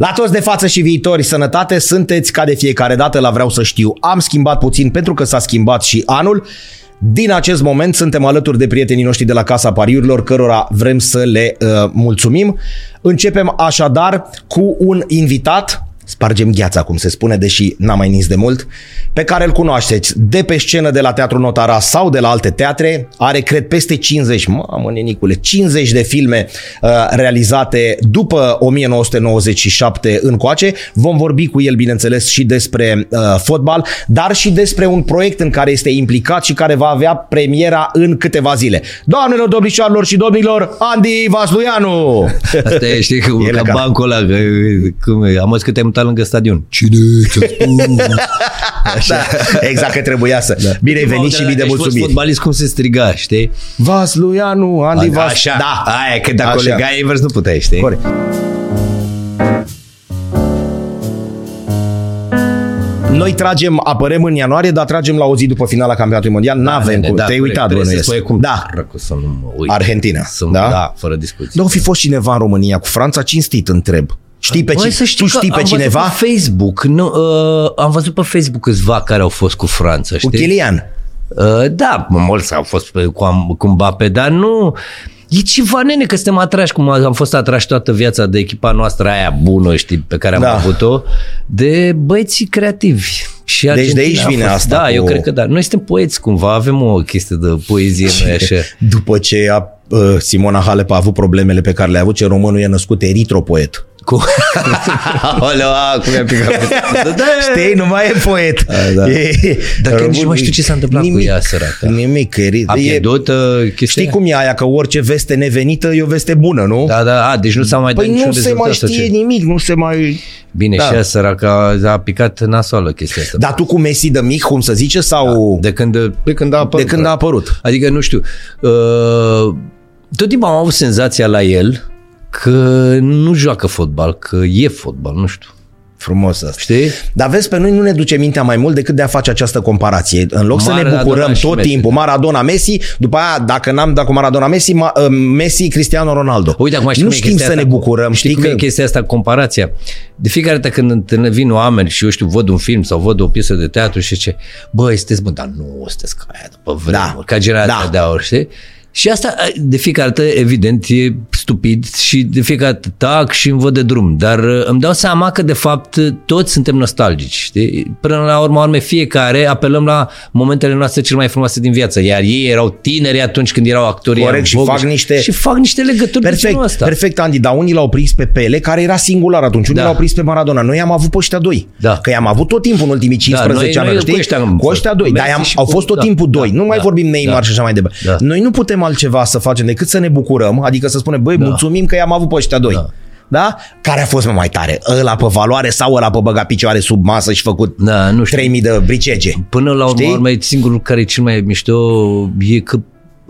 La toți de față și viitori, sănătate, sunteți ca de fiecare dată la Vreau să știu. Am schimbat puțin pentru că s-a schimbat și anul. Din acest moment suntem alături de prietenii noștri de la Casa Pariurilor, cărora vrem să le uh, mulțumim. Începem așadar cu un invitat spargem gheața, cum se spune, deși n-am mai nins de mult, pe care îl cunoașteți de pe scenă de la Teatrul Notara sau de la alte teatre. Are, cred, peste 50, mamă, nenicule, 50 de filme uh, realizate după 1997 încoace. Vom vorbi cu el, bineînțeles, și despre uh, fotbal, dar și despre un proiect în care este implicat și care va avea premiera în câteva zile. Doamnelor, domnișoarelor și domnilor, Andy Vasluianu! Asta e, știi, E ca legat. bancul ăla, că, cum e, am văzut că te-ai mutat lângă stadion. Cine ți-a spus? Da, exact că trebuia să. Da. Bine ai venit și mii de Ești fost mulțumiri. fotbalist, cum se striga, știi? Vasluianu, Andy Vas. Așa, Da. aia, că dacă Așa. o legai invers nu puteai, știi? Corect. Noi tragem, apărăm în ianuarie, dar tragem la o zi după finala campionatului mondial. N-avem cum. Te-ai uitat, trebuie să bănuiesc. spui cum Da. dracu să nu mă uit. Argentina, Sunt, da? da? fără discuție. Nu fi fost cineva în România cu Franța cinstit, întreb. Știi pe Băi, cine? să știi Tu știi că pe am cineva? Văzut pe Facebook, nu, uh, am văzut pe Facebook câțiva care au fost cu Franța, Cu știi? Chilian. Uh, da, mulți au fost pe, cu, Am- cu Mbappe, dar nu... E ceva, nene, că suntem atrași, cum am fost atrași toată viața de echipa noastră aia bună, știi, pe care am Da. avut-o, de băieții creativi. Și Deci de Argentina aici a vine fost, asta Da, cu- eu cred că da. Noi suntem poeți cumva, avem o chestie de poezie noi așa. După ce a, uh, Simona Halep a avut problemele pe care le-a avut, ce românul e născut eritropoet. Cu... Oleu, a, cum i-a picat. Da, da. Știi, nu mai e poet. da. E, Dar chiar nici nu românul- mai știu ce s-a întâmplat cu nimic, ea, săraca. Nimic. E, A e, pierdut uh, chestia știi aia? cum e aia, că orice veste nevenită e o veste bună, nu? Da, da, a, deci nu s-a mai dat Păi niciun nu se rezultat mai sau știe ce? nimic, nu se mai... Bine, Da. și ea săraca a picat nasoală chestia asta. Dar tu cu Messi de mic, cum să zice, sau... De când, de când a apărut. de când a apărut? Adică, nu știu, uh, tot timpul am avut senzația la el că nu joacă fotbal, că e fotbal, nu știu. Frumos asta. Știi? Dar vezi, pe noi nu ne duce mintea mai mult decât de a face această comparație. În loc să ne Maradona bucurăm și tot Messi. timpul, Maradona, Messi, după aia, dacă n-am dat cu Maradona, Messi, ma, uh, Messi, Cristiano Ronaldo. Uite, acum știi nu cum e știm chestia să ne asta cu- bucurăm, știi cum că... e chestia asta, comparația. De fiecare dată când întâlne- vin oameni și eu știu, văd un film sau văd o piesă de teatru și ce, băi, sunteți, bă, dar nu sunteți ca aia după vremuri, Da. ca generația Da. de aur, știi? Și asta, de fiecare dată, evident, e stupid și de fiecare dată tac și îmi văd de drum. Dar uh, îmi dau seama că, de fapt, toți suntem nostalgici, știi? Până la urmă, urme, fiecare apelăm la momentele noastre cel mai frumoase din viață. Iar ei erau tineri atunci când erau actori. Corect, în și vogă fac niște- Și fac niște legături de Perfect, genul ăsta. perfect, Andy, dar unii l-au prins pe Pele, care era singular atunci, unii Da. l-au prins pe Maradona. Noi am avut pe ăștia doi. Da. Că i-am avut tot timpul în ultimii 15 noi- ani, noi știi? cu ăștia am cu ăștia fost. doi, dar Messi am, și au cu- fost tot da, timpul da, doi. Nu mai da, vorbim Neymar da. și așa mai departe. Da. Noi nu putem altceva să facem decât să ne bucurăm, adică să spunem, băi, mulțumim că i-am avut pe ăștia doi. Da. Da? Care a fost mă, mai tare? Ăla pe valoare sau ăla pe băga picioare sub masă și făcut Da, nu știu. 3000 de bricege? Până la urmă, Știi? urmă, singurul care e cel mai mișto e că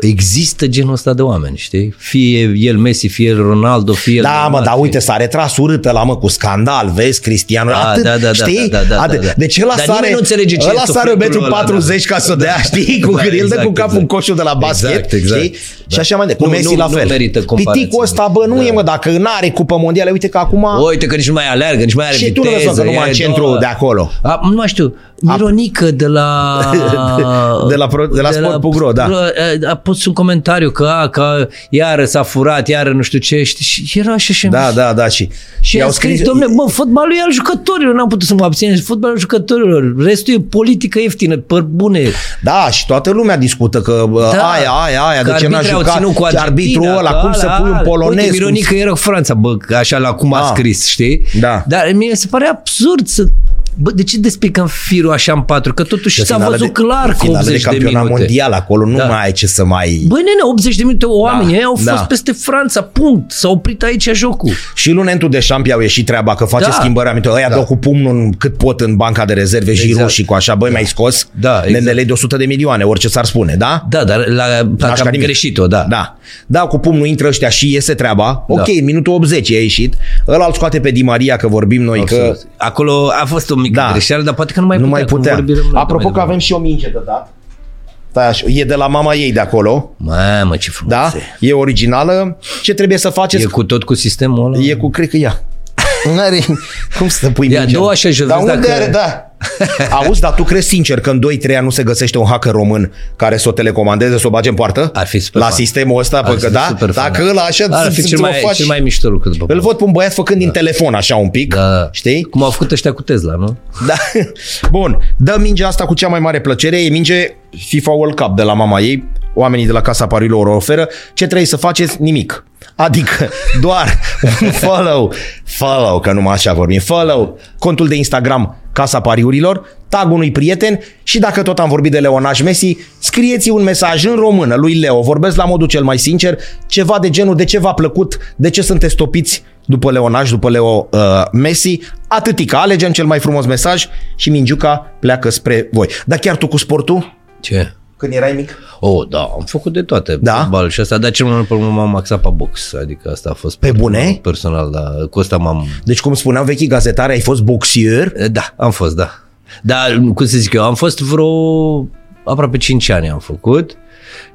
există genul ăsta de oameni, știi? Fie el Messi, fie el Ronaldo, fie el Da, mă, Neymar, dar fie- uite, s-a retras urâtă la mă cu scandal, vezi, Cristiano, Da, atât, da, da, da, știi? da, da, da, Atât. da, da. Deci ăla Dar sare, nimeni nu înțelege ce ăla e sare sufletul metru ăla, da. 40 ca să o dea, știi? Cu Da, când el dă exact, cu capul în exact. coșul de la basket, Exact, exact. știi? Da. Și așa mai departe. Cu Nu, Messi nu, la nu fel. merită comparație. Piticul ăsta, bă, nu Da. e, mă, dacă n-are cupă mondială, uite că acum... Uite că nici nu mai aleargă, nici mai are Și tu nu viteză. răspunzi că numai e în centru doar- de acolo. A, nu mai știu, Mironică de la... De la pro- de la Sport.ro, da. A, a pus un comentariu că, a, că iară s-a furat, iară nu știu ce, știi, și era așa și Da, da, da, și... Și i-au a scris, domnule, mă, fotbalul e al jucătorilor, n-am putut să mă abțin, fotbalul jucătorilor, restul e politică ieftină, păr bune. Da, și toată lumea discută că da, Da. aia, aia, aia, Că de ce n-a arbitrii au jucat, ținut cu ce Argentina, arbitrul ăla, că cum să ala, pui un ala. polonez. Uite, cum Mironică era cu Franța, bă, că așa la cum a Ah. scris, știi? Da. Dar mie se pare absurd să... Bă, de ce despicăm firul așa în patru? Că totuși Că s-a finală văzut de- clar că finală 80 de de, campionat minute. mondial acolo, nu Da. mai ai ce să mai... Băi, nene, 80 de minute, oamenii da. au fost da. peste Franța, punct. S-a oprit aici jocul. Și lui Nentu de Șampi au ieșit treaba că face Da. schimbări aminte. Ăia da. dau cu pumnul în cât pot în banca de rezerve, exact. Exact. și cu așa, băi, mai scos Da, exact. nenele de 100 de milioane, orice s-ar spune, da? Da, dar la, N-aș ca am nimic. greșit-o, da. Da. Da, cu pumnul intră ăștia și iese treaba. Ok, în minutul 80 a ieșit. Ăla îl scoate pe Di Maria că vorbim noi că Absolut. Acolo a fost o mică Da. da. greșeală, dar poate că nu mai nu putea. mai cum putea. vorbim noi Apropo mai că avem și o minge de dat. Stai așa, e de la mama ei de acolo, Mamă, ce frumos da? e. E originală. Ce trebuie să faceți? E cu tot cu sistemul ăla? E cu, cred că ea. N-are... Cum să pui Ia, mingea? două așa jos, Dar vezi unde dacă- are, da. Auzi, dar tu crezi sincer că în 2-3 ani nu se găsește un hacker român care să o telecomandeze, să o bage în poartă? Ar fi super La fan. sistemul ăsta, Ar pe fi că da? super fan, Dacă da. ăla așa Ar fi ți- cel ți-o mai, faci- cel mai mișto lucru după Îl văd pe un băiat făcând din telefon așa un pic, Da. știi? Cum au făcut ăștia cu Tesla, nu? Da. Bun, dă mingea asta cu cea mai mare plăcere, e minge FIFA World Cup de la mama ei, oamenii de la Casa Pariurilor o oferă, ce trebuie să faceți? Nimic. Adică doar un follow, follow, că numai așa vorbim, follow, contul de Instagram Casa Pariurilor, tag unui prieten și dacă tot am vorbit de Leonaj Messi, scrieți un mesaj în română lui Leo, vorbesc la modul cel mai sincer, ceva de genul de ce v-a plăcut, de ce sunteți topiți după Leonaj, după Leo uh, Messi, atâtica, alegem cel mai frumos mesaj și Mingiuca pleacă spre voi. Dar chiar tu cu sportul, Ce? Când erai mic? Oh, da, am făcut de toate. Da? Fotbal și asta, dar cel mai mult pe urmă m-am axat pe box. Adică asta a fost Pe sportul bune? meu Personal, da. Cu asta m-am... Deci cum spuneau vechii gazetari, ai fost boxier? Da, am fost, da. Dar, cum să zic eu, am fost vreo aproape 5 ani am făcut.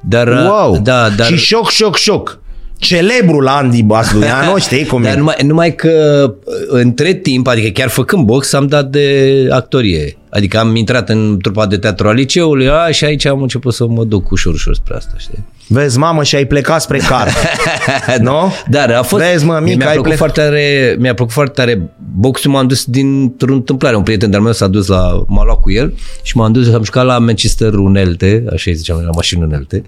Dar, Wow! Da, dar... Și șoc, șoc, șoc. Celebrul Andy Basluiano, știi cum Dar e? numai, numai că între timp, adică chiar făcând box, am dat de actorie. Adică am intrat în trupa de teatru al liceului a, și aici am început să mă duc ușor, ușor spre asta, știi? Vezi, mamă, și ai plecat spre car. nu? Dar a fost... Vezi, mă, mic, mi-a ai plăcut plec- foarte tare, mi-a plăcut foarte tare boxul, m-am dus dintr-o întâmplare. Un prieten de-al meu s-a dus la, m-a luat cu el și m-am dus, am jucat la Manchester Unelte, așa îi ziceam, la mașini Unelte.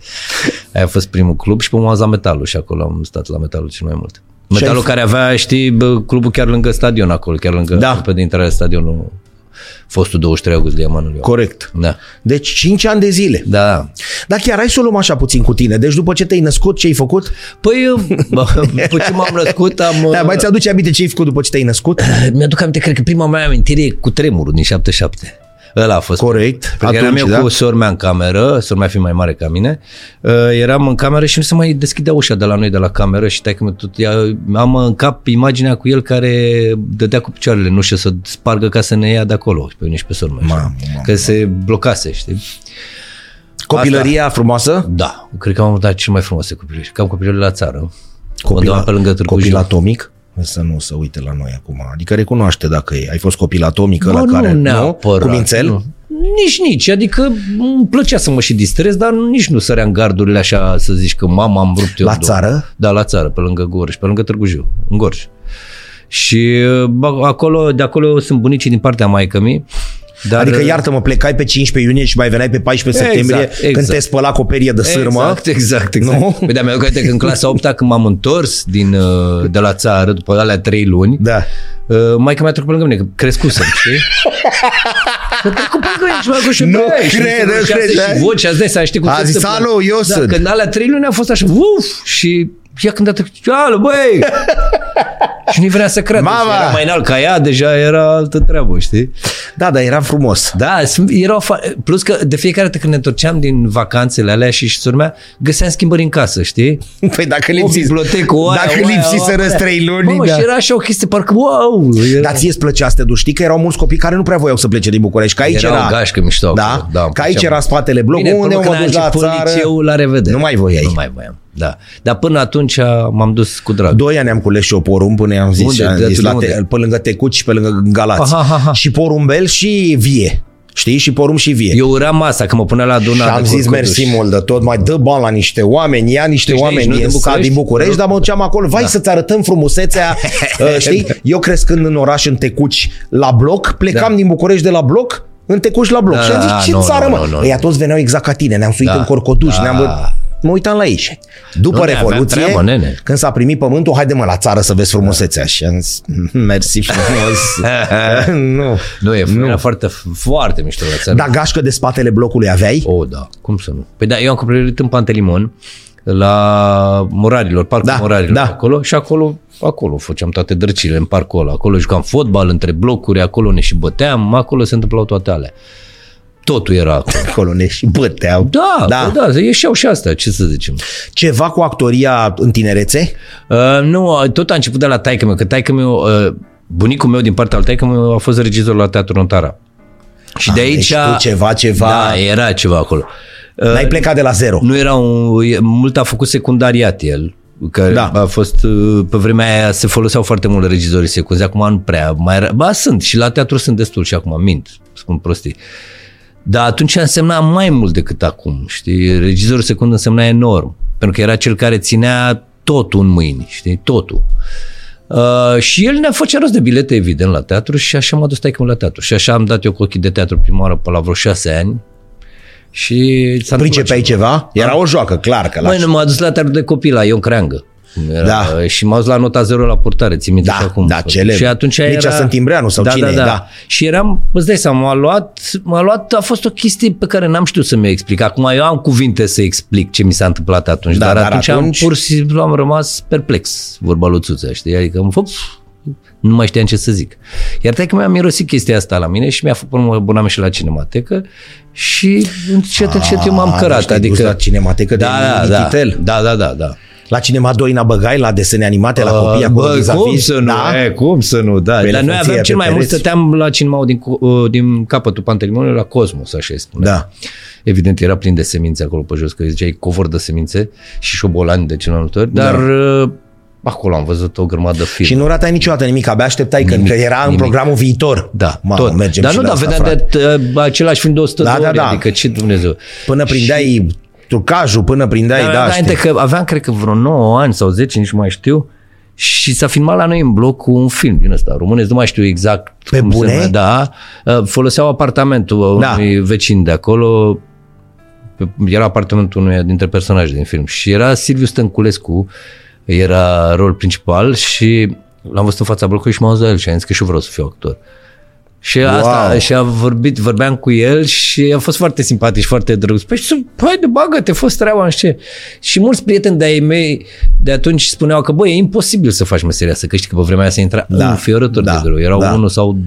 Aia a fost primul club și pe urmă am la metalul și acolo am stat la metalul cel mai mult. Metalul ai- care avea, știi, bă, clubul chiar lângă stadion acolo, chiar lângă, Da. pe de intrarea stadionul, fostul 23 august Liamanului. Corect. Da. Deci 5 ani de zile. Da. Dar chiar hai să o luăm așa puțin cu tine. Deci după ce te-ai născut, ce ai făcut? Păi, eu, bă, după ce m-am născut, am... Da, mai ți-aduce aminte ce ai făcut după ce te-ai născut? Mi-aduc aminte, cred că prima mea amintire e cu tremurul din 77. Ăla a fost. Corect. Pentru că eram Atunci, eu da? cu sora mea în cameră, sora mea fiind mai mare ca mine, uh, eram în cameră și nu se mai deschidea ușa de la noi de la cameră și tai că tot ia, am în cap imaginea cu el care dădea cu picioarele în ușă să spargă ca să ne ia de acolo, și pe mine și pe sora mea. Mamă, știi? mamă, că se blocase, știi? Copilăria frumoasă? Da, cred că am dat cel mai frumoase copilări. Cam copilări la țară. Copil, Undeva pe lângă Târgu copil Jiu. atomic? Să nu se uite la noi acum. Adică recunoaște dacă e. Ai fost copil atomic Bă, la care... nu neapărat. Cu mințel? Nu. Nici, nici. Adică îmi plăcea să mă și distrez, dar nici nu săream gardurile așa să zici că mama am rupt eu. La în două. țară? Da, la țară, pe lângă Gorj, pe lângă Târgu Jiu, în Gorj. Și bă, acolo, de acolo sunt bunicii din partea maică mi. Dar, Adică, iartă-mă, plecai pe 15 iunie și mai veneai pe 14 Exact, septembrie când exact. te spăla cu o perie de sârmă. Exact, exact, exact. Nu? Păi da, mi-am aminte că în clasa 8 când m-am întors din, uh, de la țară, după alea trei luni, Da. Uh, maica mea trecut pe lângă mine, că crescusem, știi? Că trecut pe lângă mine și m-a făcut și Nu băi, și cred, nu și cred, da? Și vocea, îți dai seama, știi cum A se zis, întâmplă. "Alo, eu da, sunt." Când alea trei luni a fost așa, uf, și ea când a trecut, alo, băi! și nu-i vrea să creadă. Mama! Și Era mai înalt ca ea, deja era altă treabă, știi? Da, dar era frumos. Da, sunt- erau fa- plus că de fiecare dată când ne întorceam din vacanțele alea și și sora mea, găseam schimbări în casă, știi? Păi dacă O lipsiți, bibliotecă, o aia, dacă o aia, lipsiseră o aia. trei luni, Mamă, da. și era așa o chestie, parcă, wow! Era... Dar ție îți plăcea să te duci? Știi că erau mulți copii care nu prea voiau să plece din București, că aici Era era... o gașcă mișto Da? acolo, da, îmi că aici plăcea era mult. spatele blocului, unde până mă când duci a la început țară. liceul, la revedere. Nu mai voiai. Nu mai voiam, da. Dar până atunci m-am dus cu drag. Doi ani am cules și eu porumb până i-am zis, Unde? am De- zis de la unde? te, pe lângă Tecuci și pe lângă Galați. Aha, aha, aha. Și porumbel și vie. Știi? Și porumb și vie. Eu uram masa, că mă punea la și adunare. am de zis corcoduș. mersi mult de tot, mai dă bani la niște oameni, ia niște Tu ești de oameni aici, nu din din sat București? din București, dar mă duceam acolo, vai să-ți arătăm frumusețea, uh, știi? Eu crescând în oraș, în Tecuci, la bloc, plecam Da. din București de la bloc, în Tecuci la bloc. Da, și am da, zis, ce nu, țară, nu, mă? nu, nu. Ei, toți veneau exact ca tine, ne-am suit Da. în corcoduș, Da. ne-am văzut. Mă uitam la ei. După Nu, ne aveam Revoluție, treabă, nene. când s-a primit pământul, haide mă la țară să vezi frumusețea. Și am zis, mersi frumos. nu. Nu, e, nu. era foarte, foarte mișto la țară. Dar gașcă de spatele blocului aveai? O, da, cum să nu? Păi da, eu am copilărit în Pantelimon, la Morarilor, parcul Da, Morarilor, da. acolo și acolo, acolo făceam toate drăcile în parcul ăla. Acolo jucam fotbal între blocuri, acolo ne și băteam, acolo se întâmplau toate alea. Totul era acolo. Acolo ne și băteau. Da, da. da, da ieșeau și astea, ce să zicem. Ceva cu actoria în tinerețe? Uh, nu, tot a început de la taică meu, că taică meu, uh, bunicul meu din partea al taică meu a fost regizor la Teatrul Notara. Și de Ah, aici... deci tu ceva, ceva- Da, era ceva acolo. Uh, N-ai plecat de la zero. Nu era un... e- Mult a făcut secundariat el. Care Da. a fost, uh, pe vremea aia se foloseau foarte mult regizorii secunzi, acum nu prea mai era, ba sunt și la teatru sunt destul și acum mint, spun prostii. Dar atunci însemna mai mult decât acum, știi? Regizorul secund însemna enorm, pentru că era cel care ținea totul în mâini, știi? Totul. Uh, și el ne făcea rost de bilete, evident, la teatru și așa m-a dus taică la teatru. Și așa am dat eu cu ochii de teatru prima oară pe la vreo șase ani. Și s-a întâmplat Pricepeai ceva? Era o joacă, clar că la Băi, nu, m-a dus la teatru de copii, la Ion Creangă. Era, Da. Și m-a dus la nota 0 la purtare, țin minte Da, și acum. da, celebr. Și atunci Mircea era... Sântimbreanu sau da, cine da, e, da. da. Și eram, îți dai seama, m-a luat, m-a luat, a fost o chestie pe care n-am știut să mi-o explic. Acum eu am cuvinte să explic ce mi s-a întâmplat atunci, Da, dar, dar atunci, atunci- am pur și simplu am rămas perplex, vorba lui Țuță, știi? Adică am fost, nu mai știam ce să zic. Iar că mi-a mirosit chestia asta la mine și mi-a făcut un abonament și la cinematecă și încet, încet eu m-am Ah, cărat. deci te-ai dus adică, la Cinematecă de da, da, Mititel. da, da, da, da. La Cinema Doina Băgai, la desene animate, la copii acolo Bă, vis-a-vis. cum să nu, Da? e, cum să nu, da. Pe Dar noi elefanție, aveam cel pe mai mult, pereți. stăteam la cinema din, cu- uh, din capătul Pantelimoniului la Cosmos, așa îi spune. Da. Evident, era plin de semințe acolo pe jos, că ziceai covor de semințe și șobolani de cel mai multe ori, dar uh, acolo am văzut o grămadă de filme. Și nu ratai niciodată nimic, abia așteptai că, Nimic, că era în nimic. programul viitor. Da, Mamă, tot. mergem Dar și nu, la da, asta, vedeam frate. de uh, același film de 100 Da, de da, ori, da. adică ce Dumnezeu. Până prindeai trucajul, până prindeai, Dar da, da, înainte știi. că aveam, cred că vreo 9 ani sau 10, nici nu mai știu, și s-a filmat la noi în bloc cu un film din ăsta, românesc, nu mai știu exact Pe cum bune? se numea, da, Uh, foloseau apartamentul Da. unui vecin de acolo, era apartamentul unuia dintre personaje din film și era Silviu Stănculescu, era rol principal și l-am văzut în fața blocului și m-am auzit la el și am zis că și eu vreau să fiu actor. Și asta, Wow. și a vorbit, vorbeam cu el și a fost foarte simpatic și foarte drăguț. Păi, să- haide, bagă-te, fost treaba, nu știu ce. Și mulți prieteni de-ai mei de atunci spuneau că, băi, e imposibil să faci meseria asta, că știi că pe vremea aia se intra Da, înfiorător da, de greu. Erau da. unul sau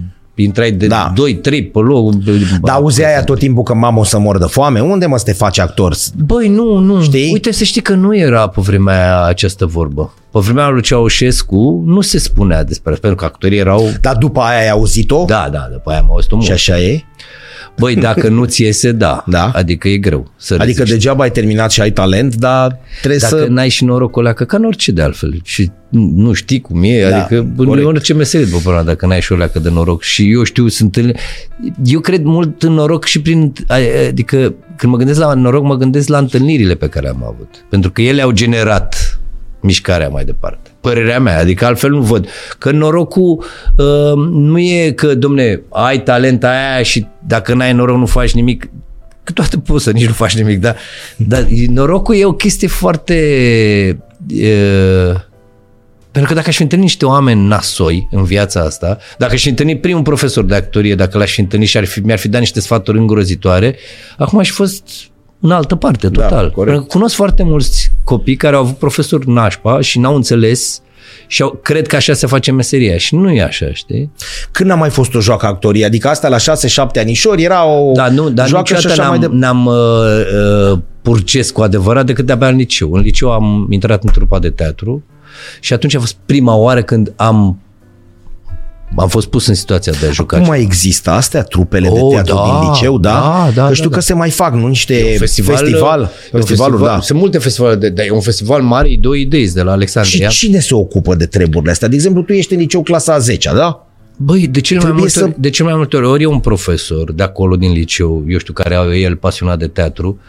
intrai de Da. 2, 3 pe loc. Dar auzeai aia tot timpul că mamă o să mor de foame? Unde mă să te faci actor? Băi, nu, nu. Știi? Uite să știi că nu era pe vremea aia această vorbă. Pe vremea lui Ceaușescu nu se spunea despre asta, pentru că actorii erau... Dar după aia ai auzit-o? Da, da, după aia am auzit-o mult. Și așa e? Băi, dacă nu-ți iese, da. Da. Adică e greu să Adică reziști. degeaba ai terminat și ai talent, dar trebuie Dacă să... n-ai și norocul ăla, că ca în orice de altfel. Și nu știi cum e, Da, adică în corect. orice meserie, după până, dacă n-ai și o leacă de noroc. Și eu știu, sunt în... Eu cred mult în noroc și prin... Adică când mă gândesc la noroc, mă gândesc la întâlnirile pe care am avut. Pentru că ele au generat mișcarea mai departe. Părerea mea, adică altfel nu văd. Că norocul uh, nu e că, domne, ai talent aia și dacă n-ai noroc nu faci nimic. Că toate poți să nici nu faci nimic, dar, dar norocul e o chestie foarte... Uh, pentru că dacă aș fi întâlnit niște oameni nasoi în viața asta, dacă aș fi întâlnit primul profesor de actorie, dacă l-aș fi întâlnit și ar fi, mi-ar fi dat niște sfaturi îngrozitoare, acum aș fi fost în altă parte, total. corect. Pentru că cunosc foarte mulți copii care au avut profesori nașpa și n-au înțeles și au, cred că așa se face meseria și nu e așa, știi? Când a mai fost o joacă actorie? Adică asta la 6-7 anișori era o Da, nu, dar joacă și niciodată așa mai n-am, de... n-am uh, uh, purces cu adevărat decât de-abia în liceu. În liceu am intrat în trupa de teatru și atunci a fost prima oară când am am fost pus în situația de a juca. Cum mai există astea, trupele de Oh, teatru da, din liceu, da? da, da, că știu da, că da. se mai fac, nu niște festival, festival, e un festivaluri, da. Sunt multe festivale, de, dar e un festival mare, e două idei de la Și Alexandria. cine se ocupă de treburile astea? De exemplu, tu ești în liceu clasa a 10 da? Băi, de cele, mai Trebuie multe, să- ori, de cele mai multe ori, ori e un profesor de acolo din liceu, eu știu, care e el pasionat de teatru,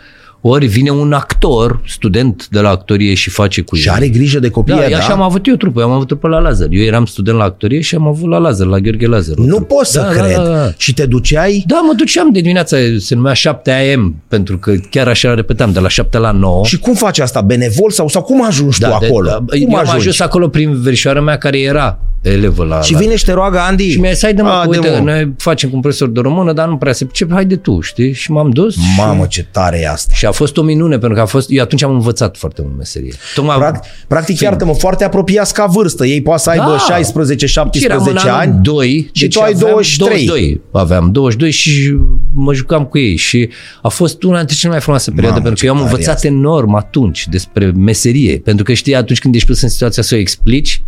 ori vine un actor, student de la actorie și face cu Și el. are grijă de copii, Da, da? da? așa am avut eu trupă, eu am avut trupă la Lazar. Eu eram student la actorie și am avut la Lazar, la Gheorghe Lazar. o Nu trupă. pot să da, cred. Da, da, da. Și te duceai? Da, mă duceam de dimineața, se numea 7 AM, pentru că chiar așa repetam, de la 7 la 9. Și cum faci asta? Benevol sau, sau cum ajungi tu de- acolo? da, cum eu am ajungi? ajuns acolo prin verișoara mea care era elevă la... Și la... vine și te roagă Andy. Și mi-a zis, haide mă, A, că, de uite, mă. noi facem cu un profesor de română, dar nu prea se pricepe, haide tu, știi? Și m-am dus și, Mamă, ce tare e asta. și a fost o minune, pentru că a fost, eu atunci am învățat foarte mult meserie. Tocmai, Practic, practic iartă-mă, foarte apropiați ca vârstă. Ei poate să aibă Da. 16, și eram în 17 anul ani. 2, și tu ai aveam 23. 22. Aveam 22 și mă jucam cu ei și a fost una dintre cele mai frumoase perioade, Mamă, pentru ce că eu am tare e învățat asta. enorm atunci despre meserie, pentru că știi, atunci când ești pus în situația să o explici,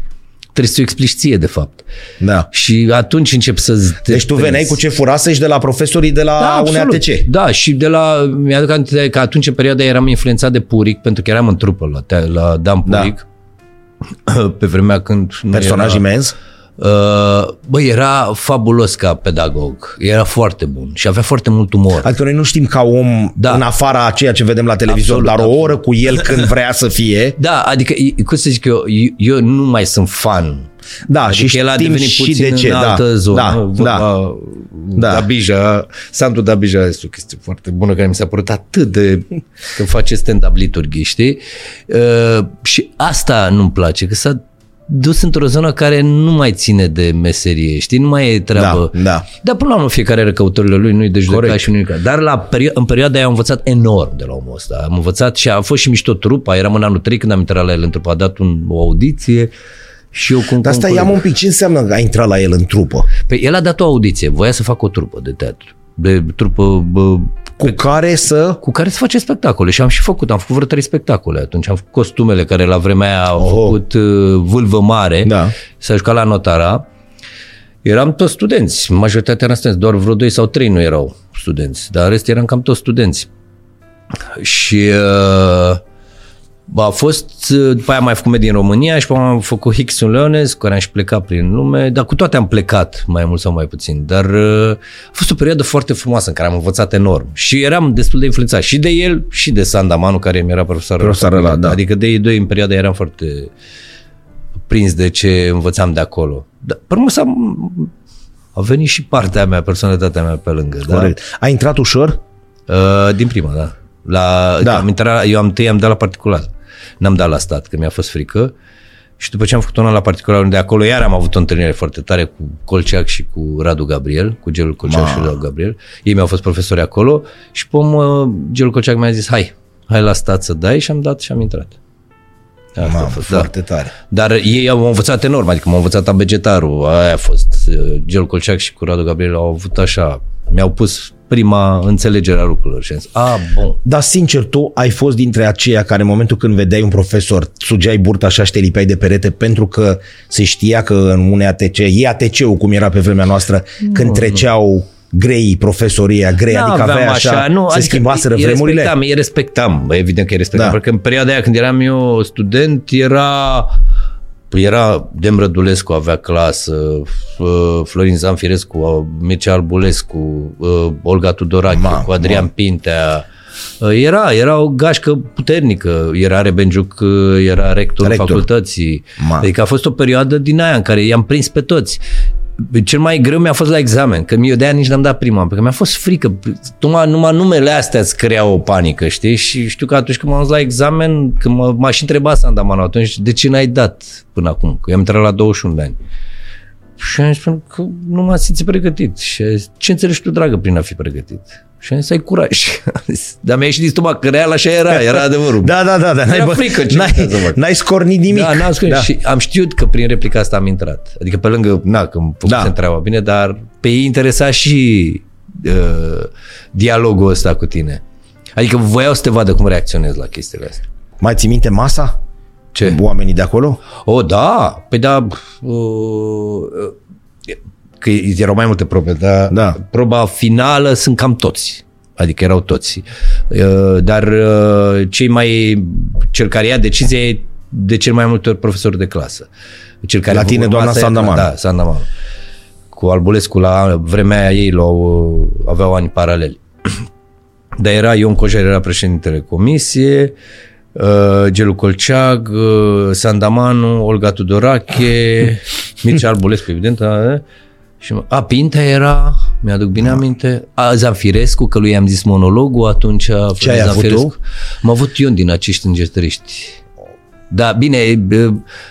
trebuie să o explici ție, de fapt. Da. Și atunci încep să te Deci tu veneai prinzi. cu ce furasești de la profesorii de la da, un absolut. ATC. Da, și de la, mi-aduc aminte că atunci în perioada eram influențat de Puric, pentru că eram în trupă la, te- la Dan Da. Puric. pe vremea când... nu Personaj era- imens? Uh, bă, era fabulos ca pedagog. Era foarte bun și avea foarte mult umor. Adică noi nu știm ca om Da. în afara a ceea ce vedem la televizor, Absolut, dar o absolut. oră cu el când vrea să fie. Da, adică, e- cum să zic eu, eu, eu nu mai sunt fan. Da, Adică și el a știm devenit și puțin de ce. în Da, altă zonă. da, Vorba, da. Da. Dabija, Sandu Dabija este o chestie foarte bună care mi s-a părut atât de... când face stand-up liturghii, știi? Uh, și asta nu-mi place, că s-a dus într-o zonă care nu mai ține de meserie, știi? Nu mai e treabă. Da, da. Dar până la urmă fiecare are căutările lui, nu-i de judecat Corect. și nu Dar la perio- în perioada aia am învățat enorm de la omul ăsta. Am învățat și a fost și mișto trupa. Eram în anul 3 când am intrat la el în trupă. A dat un, o audiție și eu cum Dar asta ia un pic, ce înseamnă că a intrat la el în trupă? Păi el a dat o audiție, voia să facă o trupă de teatru. De trupă bă, Cu care să... cu care să face spectacole și am și făcut, am făcut vreo trei spectacole atunci, am făcut costumele care la vremea aia au Oh. făcut uh, vâlvă mare, Da. s-a jucat la notara, eram toți studenți, majoritatea eram studenți, doar vreo doi sau trei nu erau studenți, dar în rest eram cam toți studenți. Și uh, a fost, uh, după aia am mai făcut medie în România și pe urmă am făcut Hickson Leones, cu care am și plecat prin lume, dar cu toate am plecat, mai mult sau mai puțin. Dar uh, a fost o perioadă foarte frumoasă în care am învățat enorm și eram destul de influențat și de el și de Sandamanu, care mi era profesor. Profesorul ăla, da. Adică de ei doi în perioada eram foarte prins de ce învățam de acolo. Dar, pe urmă, s-a, a venit și partea mea, personalitatea mea pe lângă. Da? Corect. A intrat ușor? Uh, din prima, da. La, Da. da. Am intrat, eu am întâi am dat la particular. N-am dat la stat, că mi-a fost frică. Și după ce am făcut un an la particular, unde acolo iar am avut o întâlnire foarte tare cu Colceac și cu Radu Gabriel, cu Gelul Colceac Ma. și Radu Gabriel. Ei mi-au fost profesori acolo și pe urmă Gelul Colceac mi-a zis, hai, hai la stat să dai și am dat și am intrat. Asta a Mamă, fost, da. foarte tare. Dar ei au învățat enorm, adică m-au învățat abegetarul, aia a fost. uh, Gel Colceac și cu Radu Gabriel au avut așa, mi-au pus prima înțelegere a lucrurilor și am zis, a, bun. Dar sincer, tu ai fost dintre aceia care în momentul când vedeai un profesor, sugeai burta așa și te lipeai de perete pentru că se știa că în unei ATC, e ATC-ul cum era pe vremea noastră, când treceau grei profesorii aia grei, adică N-aveam avea așa, se adică schimbaseră îi vremurile? Respectam, îi respectam, bă, evident că îi respectam, Da. da. pentru că în perioada aia când eram eu student era era Dem Rădulescu avea clasă, F- Florin Zanfirescu, Mircea Albulescu, uh, Olga Tudorache, Ma, cu Adrian Pintea. Uh, Era, era o gașcă puternică. Era Rebenjuc, uh, era rectorul Rector. facultății. Ma. Adică a fost o perioadă din aia în care i-am prins pe toți. Cel mai greu mi-a fost la examen, că eu de-aia nici n-am dat prima, pentru că mi-a fost frică. Numai, numai numele astea îți crea o panică, știi? Și știu că atunci când m-am dus la examen, când mă, m-a și întrebat Sandamanu atunci, de ce n-ai dat până acum? Că eu am intrat la 21 de ani. Și am zis că nu m-am simțit pregătit. Și a zis, ce înțelegi tu, dragă, prin a fi pregătit? Și am zis, ai curaj. Dar mi-a ieșit din stomac, că real așa era, era adevărul. Da, da, da, da. N-ai, Era bă- frică, ce n-ai, să fac? n-ai scornit nimic. Da, n-am scris. Da. Și am știut că prin replica asta am intrat. Adică pe lângă, na, că îmi făcusem Da. da. treaba bine, dar pe ei interesa și uh, dialogul ăsta cu tine. Adică voiau să te vadă cum reacționezi la chestiile astea. Mai ții minte masa? Ce? Oamenii de acolo? O, da, păi da, uh, că erau mai multe probe, dar Da. proba finală sunt cam toți. Adică erau toți. Uh, Dar uh, cei mai, cel care ia decizie e de cel mai multe ori profesor de clasă. Cel care La a tine, făcut doamna masa e- Sandamanu. Da, Sandamanu. Cu Albulescu la vremea aia ei l-au, aveau ani paraleli. Dar era Ion Cojar, era președintele comisie, uh, Gelu Colceag, uh, Sandamanu, Olga Tudorache, Mircea Albulescu, evident, a, și mă- a, Pintea era, mi-aduc bine aminte, a, Zanfirescu, că lui i-am zis monologul atunci. Ce ai avut Zanfirescu. tu? Am avut Ion din acești îngetăriști. Da, bine, e,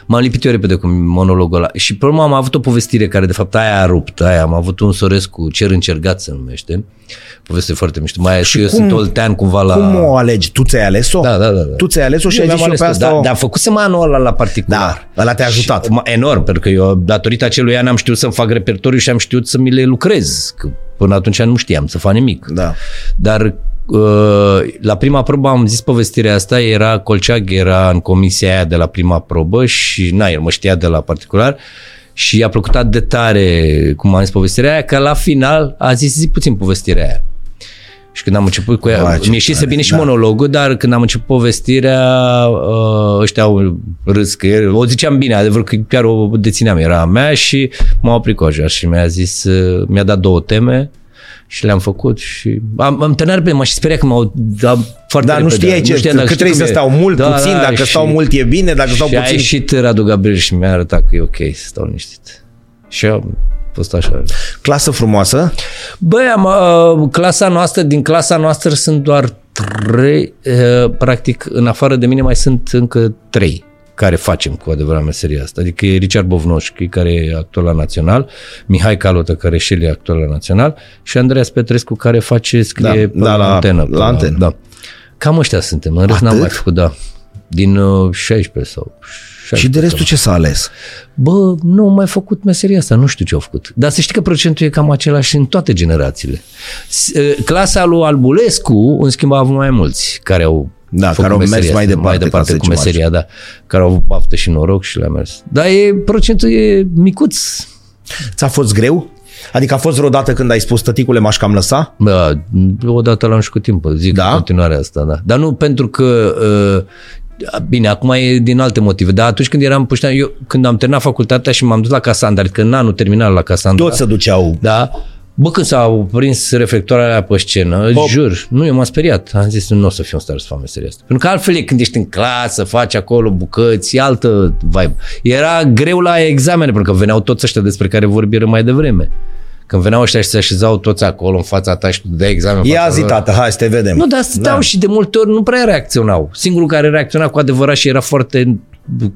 m-am lipit eu repede cu monologul ăla. Și pe urmă am avut o povestire care de fapt aia a rupt, aia am avut un Sorescu, Cer încergat se numește. Poveste foarte mișto. Mai și, Și eu cum- sunt oltean cumva la... Cum o alegi? Tu ți-ai ales-o? Da, da, da, da. Tu ți-ai ales-o și Eu ai zis mi-am și eu pe ales-o, asta... Da, o- dar făcusem anul ăla la particular. Da, ăla te-a ajutat. Și, ma- enorm, pentru că eu, datorită acelui an, am știut să-mi fac repertoriu și am știut să mi le lucrez. Că până atunci nu știam să fac nimic. Da. Dar uh, la prima probă am zis povestirea asta, era Colceag, era în comisia aia de la prima probă și na, el mă știa de la particular și i-a plăcut atât de tare cum am zis povestirea aia, că la final a zis zi puțin povestirea aia. Și când am început cu ea, Vai, ce mi ieșise tare, bine și da. monologul, dar când am început povestirea, uh, ăștia au râs că e- o ziceam bine, adevăr că chiar o dețineam, era a mea și m-a oprit coaja și mi-a zis, uh, mi-a dat două teme și le-am făcut și am, am terminat repede, m-aș și speria că m-au dat foarte Dar nu repede. știai ce, știam că dacă știi trebuie cum să e. stau mult, puțin, dacă și- stau mult e bine, dacă stau și a puțin... ieșit Radu Gabriel și mi-a arătat că e ok să stau liniștit. Și am fost așa. Clasă frumoasă, Băi, am, uh, clasa noastră, din clasa noastră sunt doar trei, uh, practic, în afară de mine mai sunt încă trei care facem cu adevărat meseria asta. Adică e Richard Bovnoșchi, care e actor la Național, Mihai Calotă, care și el e actor la Național, și Andreas Petrescu, care face, scrie Da, pe da, la- antenă. pe la antenă. Da. Cam ăștia suntem, în rest Atât? n-am mai făcut, da. Din uh, 16 sau 16 și de restul ce s-a ales? Bă, nu au mai făcut meseria asta, nu știu ce au făcut. Dar să știi că procentul e cam același în toate generațiile. S- eh, Clasa lui Albulescu, în schimb, a avut mai mulți care au Da, făcut care au mers meseria mai asta, departe, mai ca departe să cu zicem meseria, da, care au avut baftă și noroc și le-a mers. Dar e, procentul e micuț. Ți-a fost greu? Adică a fost vreodată când ai spus tăticule m-aș cam lăsa? Bă, odată l-am și cu timpul, zic Da? da? în continuare asta, da. Dar nu pentru că uh, Bine, acum e din alte motive, dar atunci când eram puștean, eu când am terminat facultatea și m-am dus la Casandra, adică în anul terminal la Casandra. Toți se duceau. Da? Bă, când s-au prins reflectoarele alea pe scenă, Hop. jur, nu, eu m-am speriat. Am zis, nu o să fiu în stare să fac meseria asta. Pentru că altfel e când ești în clasă, faci acolo bucăți, e altă vibe. Era greu la examene, pentru că veneau toți ăștia despre care vorbim mai devreme. Când veneau ăștia și se așezau toți acolo în fața ta și tu dai examen. în Ia fața zi, lor. tată, hai să te vedem. Nu, dar stăteau da. și de multe ori nu prea reacționau. Singurul care reacționa cu adevărat și era foarte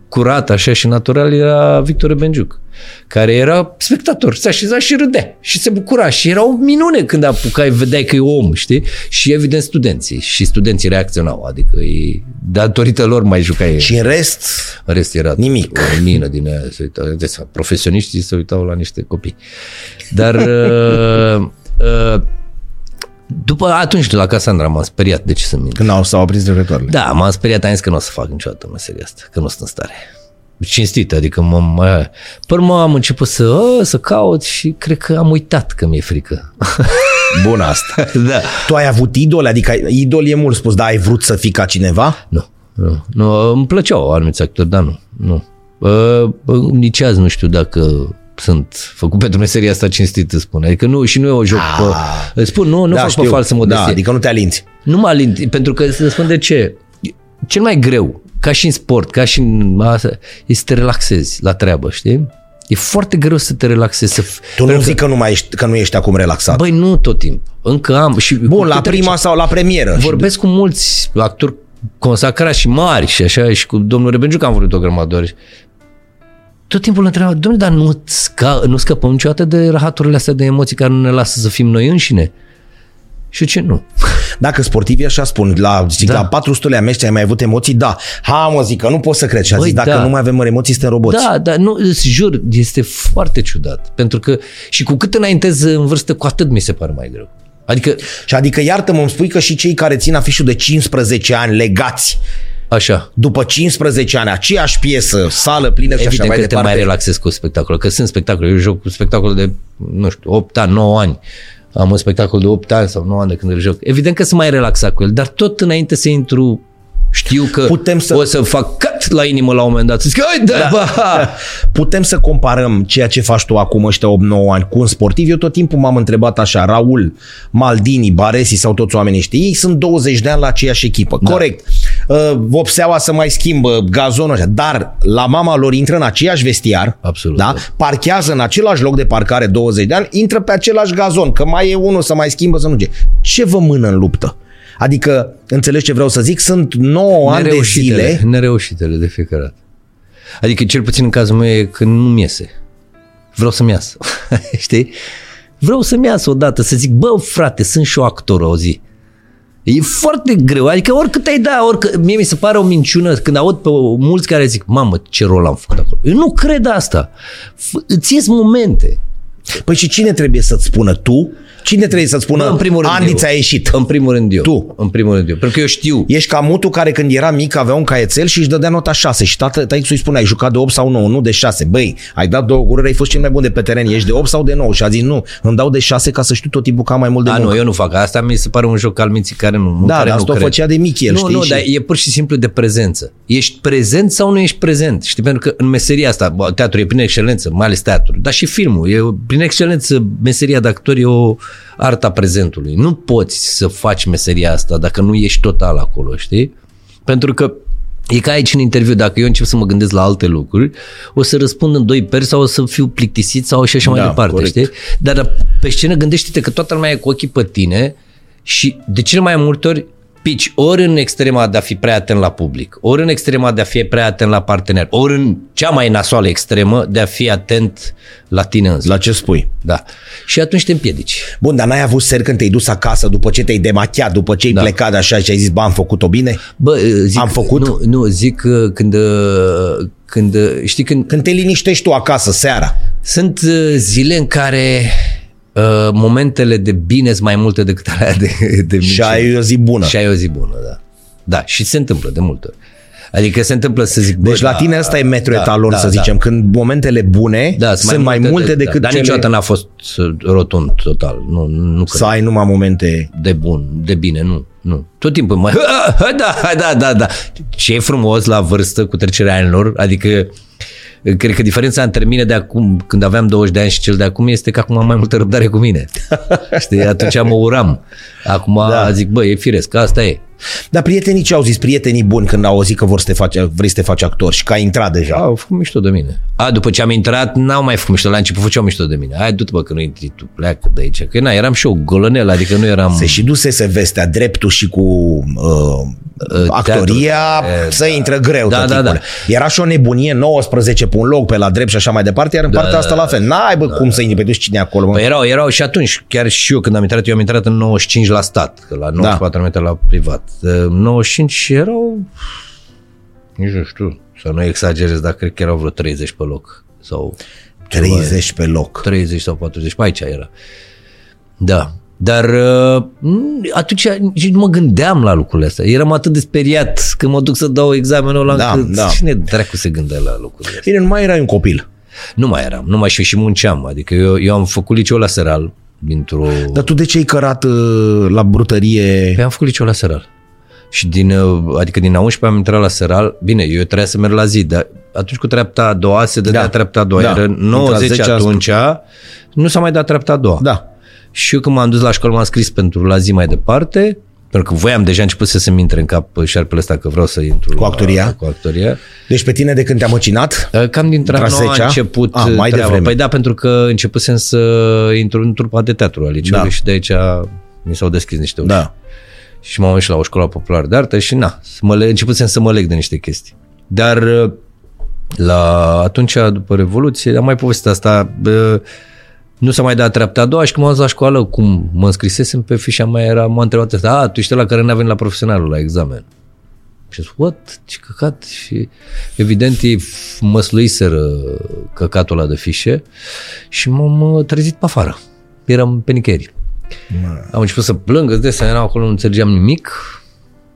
curat așa și natural era Victor Benjuc, care era spectator, se așeza și râdea și se bucura și era o minune când apucai, vedeai că e om, știi? Și evident studenții și studenții reacționau, adică e, datorită lor mai jucai. Și în rest, În rest era Nimic. o mină din aia. Se uitau, deci, profesioniștii se uitau la niște copii. Dar uh, uh, după atunci la Casandra m-am speriat, de ce să mint? când au, s-au aprins reflectoarele. Da, m-am speriat, am zis că nu o să fac niciodată meseria asta, că nu sunt în stare. Cinstit, adică mă, mă, pe urmă am început să, uh, să caut și cred că am uitat că mi-e frică. Bun asta. da. Tu ai avut idol? Adică idol e mult spus, dar ai vrut să fii ca cineva? Nu, nu, nu, îmi plăceau anumiți actori, dar nu, nu. Uh, nici azi nu știu dacă sunt făcut pentru meseria asta cinstit, îți spun. Adică nu, și nu e o joc Ah. pe... Îți spun, nu, nu da, fac știu. pe falsă modestie. Da, adică nu te alinți. Nu mă alint, pentru că să spun de ce. Cel mai greu, ca și în sport, ca și în asta, e să te relaxezi la treabă, știi? E foarte greu să te relaxezi. Să... Tu nu zic că nu, mai ești, că nu ești acum relaxat. Băi, nu tot timpul. Încă am. Și Bun, cu la cât prima sau la premieră. Vorbesc cu mulți actori consacrați și mari și așa, și cu domnul Rebenjuc am vorbit o grămadă de ori. Tot timpul îl întrebam, domnule, dar nu, sca, nu scăpăm niciodată de rahaturile astea de emoții care nu ne lasă să fim noi înșine? Și ce nu? Dacă sportivii așa spun, la, zic, Da. la 400 lea mești ai mai avut emoții? Da. Ha, mă, zic că nu pot să cred. Și a Băi, zis, dacă da. nu mai avem emoții, suntem roboți. Da, dar nu, îți jur, este foarte ciudat. Pentru că și cu cât înaintez în vârstă, cu atât mi se pare mai greu. Adică, Și adică, iartă-mă, îmi spui că și cei care țin afișul de 15 ani legați, așa, după 15 ani, aceeași piesă, sală plină și așa evident mai că te departe. mai relaxezi cu spectacol, că sunt spectacole, eu joc cu spectacol de, nu știu, 8 ani, 9 ani, am un spectacol de 8 ani sau 9 ani de când îl joc. Evident că sunt mai relaxat cu el, dar tot înainte să intru știu că Putem să- o să fac cut la inimă la un moment dat. Să zic, "Hai, da, da. Putem să comparăm ceea ce faci tu acum ăștia 8-9 ani cu un sportiv. Eu tot timpul m-am întrebat așa, Raul, Maldini, Baresi sau toți oamenii ăștia, ei sunt 20 de ani la aceeași echipă. Da. Corect. Uh, vopseaua să mai schimbă, gazonul așa, dar la mama lor intră în aceeași vestiar, Absolut, da? da. parchează în același loc de parcare 20 de ani, intră pe același gazon, că mai e unul să mai schimbă, să nu ce. Ce vă mână în luptă? Adică, înțelegi ce vreau să zic? Sunt 9 ani de Nereușitele, zile nereușitele de fiecare dată. Adică cel puțin în cazul meu e că nu-mi iese. Vreau să-mi iasă. Știi? Vreau să-mi iasă odată, să zic, bă, frate, sunt și eu actor o zi. E foarte greu, adică oricât ai da, oricât, mie mi se pare o minciună când aud pe mulți care zic, mamă, ce rol am făcut acolo. Eu nu cred asta. F- îți ies momente. Păi și cine trebuie să-ți spună tu? Cine trebuie să-ți spună Bă, în primul rând Andy eu. ți-a ieșit? În primul rând eu. Tu. În primul rând eu. Pentru că eu știu. Ești ca mutu care când era mic avea un caietel și își dădea nota 6 și tată, taică îi spune ai jucat de 8 sau 9, nu de 6. Băi, ai dat două gururi, ai fost cel mai bun de pe teren, ești de 8 sau de 9 și a zis nu, îmi dau de 6 ca să știu tot timpul că am mai mult de A, muncă. nu, eu nu fac asta, mi se pare un joc al minții care nu, în Da, care dar nu asta o cred. făcea de mic el, nu, știi? Nu, Și- dar e pur și simplu de prezență. Ești prezent sau nu ești prezent? Știi, pentru că în meseria asta, bă, teatru e prin excelență, mai ales teatru, dar și filmul, e o- prin excelență meseria de actor e o arta prezentului. Nu poți să faci meseria asta dacă nu ești total acolo, știi? Pentru că E ca aici în interviu, dacă eu încep să mă gândesc la alte lucruri, o să răspund în doi peri sau o să fiu plictisit sau și așa mai Da, departe, corect. știi? Dar pe scenă gândește-te că toată lumea e cu ochii pe tine și de cele mai multe ori pici ori în extrema de a fi prea atent la public, ori în extrema de a fi prea atent la partener, ori în cea mai nasoală extremă de a fi atent la tine însă. La ce spui? Da. Și atunci te împiedici. Bun, dar n-ai avut ser când te-ai dus acasă după ce te-ai demachiat, după ce ai Da. plecat de așa și ai zis, bă, am făcut-o bine? Bă, zic, Am făcut? Nu, nu zic uh, când, uh, când uh, știi când Când te liniștești tu acasă, seara. Sunt uh, zile în care uh, momentele de bine sunt mai multe decât alea de, de Și minciună. ai o zi bună. Și ai o zi bună, da. Da, și se întâmplă de multe ori. Adică se întâmplă să zic... bă, Deci la da, tine ăsta e metru da, etalon, da, să da. zicem, când momentele bune Da, sunt mai multe de- decât da, Dar cele... niciodată n-a fost uh, rotund total. Nu, nu cred. Să ai numai momente... De bun, de bine, nu. Nu. Tot timpul mai... Da, da, da, da. Ce e frumos la vârstă cu trecerea anilor, adică cred că diferența între mine de acum, când aveam 20 de ani și cel de acum, este că acum am mai multă răbdare cu mine. Știi, atunci mă uram. Acum Da. da. zic, bă, e firesc, asta e. Dar prietenii ce au zis? Prietenii buni când au auzit că vor să te faci, vrei să te faci actor și că ai intrat deja. Au făcut mișto de mine. A, după ce am intrat, n-au mai făcut mișto. La început făceau mișto de mine. Hai, du-te bă, că nu intri tu, pleacă de aici. Că na, eram și eu golănel, adică nu eram... Se și dusese vestea dreptul și cu uh, actoria, teatru. să intră greu Da, tot da, timpul. Era și o nebunie, 19 pe un loc pe la drept și așa mai departe, iar în partea asta la fel. N-ai bă cum să intri, pe tu știi cine e acolo. Mă. Păi erau, erau și atunci, chiar și eu când am intrat, eu am intrat în 95 la stat, că la 94 da. am intrat la privat. În 95 erau, nici nu știu, să nu exagerez, dar cred că erau vreo 30 pe loc. Sau 30 pe loc. 30 sau 40, pe aici era. Da. Dar uh, atunci nici nu mă gândeam la lucrurile astea. Eram atât de speriat când mă duc să dau examenul ăla Da, încât da. cine dracu se gândea la lucrurile astea. Bine, nu mai erai un copil. Nu mai eram, nu mai și și munceam. Adică eu, eu am făcut liceu la Seral dintr-o... Dar tu de ce ai cărat uh, la brutărie? Păi am făcut liceu la Seral. Și din, uh, adică din a 11 am intrat la Seral. Bine, eu trebuia să merg la zi, dar atunci cu treapta a doua se dădea Da. da. treapta a doua. Da. Da. Era Intra 90 10 atunci, nu s-a mai dat treapta a doua. Da. Și eu când m-am dus la școală m-am scris pentru la zi mai departe, pentru că voiam deja început să se-mi intre în cap șarpele ăsta că vreau să intru Cu la- actoria? cu actoria. Deci pe tine de când te-a măcinat? Cam din Intra treaba nouă a 10-a? început Ah, mai treaba. devreme. Păi da, pentru că începusem să intru în trupa de teatru al liceului Da. și de aici mi s-au deschis niște uși. Da. Și m-am dus la o școală populară de artă și na, să mă le, începusem să mă leg de niște chestii. Dar uh, la atunci, după Revoluție, am mai povestit asta, bă, nu s-a mai dat treapta a doua și când m-am dus la școală, cum mă înscrisesem pe fișa mea, era, m-a întrebat asta, a, tu ești la care n-a venit la profesionalul la examen. Și am zis, what? Ce căcat? Și evident ei f- măsluiseră căcatul ăla de fișe și m-am uh, trezit pe afară. Eram pe nicăieri. Am început să plâng, îți dai seama, eram acolo, nu înțelegeam nimic.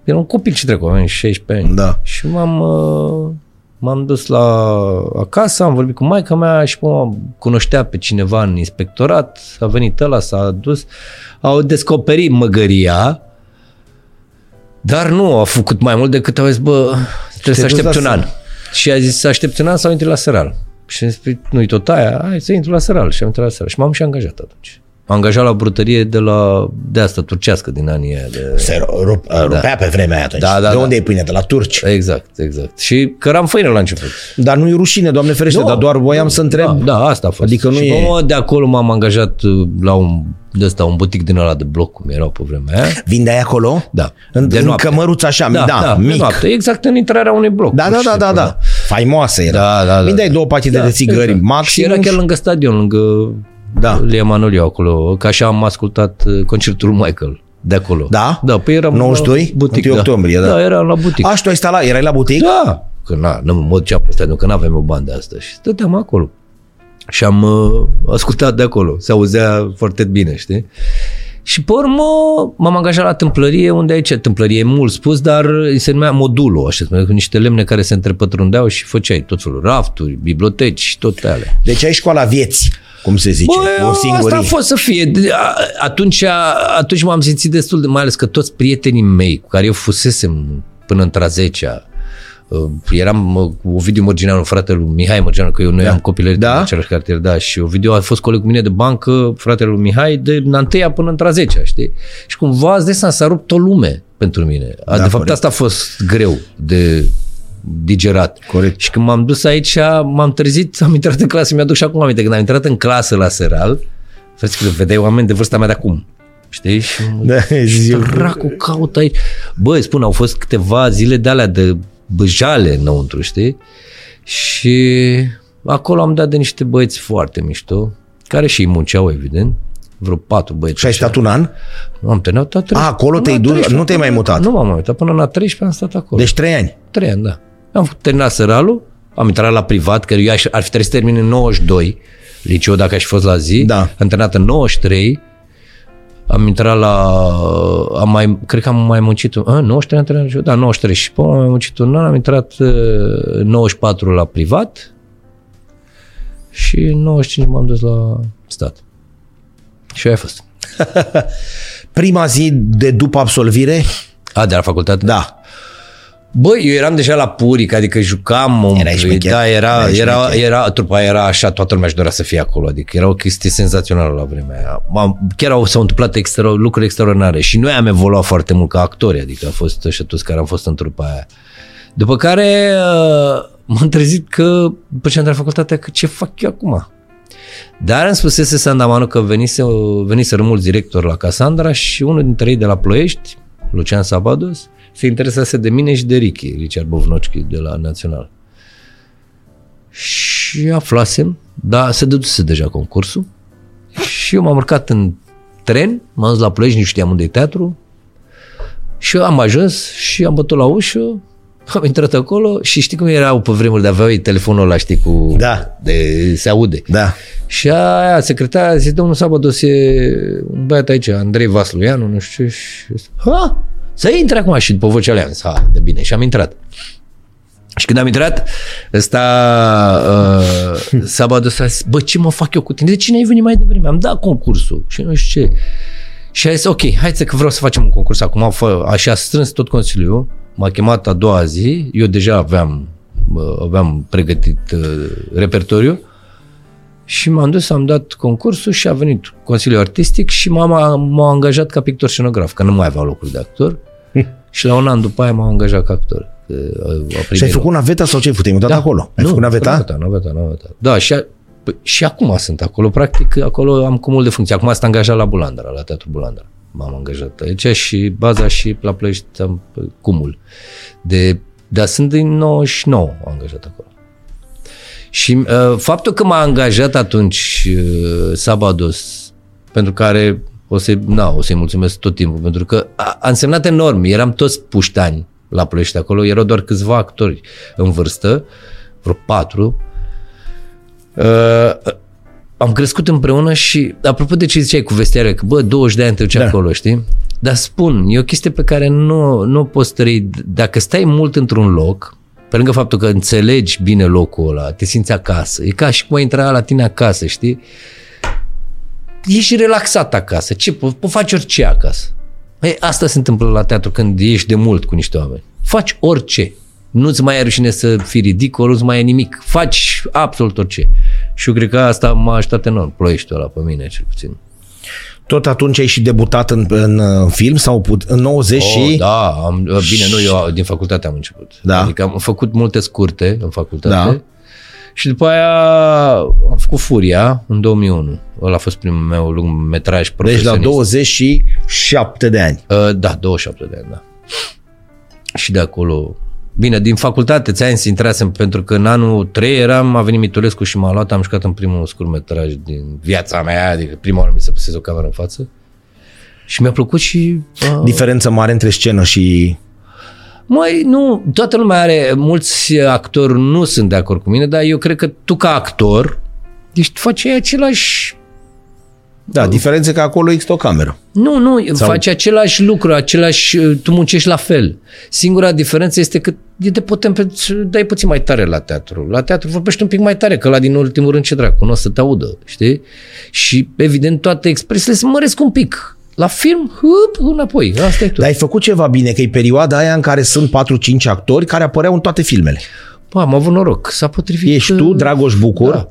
Eram un copil ce trecu, aveam 16 ani. Da. Și m-am, uh, m-am dus la acasă, am vorbit cu maica mea și mă cunoștea pe cineva în inspectorat, a venit ăla, s-a dus, au descoperit măgăria, dar nu a făcut mai mult decât au zis, bă, trebuie să te-ai dus aștept un la an. Și a zis să aștept un an sau intri la Seral. Și am zis, "Păi, nu-i tot aia, hai să intru la Seral. Și am intrat la Seral. Și m-am și angajat atunci. M-am angajat la brutărie de la, de asta, turcească din anii aia. De... Se rup, rupea pe vremea aia atunci. Da, da, de da. unde e pâine? De la turci. Exact, exact. Și căram făină la început. Dar nu e rușine, Doamne ferește, Nu. dar doar voiam să întreb. Da, da, asta a fost. Adică nu și e- Mă, de acolo m-am angajat uh, la un, de ăsta, un butic din ăla de bloc, cum erau pe vremea aia. Vindeai acolo? Da. În, De în noapte. cămăruț așa, Da, da, da, mic. de noapte, exact în intrarea unui bloc. Da, pur da, și da, da, simplu, da. Faimoasă era. Da, da, da. Vindeai două pachete de țigări exact. maxim. Și era chiar lângă stadion, lângă Da. Lia Manoliu acolo, că așa am ascultat uh, concertul lui Michael de acolo. Da? Da, pe eram 92? la butic, 1 da. octombrie, da. Da, eram la butic. Aș, și tu ai stat la, erai la butic? Da, că na, nu mă duceam pe stadion, că nu aveam o bandă asta și stăteam acolo. Și am uh, ascultat de acolo. Se auzea foarte bine, știi? Și pe urmă m-am angajat la tâmplărie, unde aici tâmplărie e mult spus, dar se numea modulul, așa, cu niște lemne care se întrepătrundeau și făceai tot felul, rafturi, biblioteci și tot alea. Deci ai școala vieții, cum se zice, Bă, o asta singurie. a fost să fie. De- a- Atunci, atunci m-am simțit destul de, mai ales că toți prietenii mei cu care eu fusesem până într a 10 eram uh, cu Ovidiu Mărgineanu, fratele lui Mihai Mărgineanu, că eu noi Da. am copilărie Da? în același cartier, da, și Ovidiu a fost coleg cu mine de bancă, fratele lui Mihai, de în întâia până într a 10 știi? Și cumva, îți dai seama, s-a rupt o lume pentru mine. Da, de fapt, corect. asta a fost greu de digerat. Corect. Și când m-am dus aici, m-am trezit, am intrat în clasă, mi-aduc și acum aminte, când am intrat în clasă la Seral, frate, că vedeai oameni de vârsta mea de acum. Știi? Și Da, ce zici eu. dracu caut aici. Băi, spun, au fost câteva zile de alea de băjale înăuntru, știi? Și acolo am dat de niște băieți foarte mișto, care și ei munceau, evident, vreo patru băieți. Și ai stat un an? Am terminat la 13. A, acolo Până te-ai la dus- 13, nu te-ai mai până- mutat? Nu m-am mai mutat, până la 13 am stat acolo. Deci trei ani. Trei ani, da. Am terminat săralul, am intrat la privat, că eu aș- ar fi trebuit să termin în 92, liceu dacă aș fi fost la zi. Da. Am terminat în 93, am intrat la... Am mai, cred că am mai muncit... un- A, 93 am terminat liceu? Da, 93 și pe urmă am mai muncit un an, am intrat uh, în 94 la privat și în 95 m-am dus la stat. Și aia a fost. Prima zi de după absolvire? A, de la facultate? Da. Băi, eu eram deja la Puric, adică jucam un Erai șmecher. da, era, Erai era, șmecher. era, trupa era așa, toată lumea își dorea să fie acolo, adică era o chestie senzațională la vremea aia. M-am, chiar au, s-au întâmplat extra, lucruri extraordinare și noi am evoluat foarte mult ca actori, adică a fost și toți care am fost în trupa aia. După care uh, m-am trezit că, după ce am intrat la facultate, că ce fac eu acum? Dar îmi spusese Sandamanu că venise, venise mulți director la Casandra și unul dintre ei de la Ploiești, Lucian Sabados, se interesase de mine și de Ricky, Richard Bovnocchi de la Național. Și aflasem, dar se dăduse deja concursul și eu m-am urcat în tren, m-am dus la Ploiești, nu știam unde e teatru și eu am ajuns și am bătut la ușă, am intrat acolo și știi cum erau pe vremuri de aveau ei telefonul ăla, știi, cu... Da. De, se aude. Da. Și aia, secretarea a zis, domnul Sabados e un băiat aici, Andrei Vasluianu, nu știu ce, și ha, să intre acum și după vocea lui, ha, de bine, și am intrat. Și când am intrat, ăsta, uh, Sabados a zis, bă, ce mă fac eu cu tine? De cine ai venit mai devreme? Am dat concursul și nu știu ce. Și a zis, ok, hai să că vreau să facem un concurs acum, fă, așa a strâns tot Consiliul, m-a chemat a doua zi, eu deja aveam, uh, aveam pregătit uh, repertoriu, și m-am dus, am dat concursul și a venit Consiliul Artistic și mama m-a angajat ca pictor scenograf, că nu mai avea locuri de actor. și la un an după aia m-a angajat ca actor. că A, a primit Și ai loc. făcut naveta sau ce ai făcut? Ai mutat acolo? Ai nu, făcut naveta? Naveta, naveta, naveta. Da, și, a, păi, și acum sunt acolo. Practic, acolo am cumul de funcții. Acum sunt angajat la Bulandra, la Teatrul Bulandra. M-am angajat aici și baza și la Plăiești am păi, cumul. De, dar sunt din 99 angajat acolo. Și uh, faptul că m-a angajat atunci uh, Sabados, pentru care o, să, na, o să-i mulțumesc tot timpul, pentru că a, a însemnat enorm. Eram toți puștani la Ploiești acolo, erau doar câțiva actori în vârstă, vreo patru. Uh, am crescut împreună și, apropo de ce ziceai cu vestiare, că bă, 20 de ani te duci Da. acolo, știi? Dar spun, e o chestie pe care nu, nu poți trăi. Dacă stai mult într-un loc, pe lângă faptul că înțelegi bine locul ăla, te simți acasă, e ca și cum ai intra la tine acasă, știi? Ești relaxat acasă, ce, po- poți face orice acasă. Ei, asta se întâmplă la teatru când ești de mult cu niște oameni. Faci orice. Nu-ți mai e rușine să fii ridicol, nu-ți mai e nimic. Faci absolut orice. Și eu cred că asta m-a ajutat enorm, ploieștiul ăla pe mine, cel puțin. Tot atunci ai și debutat în, în uh, film sau put, în 90 Oh, și... Da, am, bine, nu, eu din facultate am început. Da. Adică am făcut multe scurte în facultate. Da. Și după aia am făcut Furia în 2001. Ăla a fost primul meu lung metraj Deci la profesionist. 27 de ani. Uh, da, 27 de ani, da. Și de acolo... Bine, din facultate, ți-am zis, intrasem pentru că în anul 3 eram, a venit Mitulescu și m-a luat, am jucat în primul scurtmetraj din viața mea, adică prima oară mi se pusese o cameră în față. Și mi-a plăcut și... Uh, Diferență mare între scenă și... Măi, nu, toată lumea are, mulți actori nu sunt de acord cu mine, dar eu cred că tu ca actor Deci tu faceai același Da, diferența că acolo există o cameră. Nu, nu, Sau- Sau... faci același lucru, același, tu muncești la fel. Singura diferență este că e de putem pe, dai puțin mai tare la teatru. La teatru vorbești un pic mai tare, că la din ultimul rând ce dracu, nu o să te audă, știi? Și evident toate expresiile se măresc un pic. La film, hup, înapoi, asta e tot. Dar ai făcut ceva bine, că e perioada aia în care sunt 4-5 actori care apăreau în toate filmele. Bă, am avut noroc, s-a potrivit. Ești că- tu, Dragoș Bucur, Da.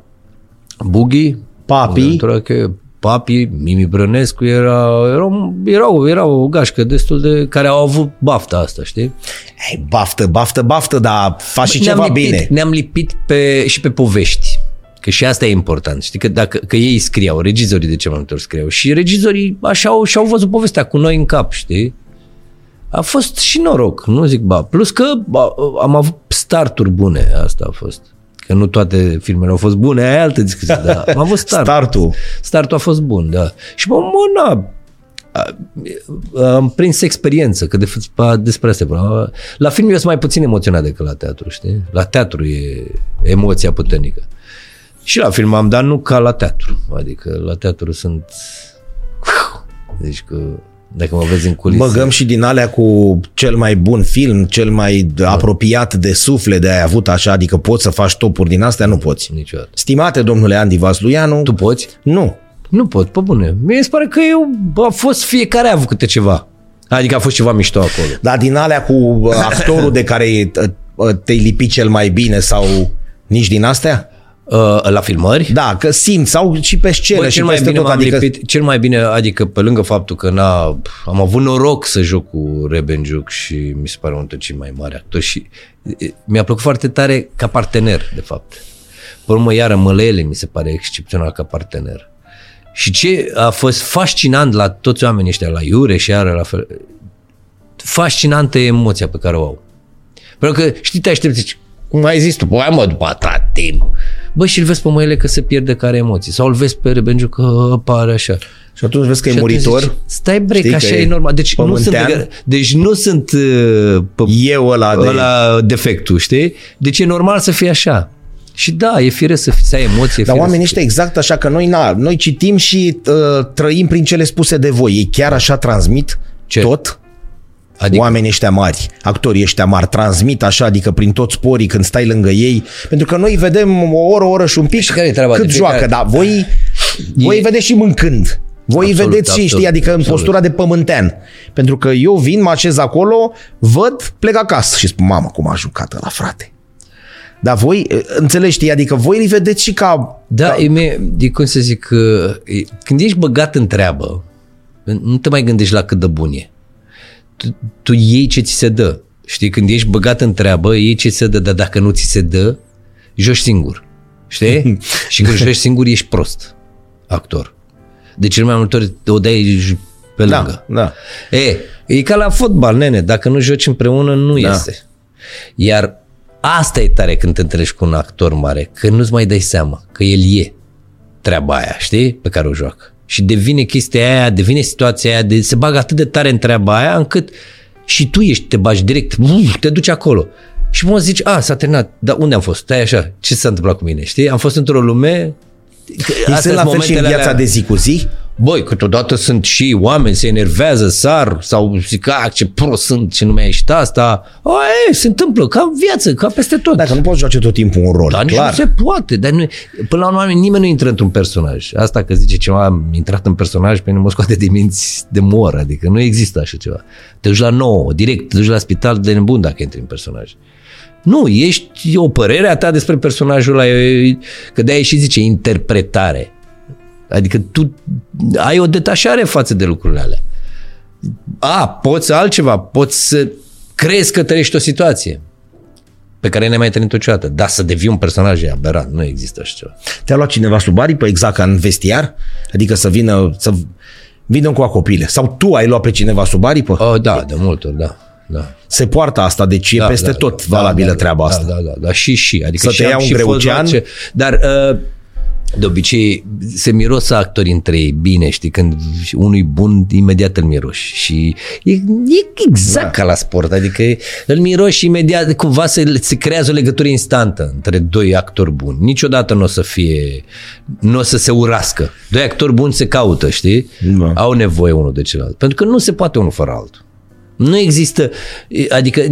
Bughi, Papi, Bogdan Trache, Papi, Mimi Brănescu, era, erau, erau, erau o gașcă destul de... care au avut bafta asta, știi? Ei, baftă, baftă, baftă, dar faci și ne-am ceva lipit, bine. Ne-am lipit pe, și pe povești. Că și asta e important. Știi că, dacă, că ei scriau, regizorii de ce mai multe ori scriau. Și regizorii așa au, și-au văzut povestea cu noi în cap, știi? A fost și noroc, nu zic ba. Plus că ba, am avut starturi bune, asta a fost. Că nu toate filmele au fost bune, aia e altă discuție, dar am avut start. Startul. Startul a fost bun, da. Și mă, mă na, a- am prins experiență, că de fapt despre asta e vorba. La film eu sunt mai puțin emoționat decât la teatru, știi? La teatru e emoția puternică. Și la film am, dar nu ca la teatru. Adică la teatru sunt... Deci că dacă mă vezi în culise... Băgăm și din alea cu cel mai bun film, cel mai apropiat de suflet de ai avut așa, adică poți să faci topuri din astea, nu poți. Niciodată. Stimate domnule Andy Vasluianu, Tu poți? nu. Nu pot, pe bune. Mie se pare că eu a fost fiecare a avut câte ceva. Adică a fost ceva mișto acolo. Dar din alea cu uh, actorul de care uh, uh, te-ai lipit cel mai bine sau nici din astea? Uh, la filmări? Da, că simți, sau și pe scenă Bă, și cel mai peste bine tot, m-am adică lipit, cel mai bine, adică pe lângă faptul că n-a, am avut noroc să joc cu Rebenjuc și mi se pare unul dintre cei mai mari actori și e, mi-a plăcut foarte tare ca partener, de fapt. Pe urmă, iară, Mălele mi se pare excepțional ca partener. Și ce a fost fascinant la toți oamenii ăștia, la Iure și iară la fel, fascinantă e emoția pe care o au. Pentru că, știi, te aștepți, zici, cum ai zis tu, băi mă, după atâta timp. Bă, și îl vezi pe Măile că se pierde care emoții. Sau îl vezi pe Rebengiu că apare așa. și atunci vezi că e Și atunci muritor. zici, Stai bre, Știi că că așa e e normal. Deci nu, sunt, pământean. deci nu sunt uh, pe, Eu ăla de... ăla defectul, știi? Deci e normal să fie așa. Și da, e firesc să, să ai emoție. e Dar firesc oamenii să ăștia exact așa că noi, na, noi citim și uh, trăim prin cele spuse de voi. Ei chiar așa transmit Ce? tot? Adică- Oamenii ăștia mari, actorii ăștia mari, transmit așa, adică prin toți sporii când stai lângă ei, pentru că noi îi vedem o oră, o oră și un pic Și care e treaba cât de joacă, fiecare- dar voi, voi îi vedeți și mâncând. Voi îi Absolut, vedeți și, știi, absolut, adică în absolut. postura de pământean. Pentru că eu vin, mă așez acolo, văd, plec acasă și spun, mamă, cum a jucat la frate. Dar voi, înțelegi, știi, adică voi îi vedeți și ca... Da, e, mie, e cum să zic, uh, e- când ești băgat în treabă, nu te mai gândești la cât de bun e. Tu, tu iei ce ți se dă. Știi, când ești băgat în treabă, iei ce ți se dă, dar dacă nu ți se dă, joci singur. Știi? Și când joci singur, ești prost actor. De cel mai multe ori o dai pe lângă. Da, da. E, e ca la fotbal, nene, dacă nu joci împreună, nu Da. este. Iar asta e tare când te întâlnești cu un actor mare, că nu-ți mai dai seama că el e treaba aia, știi, pe care o joacă. Și devine chestia aia, devine situația aia, de, se bagă atât de tare în treaba aia, încât și tu ești, te bagi direct, uf, te duci acolo. Și mă zici, a, s-a terminat, dar unde am fost? Stai așa, ce s-a întâmplat cu mine, știi? Am fost într-o lume... Ei sunt la fel și în momentele viața alea- de zi cu zi? Băi, câteodată sunt și oameni, se enervează, sar sau zic, a, ce prost sunt, ce nu mi-a ieșit asta. O, e, se întâmplă, ca în viață, ca peste tot. Dacă nu poți joace tot timpul un rol, Dar nici clar. nu se poate. Dar nu, până la urmă, nimeni nu intră într-un personaj. Asta că zice ceva, am intrat în personaj, pe mine mă scoate de minți de mor. Adică nu există așa ceva. Te duci la nouă, direct, te duci la spital de nebun dacă intri în personaj. Nu, ești o părere a ta despre personajul ăla, e- că de-aia și zice interpretare. Adică tu ai o detașare față de lucrurile alea. A, poți altceva, poți să crezi că trăiești o situație pe care n-ai mai trăit niciodată. Dar să devii un personaj e aberant, nu există așa ceva. Te-a luat cineva sub aripă, exact ca în vestiar? Adică să vină, să vină cu acopile. Sau tu ai luat pe cineva sub aripă? Oh, da, de multe ori, da. da. Se poartă asta, deci e da, peste da, tot da, valabilă da, treaba da, asta. Da, da, da, și și. Adică Să și te am ia un și fost greucean? luat ce- Dar uh, De obicei se miros actorii între ei bine, știi, când unul e bun, imediat îl miroși. Și e, e exact da. ca la sport, adică îl miroși și imediat cumva se, se creează o legătură instantă între doi actori buni. Niciodată nu o să fie, nu o să se urască. Doi actori buni se caută, știi? Da. Au nevoie unul de celălalt. Pentru că nu se poate unul fără altul. Nu există, adică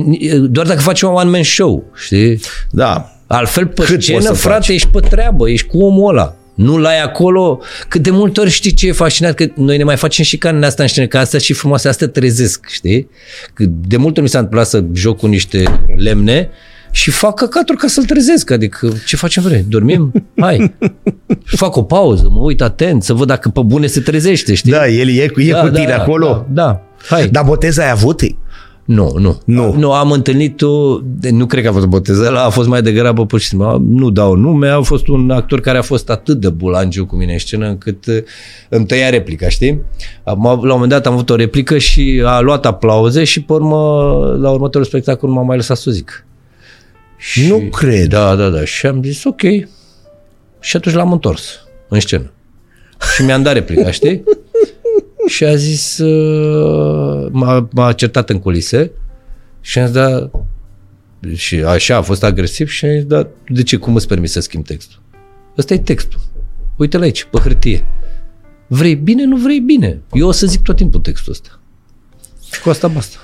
doar dacă faci un one-man show, știi? Da. Altfel, pe Cât scenă, frate, faci? ești pe treabă, ești cu omul ăla. Nu l-ai acolo, că de multe ori știi ce e fascinat, că noi ne mai facem și carnea asta în scenă, că asta și frumoase, asta trezesc, știi? Că de multe ori mi s-a întâmplat să joc cu niște lemne și fac căcaturi ca să-l trezesc, adică ce facem vrei? Dormim? Hai! fac o pauză, mă uit atent, să văd dacă pe bune se trezește, știi? Da, el e, e da, cu tine da, acolo. Da, da. Hai. Dar botez ai avut? Nu, nu. Nu. Nu, am întâlnit-o, nu cred că a fost boteză, a fost mai degrabă pur și simplu, nu dau nume, a fost un actor care a fost atât de bulangiu cu mine în scenă încât uh, îmi tăia replica, știi? La un moment dat am avut o replică și a luat aplauze și pe urmă, la următorul spectacol m-a mai lăsat să o zic. Și, nu cred. Da, da, da. Și am zis, ok. Și atunci l-am întors în scenă. Și mi-am dat replica, știi? și a zis, uh, m-a, m-a certat în culise și am zis, da, și așa a fost agresiv și am zis, da, de ce, cum îți permis să schimb textul? Ăsta e textul. Uite-l aici, pe hârtie. Vrei bine, nu vrei bine. Eu o să zic tot timpul textul ăsta. Cu asta basta.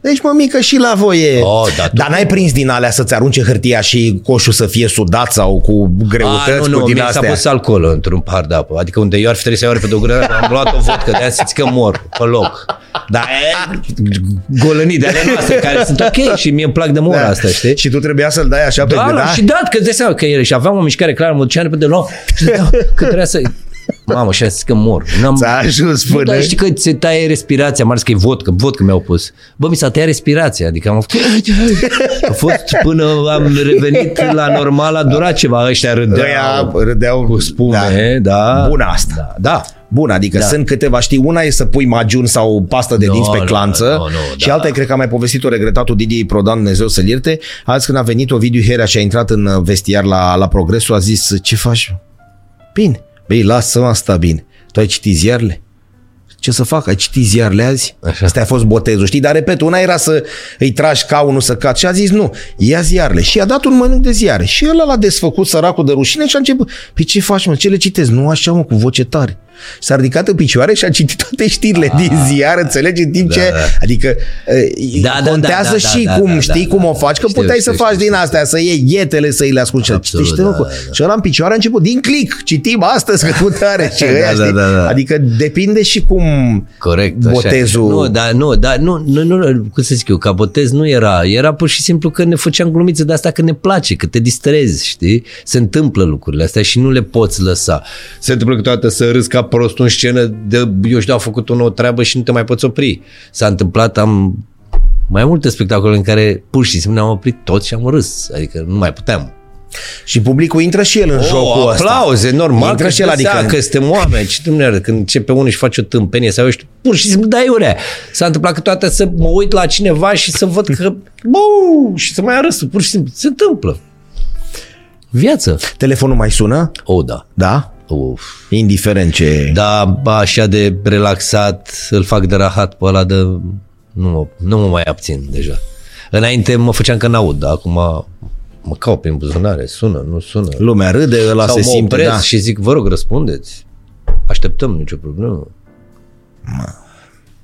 Deci, mică și la voie. Oh, da, Dar n-ai prins din alea să-ți arunce hârtia și coșul să fie sudat sau cu greutăți, A, nu, nu, cu din astea? s-a pus alcool într-un par de apă. Adică unde eu ar fi trebuit să iau pe o gură, am luat o vodcă, de-aia simți că mor pe loc. Dar e golănii de ale noastre care sunt ok și mie îmi plac de mor da. asta, știi? Și tu trebuia să-l dai așa da, pe da, și dat, că îți dai seama că el și aveam o mișcare clară, mă duceam repede la și da, că trebuia să Mamă, și am zis că mor. N-am... Ți-a ajuns până... Nu, dar știi că ți taie respirația, mai ales că e vodcă, vodcă mi-au pus. Bă, mi s-a tăiat respirația, adică am a fost până am revenit la normal, a durat ceva, ăștia râdeau, Ăia râdeau cu spume, da. da. Bună asta. Da, da. Bun, adică da. sunt câteva, știi, una e să pui magiun sau pastă de no, dinți pe clanță no, no, no, și da. alta e, cred că a mai povestit-o regretatul Didi Prodan, Dumnezeu să-l ierte. Azi când a venit Ovidiu Herea și a intrat în vestiar la, la Progresul, a zis, ce faci? Bine. Băi, lasă-mă asta bine. Tu ai citit ziarele? Ce să fac? Ai citit ziarele azi? Așa. Asta a fost botezul, știi? Dar, repet, una era să îi tragi ca unul să cad și a zis nu, ia ziarele. Și i-a dat un mănânc de ziare. Și ăla l-a desfăcut săracul de rușine și a început. Păi ce faci, mă? Ce le citezi? Nu așa, mă, cu voce tare. S-a ridicat în picioare și a citit toate știrile ah, din ziar, înțelegi, în timp da, ce, da. adică da, da, contează da, da, și da, cum, da, știi da, cum da, o faci, că știu, puteai știu, să faci știu, din astea, să iei ghetele, să îi le asculti. Absolut, da, da, da. Și ăla în picioare a început, din click, citim astăzi că tu tare ce da, da, da, da. Adică depinde și cum Corect, botezul... Nu, dar nu, dar nu, nu, nu, cum să zic eu, ca botez nu era, era pur și simplu că ne făceam glumițe de asta că ne place, că te distrezi, știi? Se întâmplă lucrurile astea și nu le poți lăsa. Se întâmplă câteodată să râzi ca prostul în scenă de, eu știu, a făcut o nouă treabă și nu te mai poți opri. S-a întâmplat, am mai multe spectacole în care pur și simplu ne-am oprit toți și am râs. Adică nu mai puteam. Și publicul intră și el în oh, jocul ăsta. aplauze, normal. Intră și el, adică... Că suntem oameni. Ce dumneavoastră, când începe unul și face o tâmpenie sau ești pur și simplu dai urea. S-a întâmplat că toate să mă uit la cineva și să văd că bou, și să mai arăs. Pur și simplu. Se întâmplă. Viață. Telefonul mai sună? O, oh, da. Da? Uf. Indiferent ce... Da, așa de relaxat, îl fac de rahat pe ăla de... Nu, nu mă mai abțin deja. Înainte mă făceam că n-aud, dar acum mă caut prin buzunare, sună, nu sună. Lumea râde, ăla Sau se simte, da. și zic, vă rog, răspundeți. Așteptăm, nicio problemă. Ma.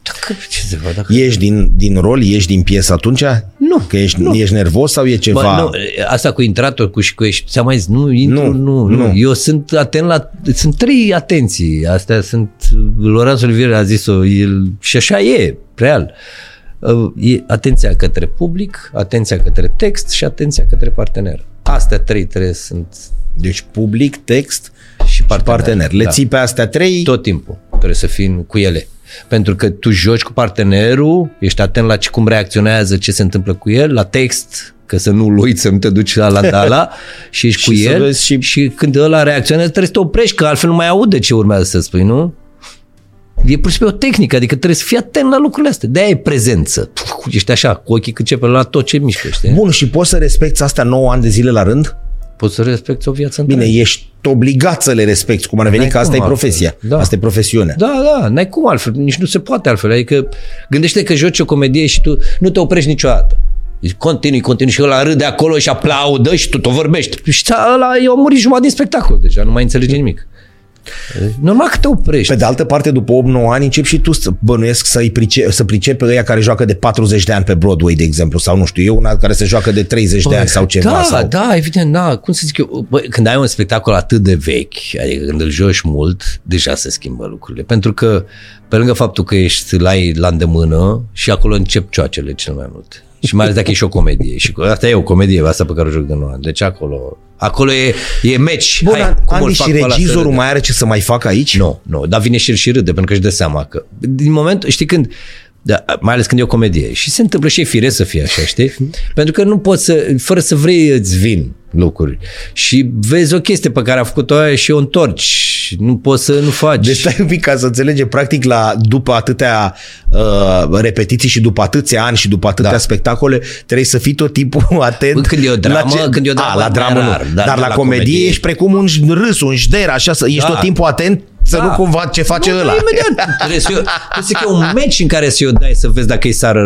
Dacă, ce se va, dacă... Ești din, din rol, ești din piesă atunci? Nu. Că ești, nu. ești nervos sau e ceva? Bă, nu, asta cu intratul cu și cu ești, ți-am mai zis, nu, intru, nu, nu, nu, nu. Eu sunt atent la, sunt trei atenții. Astea sunt, Lorenzo Olivier a zis-o, el, și așa e, real. Uh, e atenția către public, atenția către text și atenția către partener. Astea trei trebuie sunt. Deci public, text și partener. Și partener. Le da. ții pe astea trei? Tot timpul. Trebuie să fim cu ele. Pentru că tu joci cu partenerul, ești atent la ce, cum reacționează, ce se întâmplă cu el, la text, că să nu-l uiți, să nu te duci la la și ești și cu el și... și când ăla reacționează trebuie să te oprești, că altfel nu mai aude ce urmează să spui, nu? E pur și simplu o tehnică, adică trebuie să fii atent la lucrurile astea. De-aia e prezență. Ești așa, cu ochii cât la tot ce mișcă, știi? Bun, și poți să respecti astea 9 ani de zile la rând? Poți să respecti o viață Bine, întreagă. ești obligat să le respecti, cum ar veni N-ai că asta cum e altfel. profesia. Da. Asta e profesiunea. Da, da, n-ai cum altfel, nici nu se poate altfel. Adică gândește că joci o comedie și tu nu te oprești niciodată. Deci continui, continui și ăla râde acolo și aplaudă și tu tot vorbești. Și ăla e o murit jumătate din spectacol deja, nu mai înțelege nimic. Normal că te oprești. Pe de altă parte, după 8-9 ani, începi și tu să bănuiesc să-i price- să pricepi pe ăia care joacă de 40 de ani pe Broadway, de exemplu, sau nu știu eu, una care se joacă de 30 de ani sau ceva. Da, sau... da, evident, da. Cum să zic eu, bă, când ai un spectacol atât de vechi, adică când îl joci mult, deja se schimbă lucrurile. Pentru că, pe lângă faptul că ești la, la îndemână, și acolo încep cioacele cel mai mult. Și mai ales dacă e și o comedie. Și asta e o comedie, asta pe care o joc de 9 ani. Deci acolo, acolo e, e match. Bun, Hai, cum îl Andy fac și pe ăla să regizorul râdă? mai are ce să mai facă aici? Nu, nu, dar vine și el și râde, pentru că își dă seama că din moment, știi când, da, mai ales când e o comedie și se întâmplă și e firesc să fie așa, știi? Pentru că nu poți să, fără să vrei îți vin lucruri și vezi o chestie pe care a făcut-o aia și o întorci, nu poți să nu faci. Deci stai un pic ca să înțelege, practic, la, după atâtea uh, repetiții și după atâția ani și după atâtea Da. spectacole, trebuie să fii tot timpul atent. Bă, când e o dramă, la când e o dramă A, la mai dramă nu. rar, dar, dar la, la comedie, comedie ești precum un râs, un jder, așa, să ești Da. tot timpul atent să Da. nu cumva ce face Nu, ăla. Imediat. Trebuie să, trebuie să fie un match în care să-i o dai să vezi dacă îi sară...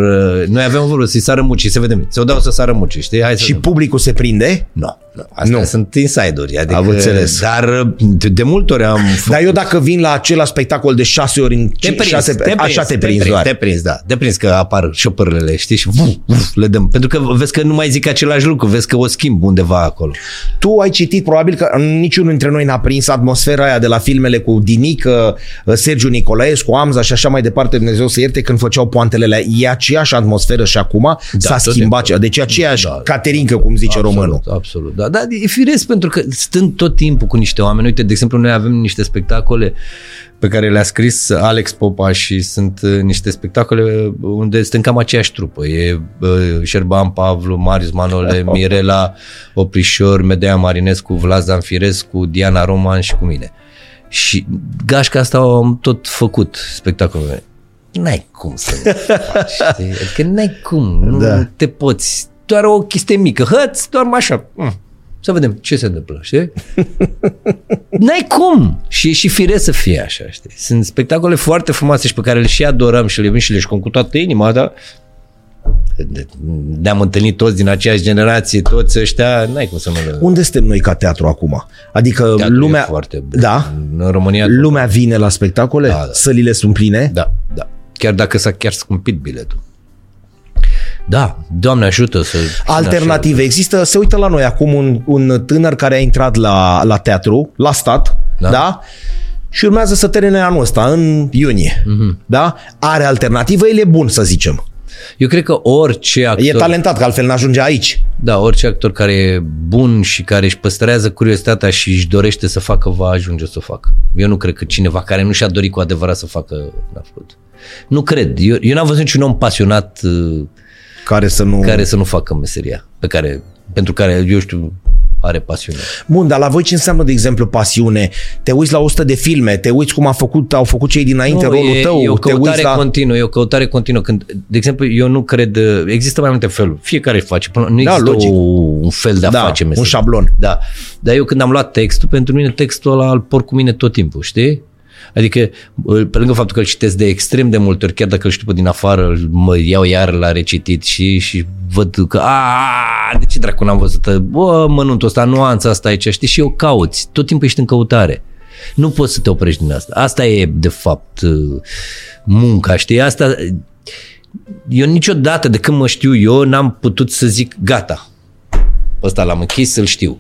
Noi avem o vorbă, să-i sară mucii, să vedem. Să o dau să sară mucii, știi? Hai să Și vedem. publicul se prinde? Nu, nu. Astea Nu. sunt insider adică, Am înțeles. Dar de, de multe ori am făcut Dar eu dacă vin la același spectacol de șase ori în Te prins, șase, te prins, așa te prins prins, doar. Te prins, da. Te prins că apar șopârlele, știi? Și vuf, vuf, le dăm. Pentru că vezi că nu mai zic același lucru, vezi că o schimb undeva acolo. Tu ai citit, probabil că niciunul dintre noi n-a prins atmosfera aia de la filmele cu Dinică, Sergiu Nicolaescu, Amza și așa mai departe, Dumnezeu să ierte, când făceau poantele alea. E aceeași atmosferă și acum s-a tot schimbat. timpul. Deci aceeași Da. caterincă, cum zice absolut, românul. Absolut, da. Dar e firesc pentru că stând tot timpul cu niște oameni. Uite, de exemplu, noi avem niște spectacole pe care le-a scris Alex Popa și sunt uh, niște spectacole unde sunt cam aceeași trupă. E uh, Șerban Pavlu, Marius Manole, Mirela Oprișor, Medea Marinescu, Vlad Zanfirescu, Diana Roman și cu mine. Și gașca asta am tot făcut spectacolele. N-ai cum să nu faci, știi? Adică n-ai cum, nu Da. te poți. Doar o chestie mică, hăț, doar așa. Mm. Să vedem ce se întâmplă, știi? N-ai cum! Și e și firesc să fie așa, știi? Sunt spectacole foarte frumoase și pe care le și adorăm și le iubim și le școm cu toată inima, dar ne-am întâlnit toți din aceeași generație, toți ăștia, n-ai cum să nu le... Unde suntem noi ca teatru acum? Adică Teatru e lumea... foarte bun. Da? În România... Lumea vine la spectacole? Da, da. Sălile sunt pline? Da, da. Chiar dacă s-a chiar scumpit biletul. Da, Doamne ajută să... Alternative. Există, se uită la noi acum un, un tânăr care a intrat la, la teatru, la stat, da? Da. da? Și urmează să termine anul ăsta, în iunie. Mhm. Mm-hmm. Da? Are alternativă, el e bun, să zicem. Eu cred că orice actor... E talentat, că altfel n-ajunge aici. Da, orice actor care e bun și care își păstrează curiozitatea și își dorește să facă, va ajunge să o facă. Eu nu cred că cineva care nu și-a dorit cu adevărat să facă, n-a făcut. Nu cred. Eu, eu n-am văzut niciun om pasionat uh, Care să nu... care să nu facă meseria pe care, pentru care, eu știu, are pasiune. Bun, dar la voi ce înseamnă, de exemplu, pasiune? Te uiți la 100 de filme, te uiți cum a făcut, au făcut cei dinainte Nu, rolul e, tău, e o te căutare uiți la... continuă, e o căutare continuă. Când, de exemplu, eu nu cred, există mai multe feluri. Fiecare face. Până, nu Da, există logic. o, un fel de a da, face un meseria. șablon. Da. Dar eu când am luat textul, pentru mine textul ăla îl port cu mine tot timpul, știi? Adică, îl- pe lângă faptul că îl citesc de extrem de multe ori, chiar dacă îl știu pe din afară, îl- mă iau iar la recitit și, și văd că, a, de ce dracu n-am văzut? Bă, mănuntul ăsta, nuanța asta aici, știi? Și eu cauți, tot timpul ești în căutare. Nu poți să te oprești din asta. Asta e, de fapt, munca, știi? Asta, eu niciodată, de când mă știu eu, n-am putut să zic, gata, ăsta l-am închis, să-l știu.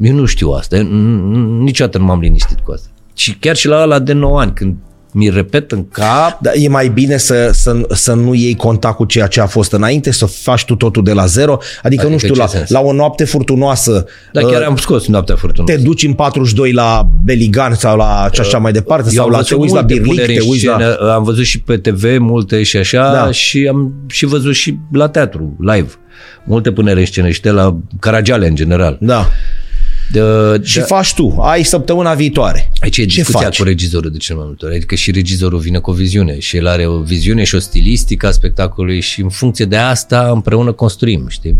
Eu nu știu asta, eu, n- n- niciodată nu m-am liniștit cu asta. Și chiar și la ăla de 9 ani, când mi repet în cap, Dar e mai bine să, să, să nu iei contact cu ceea ce a fost înainte, să faci tu totul de la zero. Adică, Adică nu știu, ce la, sens? la o noapte furtunoasă dar chiar uh, am scos noaptea furtunoasă. te duci în 42 la Beligan sau la și așa mai departe, Eu sau am la, văzut te uiți la multe Birlic, puneri te în uiți la... scenă, Am văzut și pe TV multe și așa Da. și am și văzut și la teatru, live. Multe puneri în scenă și de la Caragiale în general. Da. De, Și de, faci tu, ai săptămâna viitoare. Aici e Ce discuția faci? cu regizorul de cel mai multe ori. Adică și regizorul vine cu o viziune și el are o viziune și o stilistică a spectacolului și în funcție de asta împreună construim, știi?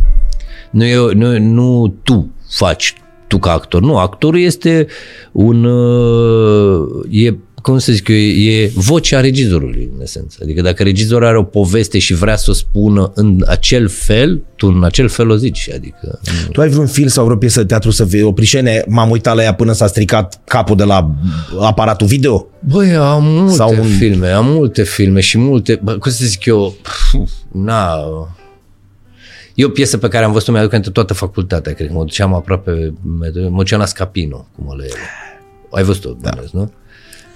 Nu, e, nu, nu tu faci tu ca actor. Nu, actorul este un... uh, E, cum să zic eu, e vocea regizorului, în esență. Adică dacă regizorul are o poveste și vrea să o spună în acel fel, tu în acel fel o zici. Adică, Tu ai vreun film sau vreo piesă de teatru să vezi o prișene? M-am uitat la ea până s-a stricat capul de la aparatul video? Băi, am multe Sau Sau un- un... filme, am multe filme și multe, bă, cum să zic eu, pf, na, e o piesă pe care am văzut-o, mi-aduc pentru toată facultatea, cred că mă duceam aproape, mă duceam la Scapino, cum o le Ai văzut-o, da. nu?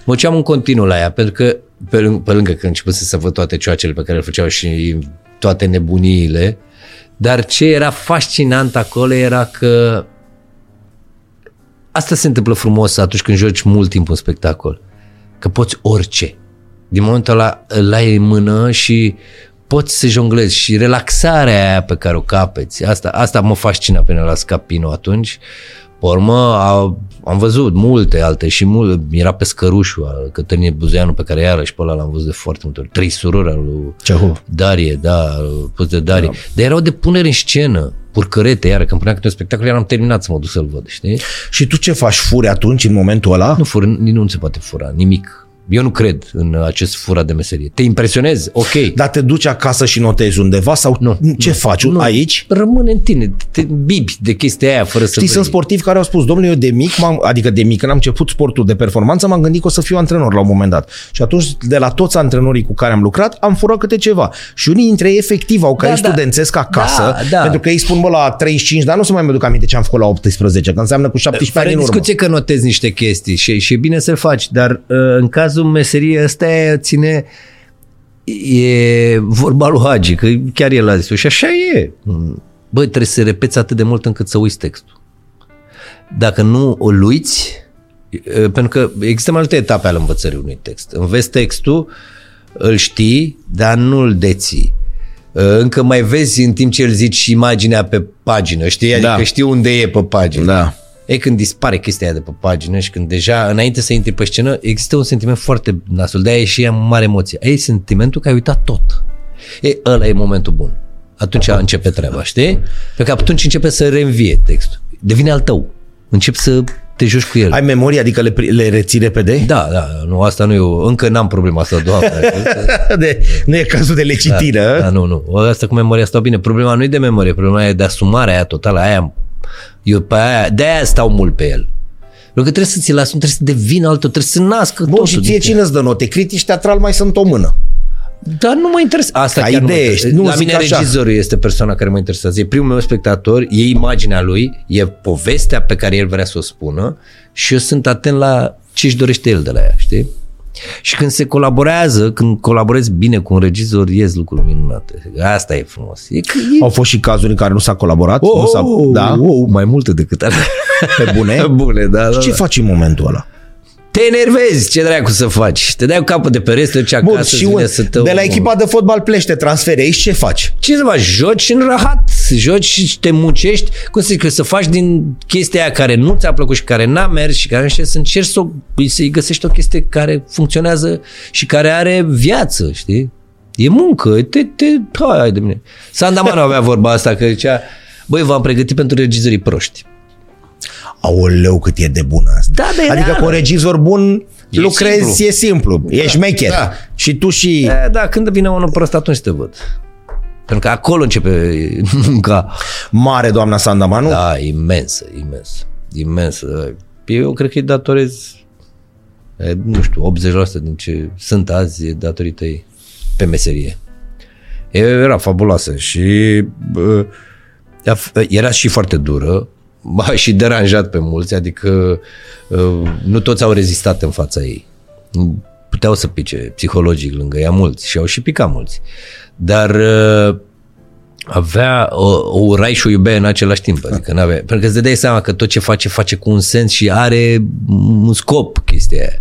Mă duceam în continuu la ea, pentru că pe, lângă, pe lângă că început să văd toate cioacele pe care le făceau și toate nebuniile, dar ce era fascinant acolo era că asta se întâmplă frumos atunci când joci mult timp un spectacol. Că poți orice. Din momentul ăla îl ai în mână și poți să jonglezi și relaxarea aia pe care o capeți. Asta, asta mă fascina până la Scapino atunci. Pe urmă a, am văzut multe alte și mult, era pe scărușul al Cătălinei Buzeanu pe care iarăși pe ăla l-am văzut de foarte multe ori. Trei surori al lui Cehov. Darie, da, pus de Darie. Da. Dar erau de punere în scenă, purcărete, iar când punea câte un spectacol, eram terminat să mă duc să-l văd, știi? Și tu ce faci? Furi atunci, în momentul ăla? Nu, fură, nu se poate fura, nimic. Eu nu cred în acest fura de meserie. Te impresionezi? Ok. Dar te duci acasă și notezi undeva sau Nu, ce faci? nu. Aici? Rămâne în tine, te bibi de chestia aia fără să Știi, vrei. sunt sportivi care au spus, domnule, eu de mic, m-am, adică de mic, când am început sportul de performanță, m-am gândit că o să fiu antrenor la un moment dat. Și atunci, de la toți antrenorii cu care am lucrat, am furat câte ceva. Și unii dintre ei efectiv au caiet Da, da. studențesc acasă, Da, da. pentru că ei spun, bă, la 35, dar nu să mai mi-aduc aminte ce am făcut la 18, că înseamnă cu 17 Fără ani în urmă. discuție că notezi niște chestii și, și e bine să-l faci, dar uh, în cazul meseriei ăsta ține e vorba lui Hagi, că chiar el a zis și așa e. Băi, trebuie să repeți atât de mult încât să uiți textul. Dacă nu îl uiți, e, pentru că există mai multe etape ale învățării unui text. Înveți textul, îl știi, dar nu îl deții. Încă mai vezi în timp ce îl zici imaginea pe pagină, știi? Adică Da. știi unde e pe pagină. Da. E când dispare chestia aia de pe pagină și când deja, înainte să intri pe scenă, există un sentiment foarte nasul, de-aia e și ea mare emoție. Aia e sentimentul că ai uitat tot. E, ăla e momentul bun. Atunci începe treaba, știi? Pentru că atunci începe să reînvie textul. Devine al tău. Începi să te joci cu el. Ai memorie, adică le, pri- le reții repede? Da, da, nu, asta nu e o, încă n-am problema asta, doamne. De, nu e cazul de lecitină. Da, nu, nu. Asta cu memoria stau bine. Problema nu e de memorie, problema e de asumarea aia totală. Aia, eu pe aia, de aia stau mult pe el. Pentru că trebuie să ți-l asumi, trebuie să devină altul, trebuie să nască Bun, totul. și ție din cine îți dă note? Critici teatral mai sunt o mână. Dar nu mă interesează. Asta Ca chiar nu mă idee, interesează. știi, nu La zic mine așa. regizorul este persoana care mă interesează. E primul meu spectator, e imaginea lui, e povestea pe care el vrea să o spună și eu sunt atent la ce își dorește el de la ea, știi? Și când se colaborează, când colaborezi bine cu un regizor, ies lucruri minunate. Asta e frumos. E că e... Au fost și cazuri în care nu s-a colaborat? Oh, nu s-a, oh, da? oh, mai multe decât alea. Pe bune? Bune, da, da, Ce da. faci în momentul ăla? Te enervezi, ce dracu să faci? Te dai cu capul de pereți, te duci acasă, Bun, îți și vine un, să te... de la echipa de fotbal pleci, te transferi aici, ce faci? Ce să faci? Joci în rahat, joci și te muncești, cum să zic, că să faci din chestia aia care nu ți-a plăcut și care n-a mers și care și să încerci să, o- să-i găsești o chestie care funcționează și care are viață, știi? E muncă, te, te, hai, hai de mine. Sandaman avea vorba asta, că zicea, băi, v-am pregătit pentru regizorii proști. Aoleu, cât e de bună asta. Da, da, Adică da. cu un regizor bun E lucrezi, simplu. e simplu, ești șmecher. da. Și tu și... E, da, când vine unul prost, atunci te văd. Pentru că acolo începe munca. Mare doamna Sandamanu. Da, imensă, imensă, imensă. Eu cred că îi datorez, e, nu știu, 80% din ce sunt azi e datorită ei pe meserie. E, Era fabuloasă și bă, ea f- era și foarte dură, a și deranjat pe mulți, adică uh, nu toți au rezistat în fața ei. Nu Puteau să pice psihologic lângă ea mulți și au și picat mulți. Dar uh, avea o, o urai și o iubea în același timp. Adică n-avea, pentru că îți dai seama că tot ce face, face cu un sens și are un scop chestia aia.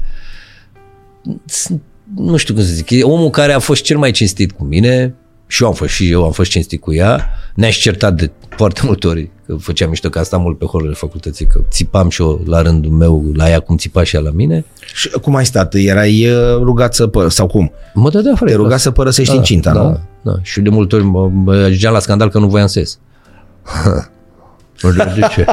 Sunt- Nu știu cum să zic, e omul care a fost cel mai cinstit cu mine și eu am fost și eu am fost cinstit cu ea. Ne-a și certat de foarte multe ori, că făceam mișto că asta mult pe holurile facultății, că țipam și eu la rândul meu la ea cum țipa și ea la mine. Și cum ai stat? Erai uh, rugat să pă... sau cum? Mă dădea afară. Te ruga să părăsești incinta, da, nu? Da, și de multe ori mă, mă ajungeam la scandal că nu voiam să ies. Nu știu de ce.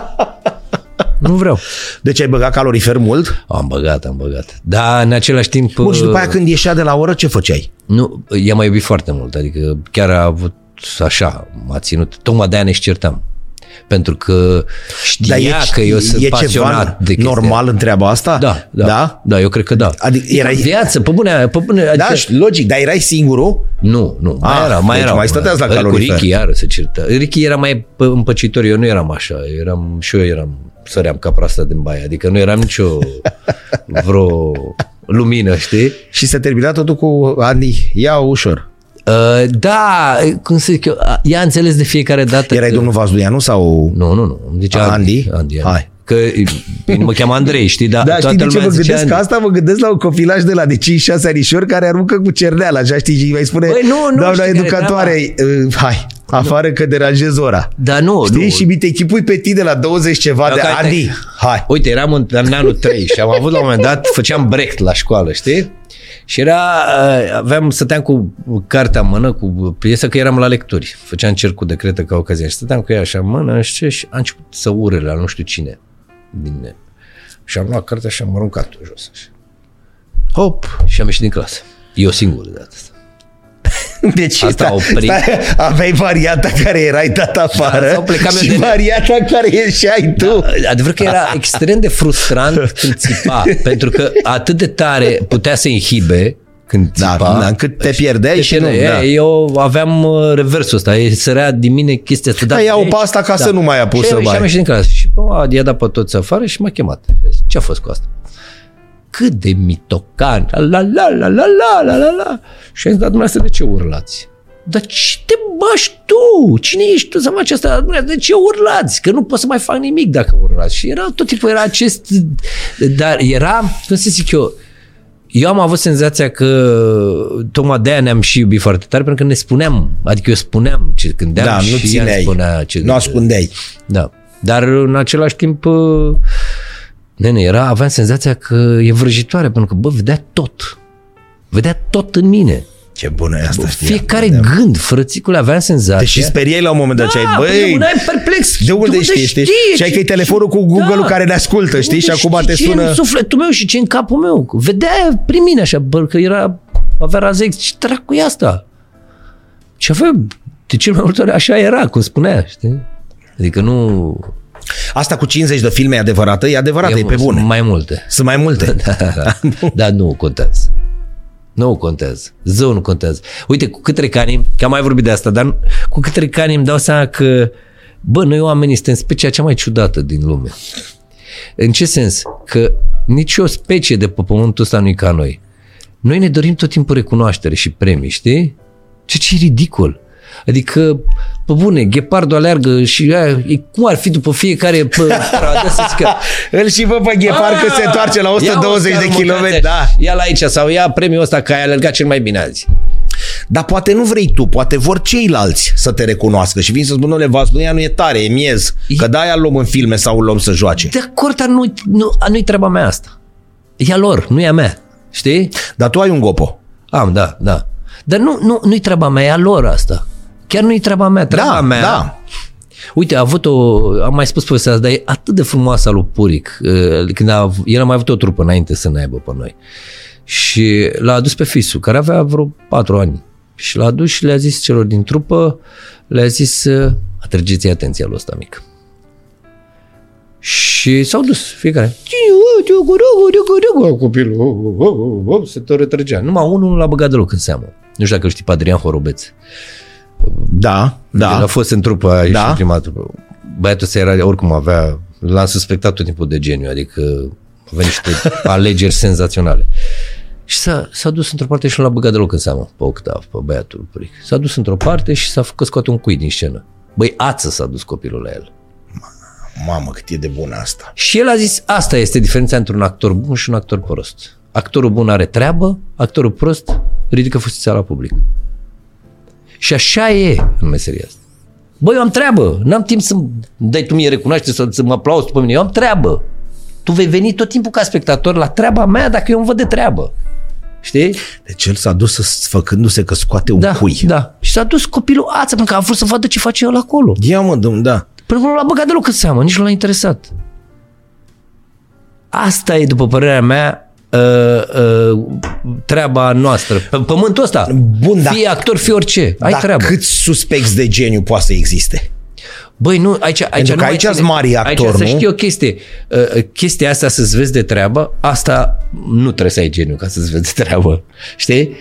Nu vreau. Deci ai băgat calorifer mult? Am băgat, am băgat. Dar în același timp... Bun, și după aia când ieșea de la oră, ce făceai? Nu, i-am mai iubit foarte mult, adică chiar a avut așa, m-a ținut, tocmai de-aia ne șcertam. Pentru că știa Dar e, că eu sunt e pasionat ceva de chestia. normal în treaba asta? Da, da, Da? da, eu cred că da. Adică erai- Viață, pe bune, pe bune, adică, Da, și logic, dar erai singurul? Nu, nu, mai Ah, era, mai deci era. mai stăteați la Cu calorifer. Ricky iară se certă. Ricky era mai pă- împăcitor, eu nu eram așa, eram, și eu eram, săream ca proasta din baie, adică nu eram nicio vreo lumină, știi? Și se termina totul cu Andy, ia ușor. Uh, da, cum să zic eu, ea a înțeles de fiecare dată Erai că... domnul Vazduianu sau... Nu, nu, nu, îmi zicea Andy? Andy. Andy, Andy. Hai. Că bine, mă cheamă Andrei, știi, dar Da, toată știi de ce lumea mă zicea gândesc? Că Andy. asta mă gândesc la un copilaj de la de 5-6 anișori care aruncă cu cerneala, așa știi, și îi mai spune, Băi, nu, nu, doamna știi care e educatoare, uh, hai, afară că deranjez ora. Dar nu, Știi? nu. Și mi te echipui pe tine la 20 ceva Dar de uite- Andy, hai. Uite, eram în, în anul 3 și am avut la un moment dat, făceam brecht la școală, știi? Și era, uh, aveam, stăteam cu cartea în mână, cu piesă, că eram la lecturi. Făceam cercul de cretă ca ocazie. Și stăteam cu ea așa în mână și, și a început să urele la nu știu cine. Din, și am luat cartea și am aruncat-o jos. Așa. Hop. Și am ieșit din clasă. Eu singur de data asta. Deci Asta a oprit. stai, aveai varianta care erai dat afară sau plecam eu și de- varianta care ieșeai tu. Adevăr că era extrem de frustrant când țipa, pentru că atât de tare putea să inhibe când Da, țipa. da, încât te pierdeai Te și nu, pierdeai. da. Eu aveam uh, reversul ăsta, e sărea din mine chestia asta. Da, ia-o pe asta ca să nu mai apuci și, să Și bai. am ieșit din clasă și bă, i-a dat pe toți afară și m-a chemat. Și a zis, Ce a fost cu asta? Cât de mitocan, la la la la la la la la la. Și am zis, dar dumneavoastră de ce urlați? Dar ce te bași tu? Cine ești tu să faci asta? Dumneavoastră, De ce urlați? Că nu pot să mai fac nimic dacă urlați. Și era tot timpul era acest... Dar era, cum să zic eu, eu am avut senzația că tocmai de-aia ne-am și iubit foarte tare, pentru că ne spuneam, adică eu spuneam ce gândeam Da, nu și ea țineai, îmi spunea ce nu gândea. ascundeai. Da. Dar în același timp, uh, nene, era, aveam senzația că e vrăjitoare, pentru că, bă, vedea tot. Vedea tot în mine. Ce bună e asta, știi? Fiecare Da. gând, frățicule, aveam senzația. Te și speriai la un moment dat, da, ce ai, păi, băi, rămâneai perplex. de unde știi, știi? Și ai că e telefonul cu Google-ul care ne ascultă, știi? Și Unde acum te știi sună... Ce în sufletul meu și ce în capul meu. Vedea prin mine așa, bă, că era, avea razex. Ce dracu e asta? Și avea, de cel mai multe ori așa era, cum spunea, știi? Adică nu... Asta cu 50 de filme e adevărată? E adevărată, e, pe sunt bune. Mai multe. Sunt mai multe. Dar nu contează. Nu contează. Zău nu contează. Uite, cu cât trec ani, că am mai vorbit de asta, dar cu cât trec ani îmi dau seama că, bă, noi oamenii suntem specia cea mai ciudată din lume. În ce sens? Că nici o specie de pe pământul ăsta nu e ca noi. Noi ne dorim tot timpul recunoaștere și premii, știi? Ce ce e ridicol. Adică, pe bune, ghepardul aleargă și aia, e, cum ar fi după fiecare pe stradă să zică Îl și vă pe ghepar că se întoarce la 120 de kilometri. Da. Ia la aici sau ia premiul ăsta că ai alergat cel mai bine azi. Dar poate nu vrei tu, poate vor ceilalți să te recunoască și vin să spun, domnule, Vasluia nu e tare, e miez, că de-aia îl luăm în filme sau îl luăm să joace. De acord, dar nu, nu, nu-i treaba mea asta. E a lor, nu e a mea. Știi? Dar tu ai un gopo. Am, da, da. Dar nu, nu, nu-i treaba mea, e a lor asta. Chiar nu-i treaba mea. Treaba Da, mea, da. Uite, a avut o, am mai spus povestea asta, dar e atât de frumoasă a lui Puric. uh, Când a, el a mai avut o trupă înainte să ne aibă pe noi. Și l-a adus pe fisul, care avea vreo patru ani. Și l-a adus și le-a zis celor din trupă, le-a zis, uh, atrăgeți atenția lui ăsta mic. Și s-au dus fiecare. Copilul se tot retrăgea. Numai unul nu l-a băgat deloc în seamă. Nu știu dacă îl știi pe Adrian Horobeț. Da, Da. El a da. fost în trupă, a ieșit Da. da. prima trupă. Băiatul ăsta era, oricum avea, l-am suspectat tot timpul de geniu, adică avea niște alegeri senzaționale. Și s-a, s-a dus într-o parte și nu l-a băgat deloc în seamă pe Octav, pe băiatul Puric. S-a dus într-o parte și s-a făcut scoate un cui din scenă. Băi, ață s-a dus copilul la el. Mamă, cât e de bună asta. Și el a zis, asta este diferența între un actor bun și un actor prost. Actorul bun are treabă, actorul prost ridică fustița la public. Și așa e în meseria asta. Băi, eu am treabă, n-am timp să-mi dai tu mie recunoaște să, să mă aplauzi tu pe mine, eu am treabă. Tu vei veni tot timpul ca spectator la treaba mea dacă eu îmi văd de treabă. Știi? Deci el s-a dus să- făcându-se că scoate un Da, cui. da. Și s-a dus copilul ață, pentru că a vrut să vadă ce face el acolo. Ia mă, domn, da. Până nu l-a băgat deloc în seamă, nici nu l-a interesat. Asta e, după părerea mea, uh, uh, treaba noastră. Pe pământul ăsta. Bun, da. Fie actor, fie orice. Ai Dar treabă. câți suspecți de geniu poate să existe? Băi, nu, aici, aici Pentru că nu mai aici ține- sunt mari actori, Aici să nu? știi o chestie. Uh, chestia asta să-ți vezi de treabă, asta nu trebuie să ai geniu ca să-ți vezi de treabă. Știi?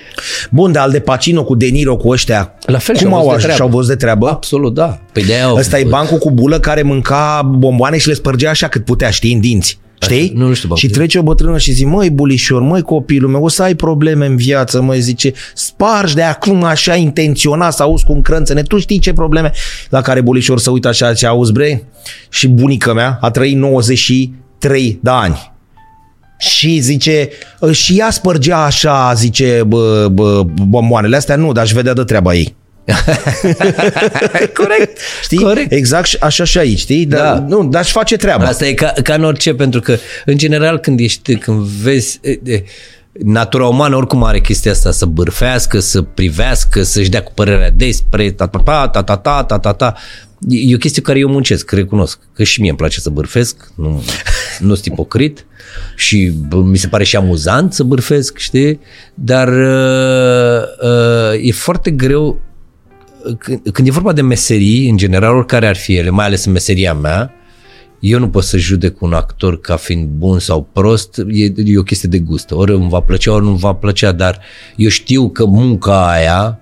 Bun, dar al de Pacino cu De Niro cu ăștia, La fel cum și-au au văzut de ajuns? treabă. Și-au văzut de treabă? Absolut, da. Păi de aia Ăsta e bancul cu bulă care mânca bomboane și le spărgea așa cât putea, știi, în dinți. Știi? nu, nu știu bancul. Și trece o bătrână și zice, măi bulișor, măi copilul meu, o să ai probleme în viață, măi, zice, spargi de acum așa intenționat să auzi cum crânțene, tu știi ce probleme? La care bulișor să uită așa, ce auzi, bre? Și bunica mea a trăit 93 de ani. Și zice, și ea spărgea așa, zice, bă, bă, bomboanele astea, nu, dar își vedea de treaba ei. Corect. Știi? Corect. Exact și- așa și aici, știi? Dar, Da. Nu, dar își face treaba. Asta e ca, ca în orice, pentru că, în general, când ești, când vezi, e, e, natura umană oricum are chestia asta, să bârfească, să privească, să-și dea cu părerea despre ta ta ta ta ta ta ta ta ta. E e o chestie cu care eu muncesc, recunosc, că și mie îmi place să bârfesc, nu, nu sunt ipocrit și bă, mi se pare și amuzant să bârfesc, știi? Dar uh, uh, e foarte greu când, când e vorba de meserii, în general, oricare ar fi ele, mai ales în meseria mea, eu nu pot să judec un actor ca fiind bun sau prost, e, e o chestie de gust. Ori îmi va plăcea, ori nu va plăcea, dar eu știu că munca aia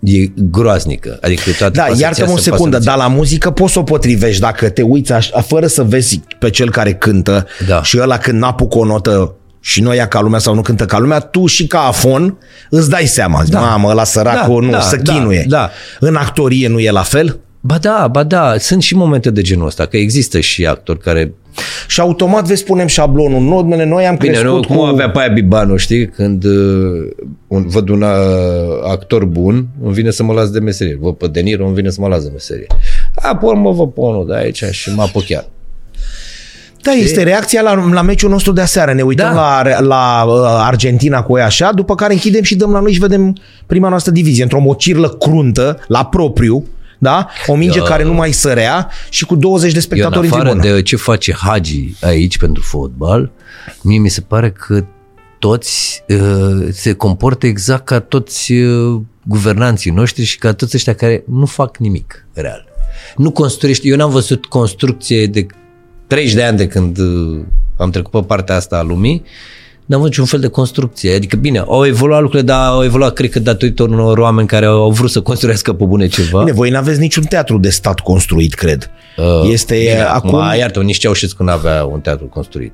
e groaznică. Adică toate Da, poate să-ți iartă-mă o iasă, poate secundă, să nu dar la muzică poți să o potrivești dacă te uiți așa, fără să vezi pe cel care cântă Da. și ăla când n-apucă o notă și nu ia ca lumea sau nu cântă ca lumea, tu și ca afon îți dai seama. Da. Mamă, ăla săracul Da, nu, da, să da, chinuie. da. În actorie nu e la fel? Ba da, ba da, sunt și momente de genul ăsta, că există și actori care... Și automat vezi, punem șablonul. Noi, noi am Bine, crescut nu, cum cu... avea pe aia Bibanu, știi? Când uh, un, văd un uh, actor bun, îmi vine să mă las de meserie. Văd pe De Niro, îmi vine să mă las de meserie. A, pe urmă văd pe unul de aici și mă apuc chiar. Da, este reacția la, la meciul nostru de aseară. Ne uităm Da. la, la uh, Argentina cu ei așa, după care închidem și dăm la noi și vedem prima noastră divizie într-o mocirlă cruntă, la propriu, da? O minge Eu- care nu mai sărea și cu 20 de Eu, în spectatori în afară tribună. de ce face Hagi aici pentru fotbal, mie mi se pare că toți uh, se comportă exact ca toți uh, guvernanții noștri și ca toți ăștia care nu fac nimic real. Nu construiești. Eu n-am văzut construcție de 30 de ani de când uh, am trecut pe partea asta a lumii, n-am văzut niciun fel de construcție. Adică, bine, au evoluat lucrurile, dar au evoluat, cred că, datorită unor oameni care au vrut să construiască pe bune ceva. Bine, voi n-aveți niciun teatru de stat construit, cred. Uh, este Bine, acum... acum... Iartă, nici Ceaușescu nu avea un teatru construit.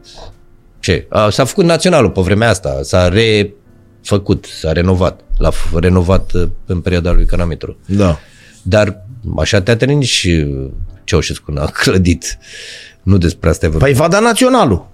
Ce? A, s-a făcut naționalul pe vremea asta, s-a refăcut, s-a renovat, l-a f- renovat uh, în perioada lui Canamitru. Da. Dar așa teatre nici uh, Ceaușescu n-a clădit. Nu despre asta e vorba. Păi va da naționalul.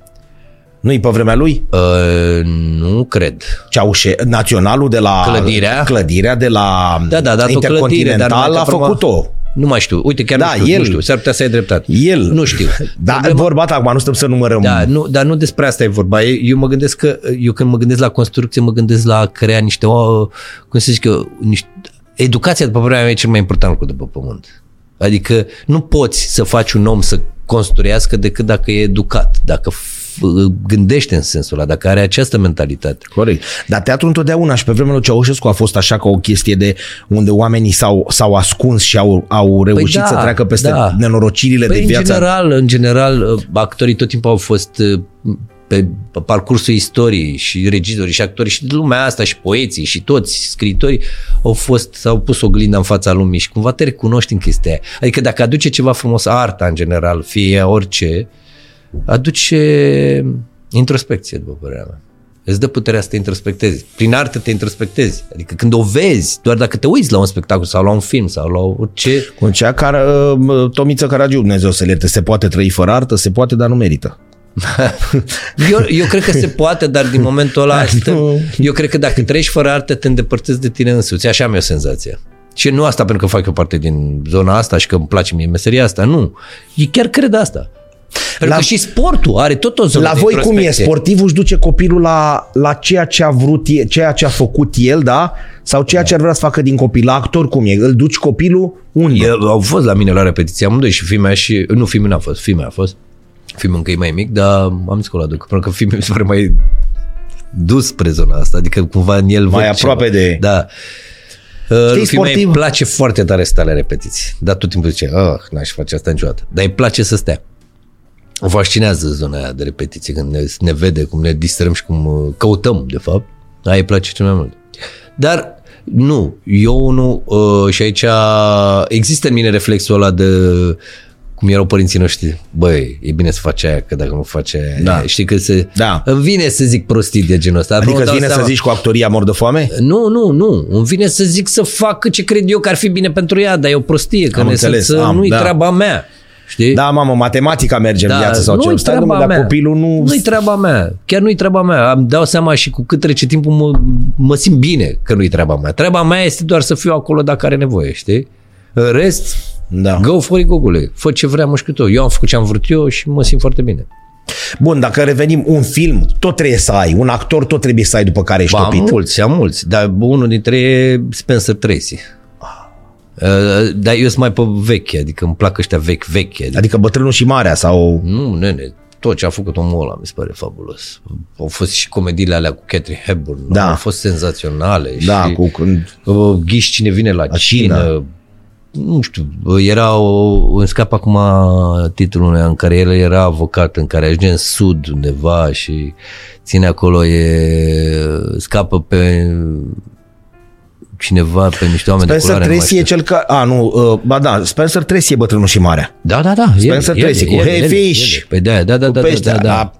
Nu-i pe vremea lui? Uh, nu cred. Ceaușe, naționalul de la... Clădirea? Clădirea de la Da, da, a dat o clădire, dar Intercontinental numai a că problema- făcut-o. Nu mai știu. Uite, chiar Da, nu știu, el- nu știu. S-ar putea să ai dreptate. El. Nu știu. Da, Problema- vorba ta, acum nu stăm să numărăm. Da, nu, dar nu despre asta e vorba. Eu eu mă gândesc că, eu când mă gândesc la construcție, mă gândesc la a crea niște, o, cum să zic eu, niște, educația, după părerea mea, e cel mai important lucru de pe pământ. Adică nu poți să faci un om să construiască decât dacă e educat, dacă f- gândește în sensul ăla, dacă are această mentalitate. Corect. Dar teatrul întotdeauna și pe vremea lui Ceaușescu a fost așa ca o chestie de unde oamenii s-au, s-au ascuns și au, au reușit da, să treacă peste da. nenorocirile Păi, de în viață. general, în general, actorii tot timpul au fost uh, pe pe parcursul istoriei și regizorii și actorii și lumea asta și poeții și toți scriitorii au fost, s-au pus oglinda în fața lumii și cumva te recunoști în chestia aia. Adică dacă aduce ceva frumos, arta în general, fie ea orice, aduce introspecție, după părerea mea. Îți dă puterea să te introspectezi. Prin artă te introspectezi. Adică când o vezi, doar dacă te uiți la un spectacol sau la un film sau la orice, Cu cea care, uh, Tomiță Caragiu, Dumnezeu să le ierte, se poate trăi fără artă, se poate, dar nu merită. Eu, eu cred că se poate, dar din momentul ăla, Nu. eu cred că dacă trăiești fără artă, te îndepărtezi de tine însuți. Așa am eu senzația. Și nu asta pentru că fac eu parte din zona asta și că îmi place mie meseria asta, nu. Eu chiar cred asta. Pentru La- că și sportul are tot o zonă La de voi cum e? introspecție. Sportivul își duce copilul la, la ceea ce a vrut el, ceea ce a făcut el, da? Sau ceea ce ar vrea să facă din copil. La actor cum e? Îl duci copilul unde? El, au fost la mine la repetiție amândoi și fimea și... Nu, fimea n-a fost, fimea a fost. Filmul încă e mai mic, dar am zis că o aduc, pentru că filmul mi se pare mai dus spre zona asta, adică cumva în el Mai văd aproape ceva. de- Da. Uh, lui Fimea sportiv? îi place foarte tare să stea la repetiții. Dar tot timpul zice, ah, n-aș face asta niciodată. Dar îi place să stea. O fascinează zona aia de repetiții, când ne, ne vede, cum ne distrăm și cum uh, căutăm, de fapt. Aia îi place cel mai mult. Dar nu, eu nu, uh, și aici există în mine reflexul ăla de cum erau părinții noștri, băi, e bine să faci aia, că dacă nu faci aia, Da. știi că se, Da. îmi vine să zic prostii de genul ăsta. dar nu Adică îmi îți dau vine să seama. zici cu actoria mor de foame? Nu, nu, nu. Îmi vine să zic să fac ce cred eu că ar fi bine pentru ea, dar e o prostie, că Am ne înțeles, să, am, nu-i da. treaba mea. Știi? Da, mamă, matematica merge în viață sau ce. nu-i Stai, treaba domnule, dar mea. copilul nu... Nu-i treaba mea. Chiar nu-i treaba mea. Am dau seama și cu cât trece timpul mă, mă simt bine că nu-i treaba mea. Treaba mea este doar să fiu acolo dacă are nevoie, știi? În rest, Da. go for it, gogule. Fă ce vrea mușchiutor. Eu am făcut ce am vrut eu și mă simt foarte bine. Bun, dacă revenim, un film, tot trebuie să ai. Un actor tot trebuie să ai după care ești Ba, am topit. mulți, am mulți, dar unul dintre ei e Spencer Tracy. Uh, dar eu sunt mai pe vechi, adică îmi plac ăștia vechi, vechi. Adică, Adică bătrânul și marea sau... nu, nene, tot ce a făcut omul ăla mi se pare fabulos. Au fost și comediile alea cu Catherine Hepburn, Da. au fost senzaționale. Da, și, cu când... uh, Ghiși cine vine la, La cină. cină. Nu știu, era o, îmi scap acum titlul ăla în care el era avocat, în care ajunge în sud undeva și ține acolo, e, scapă pe cineva, pe niște oameni de Spencer culoare. nu mai Tracy e știu. cel care... A, nu, uh, ba da, Spencer Tracy e bătrânul și marea. Da, da, da. Spencer Tracy cu Hey Fish. Păi da, da, da, Cu da, da, peștea, da, da. da.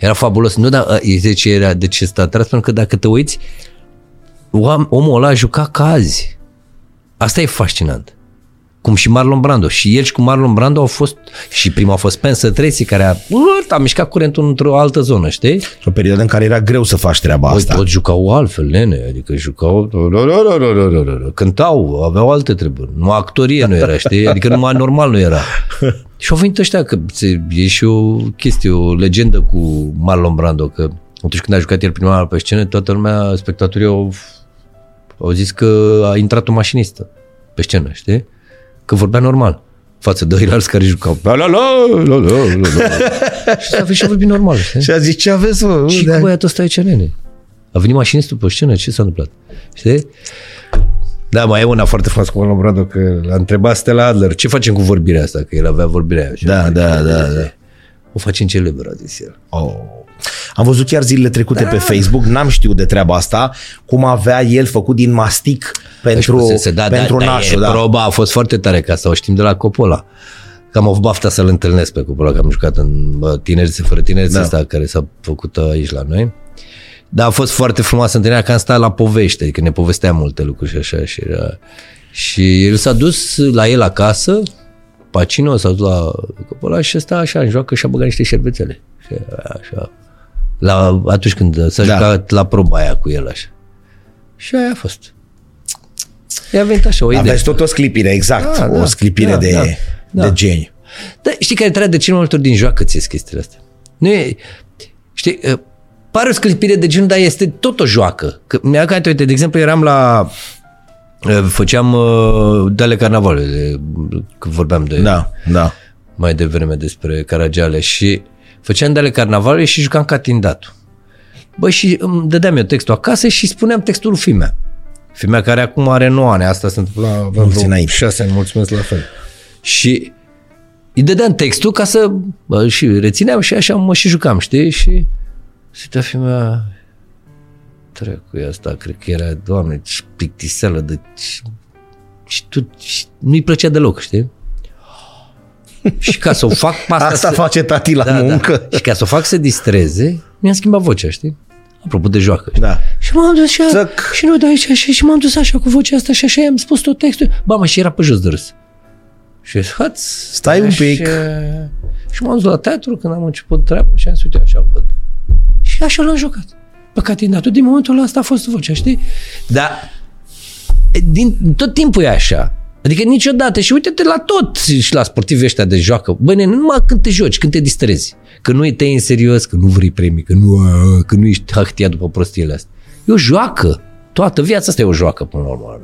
Era fabulos. Nu, dar de ce era, de ce sta atras? Pentru că dacă te uiți, oam- omul ăla juca ca azi. Asta e fascinant. Cum și Marlon Brando. Și el și cu Marlon Brando au fost, și prima a fost Spencer Tracy, care a, a mișcat curentul într-o altă zonă, știi? O perioadă în care era greu să faci treaba Păi asta. toți jucau altfel, nene, adică jucau, cântau, aveau alte treburi. Numai actorie nu era, știi? Adică numai normal nu era. Și au venit ăștia, că se- e și o chestie, o legendă cu Marlon Brando, că atunci când a jucat el prima oară pe scenă, toată lumea, spectatorii au, au zis că a intrat un mașinistă pe scenă, știi? Că vorbea normal față de alți care jucau. La, la, la, la, la, la, la. și s-a venit și a vorbit normal, știi? Și a zis, ce aveți, mă? Și Unde cu băiatul ăsta aici, nene. A venit mașinistul pe scenă, ce s-a întâmplat? Știi? Da, mai e una foarte frumoasă cu Marlon Brando, că l-a întrebat Stella Adler, ce facem cu vorbirea asta? Că el avea vorbirea aia. Și Da, a zis, da, da, da. O facem celebră, a zis el. Oh. Am văzut chiar zilele trecute pe Facebook, n-am știut de treaba asta, cum avea el făcut din mastic pentru, Spusese, da, pentru da, nașul. da, Da, e, proba a fost foarte tare, ca asta o știm de la Coppola. Că am avut bafta să-l întâlnesc pe Coppola, că am jucat în bă, Tinerețe fără tinerețe, Da. da. asta care s-a făcut aici la noi. Dar a fost foarte frumoasă întâlnirea, că am stat la povește, adică ne povestea multe lucruri și așa. Și, era... și el s-a dus la el acasă, Pacino s-a dus la Coppola și ăsta așa, în joacă și a băgat niște șervețele. Și așa, la, atunci când s-a Da. da. jucat la proba aia cu el așa. Și aia a fost. I-a venit așa o idee. Aveți tot o sclipire, exact, Da, o da, sclipire da, de, da, de da. geniu. Dar știi care trebuie de cel mai multe ori din joacă ți chestiile astea. Nu e, știi, uh, pare o sclipire de genul, dar este tot o joacă. Că, mi-a că, uite, de exemplu, eram la uh, făceam uh, Dale Carnavale, de, că vorbeam de Da, da. mai devreme despre Caragiale și făceam Dale Carnavale și jucam ca tindatul. Bă, și îmi dădeam eu textul acasă și spuneam textul lui Fimea. Fimea care acum are 9 ani, asta se întâmplă aveam Mulți vreo înainte. 6 ani, mulțumesc la fel. Și îi dădeam textul ca să bă, și rețineam și așa mă și jucam, știi? Și se uitea Fimea Trecu asta, cred că era, doamne, ce plictiseală de... Și, și tu, și nu-i plăcea deloc, știi? Și ca să o fac pe asta, Asta să, face tati la muncă. Și ca să o fac să distreze, mi-am schimbat vocea, știi? Apropo de joacă. știi? Da. Și m-am dus și, Țăc. și nu de aici și, și m-am dus așa cu vocea asta și așa i-am spus tot textul. Ba, mă, și era pe jos de râs. Și eu zic, haț, Stai un și, pic. Și m-am dus la teatru când am început treaba și am zis, uite, așa văd. Și așa l-am jucat. Pe catinatul. Din momentul ăla asta a fost vocea, știi? Dar e, din, tot timpul e așa. Adică niciodată. Și uite-te la tot și la sportivii ăștia de joacă. Bă, nene, numai când te joci, când te distrezi. Că nu te iei în serios, că nu vrei premii, că nu, că nu ești hahtia după prostiile astea. E o joacă. Toată viața asta e o joacă până la urmă.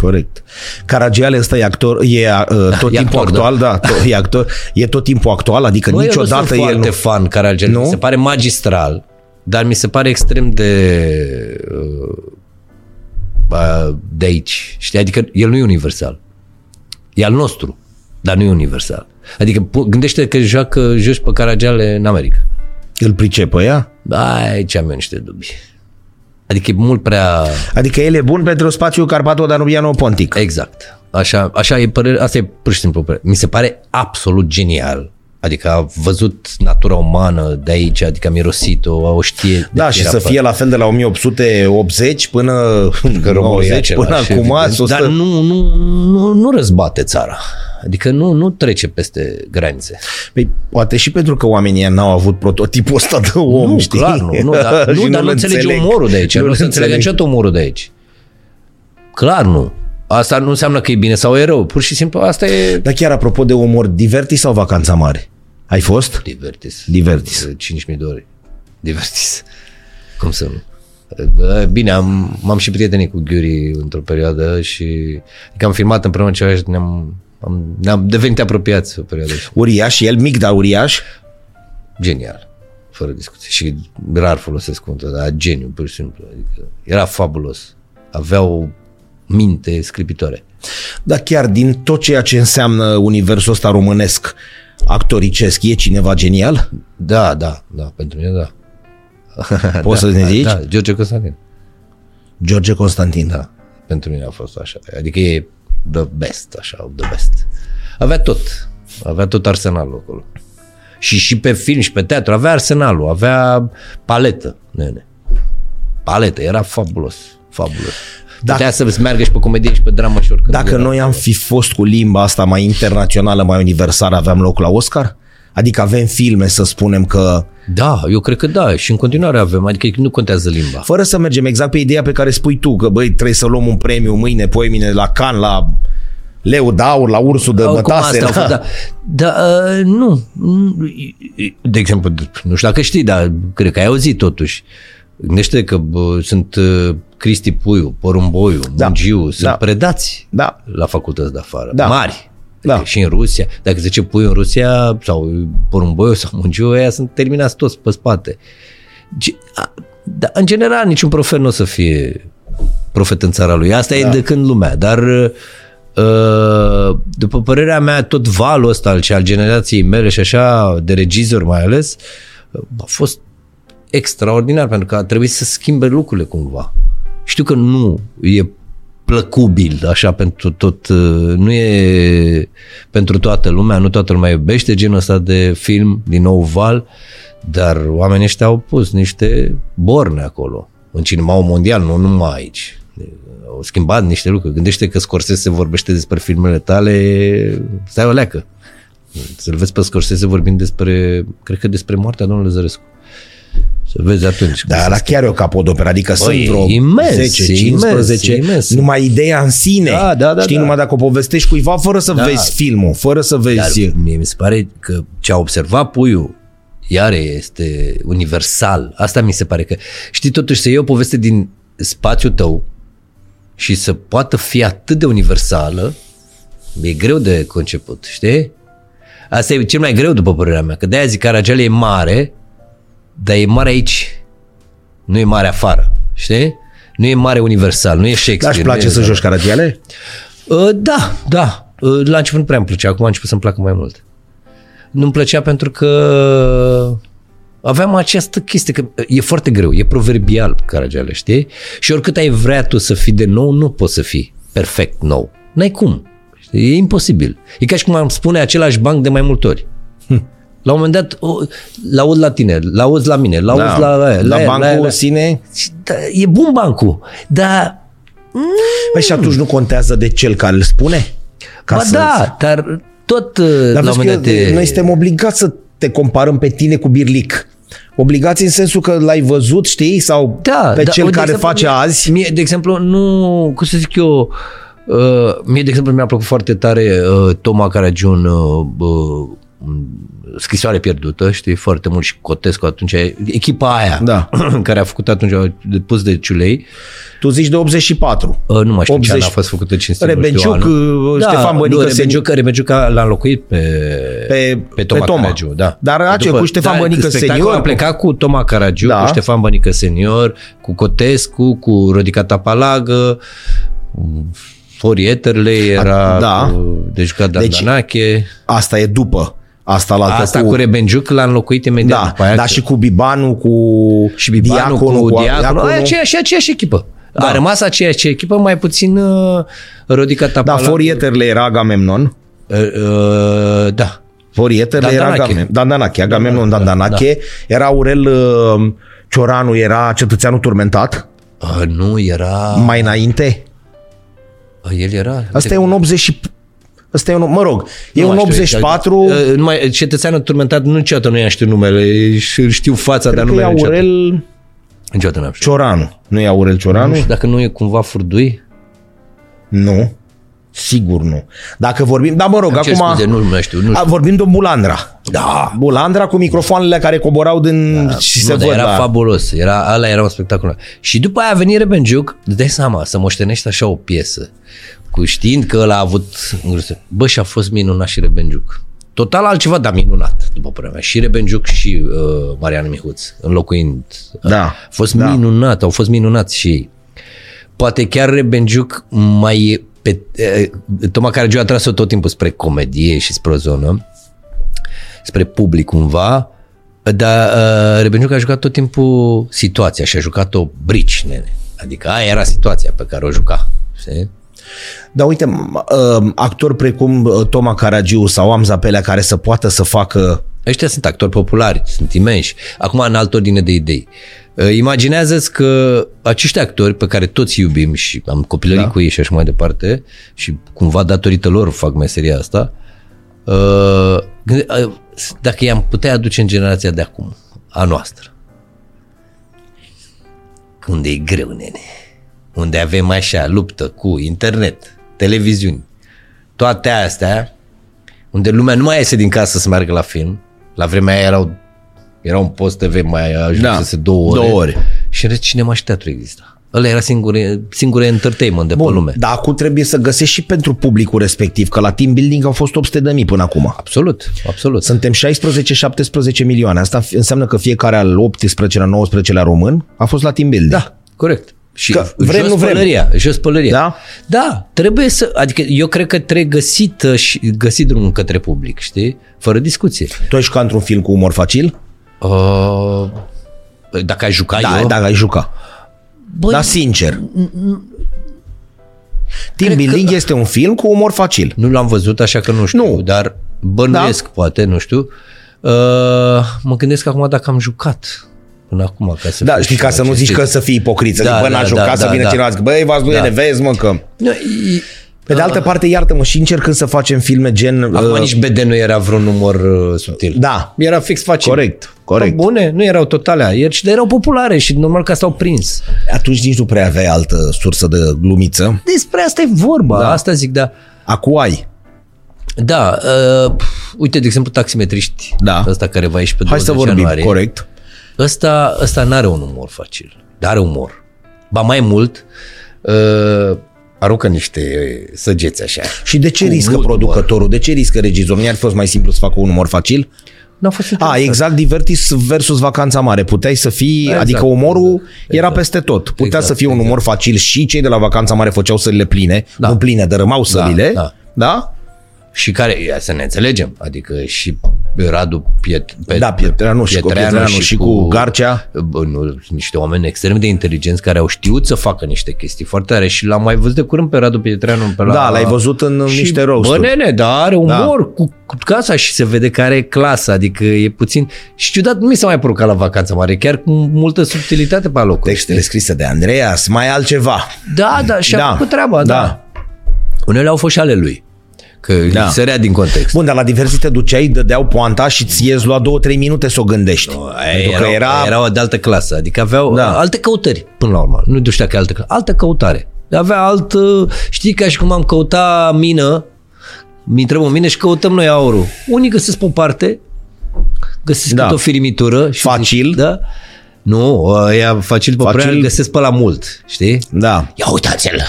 Corect. Caragiale ăsta e actor, e uh, tot E timpul actor, actual, da, tot, e actor, e tot timpul actual, adică Bă, niciodată eu nu sunt el foarte nu... fan Caragiale. Nu? Mi se pare magistral, dar mi se pare extrem de uh, uh, de aici. Știi? Adică el nu e universal. E al nostru, dar nu e universal. Adică pu- gândește că joacă, joci pe Caragiale în America. Îl pricepă ea? Aici am eu niște dubii. Adică e mult prea... Adică el e bun pentru spațiul Carpato-Danubiano-Pontic. Exact. Așa, așa e părere, asta e pur și simplu părere. Mi se pare absolut genial. Adică a văzut natura umană de aici, adică a mirosit-o, o știe. de Da, ce și era să pe- fie la fel de la 1880 până că românul e 90, până același, acum, evident, 100... Dar nu, nu, nu, nu răzbate țara. Adică nu, nu trece peste granițe. Păi, poate și pentru că oamenii ăia n-au avut prototipul ăsta de om, nu, știi? clar, nu, nu, dar, Și nu, dar nu îl înțelege înțeleg. umorul de aici. Nu, Nu-l se înțelege înțeleg. niciodată umorul de aici. Clar nu. Asta nu înseamnă că e bine sau e rău. Pur și simplu asta e Dar chiar apropo de umor, Divertis sau Vacanța Mare? Ai fost? Divertis. Divertis. 5.000 de ore. Divertis. Cum să nu? Bă, Bine, am, m-am și prietenit cu Ghiuri într-o perioadă și adică am filmat împreună ceva și ne-am, am, ne-am devenit apropiați o perioadă. Și Uriaș, el mic, dar uriaș. genial, fără discuție. Și rar folosesc cuvântul, dar geniu, pur și simplu. Adică era fabulos. Avea o minte scripitoare. Dar chiar din tot ceea ce înseamnă universul ăsta românesc, actoricesc, e cineva genial? Da, da, da, pentru mine da. Poți să ne zici? Da, George Constantin. George Constantin. Da, pentru mine a fost așa. Adică e the best, așa, the best. Avea tot. Avea tot arsenalul acolo. Și și pe film și pe teatru avea arsenalul, avea paletă, nene. Paletă, era fabulos, fabulos. Dacă- Putea să meargă și pe comedie și pe dramă și oricând. Dacă era. noi am fi fost cu limba asta mai internațională, mai universală, aveam loc la Oscar? Adică avem filme, să spunem că, Da, eu cred că da, și în continuare avem, adică nu contează limba. fără să mergem exact pe ideea pe care spui tu, că băi, trebuie să luăm un premiu mâine, poimine la Can, la Leu Daur, la Ursul de Cum Mătase. asta a fost, la... da. Da, uh, nu. De exemplu, nu știu dacă știi, dar cred că ai auzit totuși. Gândește că bă, sunt uh, Cristi Puiu, Porumboiu, Da. Mungiu, sunt Da. predați Da. la facultăți de afară, Da. mari. Da. Adică Și în Rusia. Dacă zice Puiu în Rusia sau Porumboiu sau Mungiu, ăia sunt terminați toți pe spate. Ge- a- Da, în general, niciun profet nu o să fie profet în țara lui. Asta da. e de când lumea. Dar uh, după părerea mea, tot valul ăsta al, al generației mele și așa, de regizori mai ales, uh, a fost extraordinar pentru că a trebuit să schimbe lucrurile cumva. Știu că nu e plăcubil așa pentru tot, uh, nu e pentru toată lumea, nu toată lumea iubește genul ăsta de film din nou val, dar oamenii ăștia au pus niște borne acolo, în cinemaul mondial, nu numai aici. Au schimbat niște lucruri. Gândește că Scorsese vorbește despre filmele tale, stai o leacă. Să-l vezi pe Scorsese vorbind despre, cred că despre moartea domnului Lăzărescu. Să vezi atunci. Dar la chiar e o capodoperă, adică Băi, sunt vreo imens, 10, imens, 15, imens. numai ideea în sine. Da, da, da, Știi, da. numai dacă o povestești cuiva fără să Da. vezi filmul, fără să Dar vezi... mie mi se pare că ce a observat puiul iar este universal. Asta mi se pare că... Știi, totuși, să iei o poveste din spațiul tău și să poată fi atât de universală, e greu de conceput, știi? Asta e cel mai greu, după părerea mea, că de-aia zic că Aragel e mare, dar e mare aici, nu e mare afară, știi? Nu e mare universal, nu e Dar Shakespeare. își place nu e să joci caratiale? Uh, da, da. Uh, la început nu prea îmi plăcea, acum a început să-mi placă mai mult. Nu-mi plăcea pentru că aveam această chestie că e foarte greu, e proverbial Caragiale, știi? Și oricât ai vrea tu să fii de nou, nu poți să fii perfect nou. N-ai cum. Știi? E imposibil. E ca și cum am spune același banc de mai multe ori. La un moment dat, o, l-aud la tine, l-aud la mine, l-aud Da. la aia, la aia, bancul aia, la- sine... Și Da, e bun bancul, dar Păi și atunci nu contează de cel care îl spune? Ca ba să- da, dar tot uh, Dar la un vezi moment că dat te... noi suntem obligați să te comparăm pe tine cu Birlic. Obligați în sensul că l-ai văzut, știi? Sau da, pe da, cel o, de care exemplu, face mie, azi. Mie, de exemplu, nu, cum să zic eu, uh, mie, de exemplu, mi-a plăcut foarte tare uh, Toma Caragiun, uh, uh, scrisoare pierdută, știi, foarte mult și Cotescu atunci, echipa aia Da. care a făcut atunci, a depus de Ciulei, Tu zici de 84. Uh, nu mai știu 80. ce 80. an a fost făcută cinstit. Rebenciuc, nu știu anul. uh, Ștefan Bănică, nu, Seni- Rebenciuc, Rebenciuc a- l-a înlocuit pe, Pe- pe Toma, pe Toma. Caragiu. Da. Dar ace, cu Ștefan Bănică spectacolul senior, A plecat cu Toma Caragiu, Da. cu Ștefan Bănică senior, cu Cotescu, cu Rodica Tapalagă, Forieterle era da. cu, de jucat Deci- Dandanache. Asta e după. Asta la Asta cu, cu Rebenciuc l-a înlocuit imediat Da, după aia. dar și cu Bibanu, cu și Bibanu Diaconu, cu Diaconu, Diaconu. aceeași, și aceeași echipă. Da. A rămas aceeași echipă, mai puțin uh, Rodica Da, Tapalagă. Forieterle era Agamemnon. Uh, uh, da. Forieterle era Dandanache. Agamemnon. Dandanache, Agamemnon Da, da, Dandanache. Era Aurel uh, Cioranu, era cetățeanul turmentat. Uh, nu, era... Mai înainte. Uh, el era... Asta e un 80 și... Asta e un, mă rog, e Nu un mai știu 84, exact. Uh, numai cetățeanul turmentat nu niciodată nu i-am știut numele și îl știu fața, dar cred că e numele niciodată. Aurel Niciodată n-am știut. Cioranu. Nu e Aurel Nu Cioranu? știu dacă nu e cumva furdui. Nu. Sigur nu. Dacă vorbim, da mă rog, Îmi cer acum scuze, nu mai știu. Nu a, știu. vorbim de un Bulandra. Da. Bulandra cu microfoanele care coborau din și se nu, dar văd. era da. fabulos. Era, ăla era un spectacol. Și după aia a venit Rebenciuc, îți dai seama, să moștenești așa o piesă, cu știind că ăla a avut... Bă, și a fost minunat și Rebenciuc. Total altceva, dar minunat, după părerea mea. Și Rebenciuc și uh, Marian Mihuț, înlocuind. Da, A fost da. minunat, au fost minunați și ei. Poate chiar Rebenciuc mai e pe... eh, Toma Caragiu a tras-o tot timpul spre comedie și spre o zonă, spre public cumva, dar uh, Rebenciuc a jucat tot timpul situația și a jucat-o brici, nene. Adică aia era situația pe care o juca. Știi? Dar uite, m- uh, actori precum uh, Toma Caragiu sau Amza Pelea care să poată să facă Ăștia sunt actori populari, sunt imensi. Acum, în altă ordine de idei. Uh, Imaginează-ți că acești actori pe care toți îi iubim și am copilărit da. cu ei și așa mai departe și cumva datorită lor fac meseria asta, uh, gânde- uh, dacă i-am putea aduce în generația de acum, a noastră, unde e greu, nene, unde avem așa luptă cu internet, televiziuni, toate astea, unde lumea nu mai iese din casă să meargă la film. La vremea aia erau, era un post TV mai ajunsese da, două ore. două ore. Și în rest cinema și teatru exista. Ăla era singure, singure entertainment de pe lume. Dar acum trebuie să găsești și pentru publicul respectiv, că la team building au fost 800 de mii până acum. Absolut, absolut. Suntem 16-17 milioane. Asta înseamnă că fiecare al 18-lea, 19-lea român a fost la team building. Da, corect. Și Că vrem, jos nu vrem. pălăria, jos pălăria. Da? Da, trebuie să, adică eu cred că trebuie găsit, uh, și găsit drumul către public, știi? Fără discuție. Tu ai jucat într-un film cu umor facil? Uh, dacă ai juca Da, eu, dacă ai juca. băi, Dar sincer. Team building este un film cu umor facil. Nu l-am văzut, așa că nu știu, Nu. dar bănuiesc, da. poate, nu știu. Uh, mă gândesc acum dacă am jucat până acum. Ca să Da, fiu știi, și ca să nu zici aceste- că să fii ipocrit, să Da, zici, bă, da, n-aș jucat, da, să da, vină da. cineva, zic, băi, v-ați Da. da. vezi, mă, că... Nu, e- Pe de altă parte, iartă-mă, și încercând să facem filme gen... Acum uh, nici BD nu era vreun număr uh, subtil. Da. Era fix facil. Corect, corect. Bă, Bune, nu erau totale ieri, dar erau populare și normal că s-au prins. Atunci nici nu prea aveai altă sursă de glumiță. Despre asta e vorba, Da. asta zic, da. Acum ai. Da, uh, pf, uite, de exemplu, taximetriști. Da. Ăsta care va ieși pe Hai 20 să vorbim, ianuarie. corect. Ăsta, ăsta n-are un umor facil, dar are umor. Ba mai mult, uh, aruncă niște săgeți așa. Și de ce Cu riscă mult producătorul? De ce riscă regizorul? Nu ar fi fost mai simplu să facă un umor facil? N-a fost A, interesant. exact, Divertis versus Vacanța Mare. Puteai să fii, Exact, adică umorul exact, era exact. peste tot. Putea Exact, să fie un umor facil și cei de la Vacanța Mare făceau sălile pline, Da. nu pline, dărâmau sălile, da. da? Și care, ia să ne înțelegem, adică și Radu Piet, pe, Da, Pietreanu și cu Pietreanu și cu Garcea. Bă, nu, sunt niște oameni extrem de inteligenți care au știut să facă niște chestii foarte tare și l-am mai văzut de curând pe Radu Pietreanu pe la... Da, l-ai văzut în și, niște Bă, roasturi. nene, dar are umor da. cu, cu casa și se vede că are clasă, adică e puțin... Și ciudat, nu mi s-a mai părut ca la vacanță mare, chiar cu multă subtilitate pe locuri. Textele scrise de Andreas, mai altceva. Da, da, și-a Da, făcut treaba, da. da. da. Unele au fost și ale lui, că Da. da. sărea din context. Bun, dar la diversi te duceai, dădeau poanta și ți ies lua două, trei minute să o gândești. Pentru că erau, era... erau de altă clasă, adică aveau Da. da. alte căutări până la urmă. Nu știu dacă e altă, căutare, altă căutare. Avea alt, uh, știi, ca și cum am căuta mină mi întrebă mine și căutăm noi aurul. Unii găsesc pe o parte, găsesc Da. da. o firimitură. Și Facil. Zic, da? Nu, ea facil pe Facil. prea găsesc pe la mult, știi? Da. Ia uitați-l!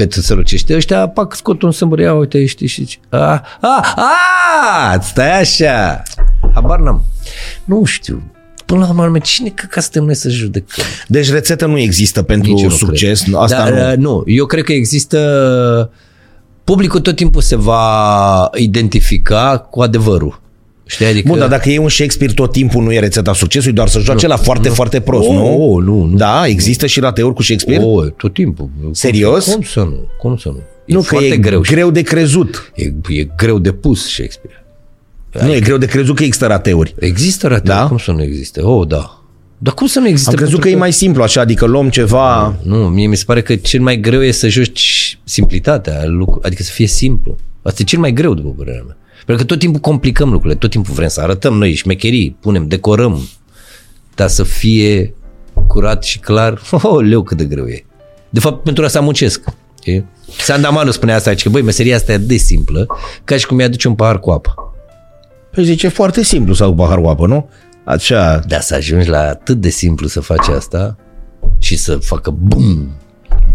Că te sărucește ăștia, pac, scot un sâmbăr, ia uite, știi, și zici, a, a, a, stai așa, habar n-am. Nu știu, până la urmă, cine că ca suntem noi să judecăm? Deci rețetă nu există pentru Nici eu nu succes. cred. Asta Dar, nu. uh, nu, eu cred că există, publicul tot timpul se va identifica cu adevărul. Știi, adică... Bun, dar dacă e un Shakespeare tot timpul nu e rețeta succesului, doar să joace la foarte, foarte prost, Oh, nu? oh, nu, nu. Da, există și rateuri cu Shakespeare? O, tot timpul. Serios? Cum să nu? Cum să nu? E nu, că foarte e greu. și- greu de crezut. E, e greu de pus Shakespeare. Nu, e greu de crezut că există rateuri. Există rateuri, Da? da? cum să nu existe? Oh, da. Dar cum să nu existe? Am crezut Pentru că e mai simplu așa, adică luăm ceva... Nu, mie mi se pare că cel mai greu e să joci simplitatea, lucru, adică să fie simplu. Asta e cel mai greu, după părerea mea. Pentru că tot timpul complicăm lucrurile, tot timpul vrem să arătăm noi șmecherii, punem, decorăm, dar să fie curat și clar, oh, leu cât de greu e. De fapt, pentru asta muncesc. știi? Sandamanu spunea asta, zice că băi, meseria asta e de simplă, ca și cum mi-aduce un pahar cu apă. Păi zice, foarte simplu să au pahar cu apă, nu? Așa, Dar să ajungi la atât de simplu să faci asta și să facă bum în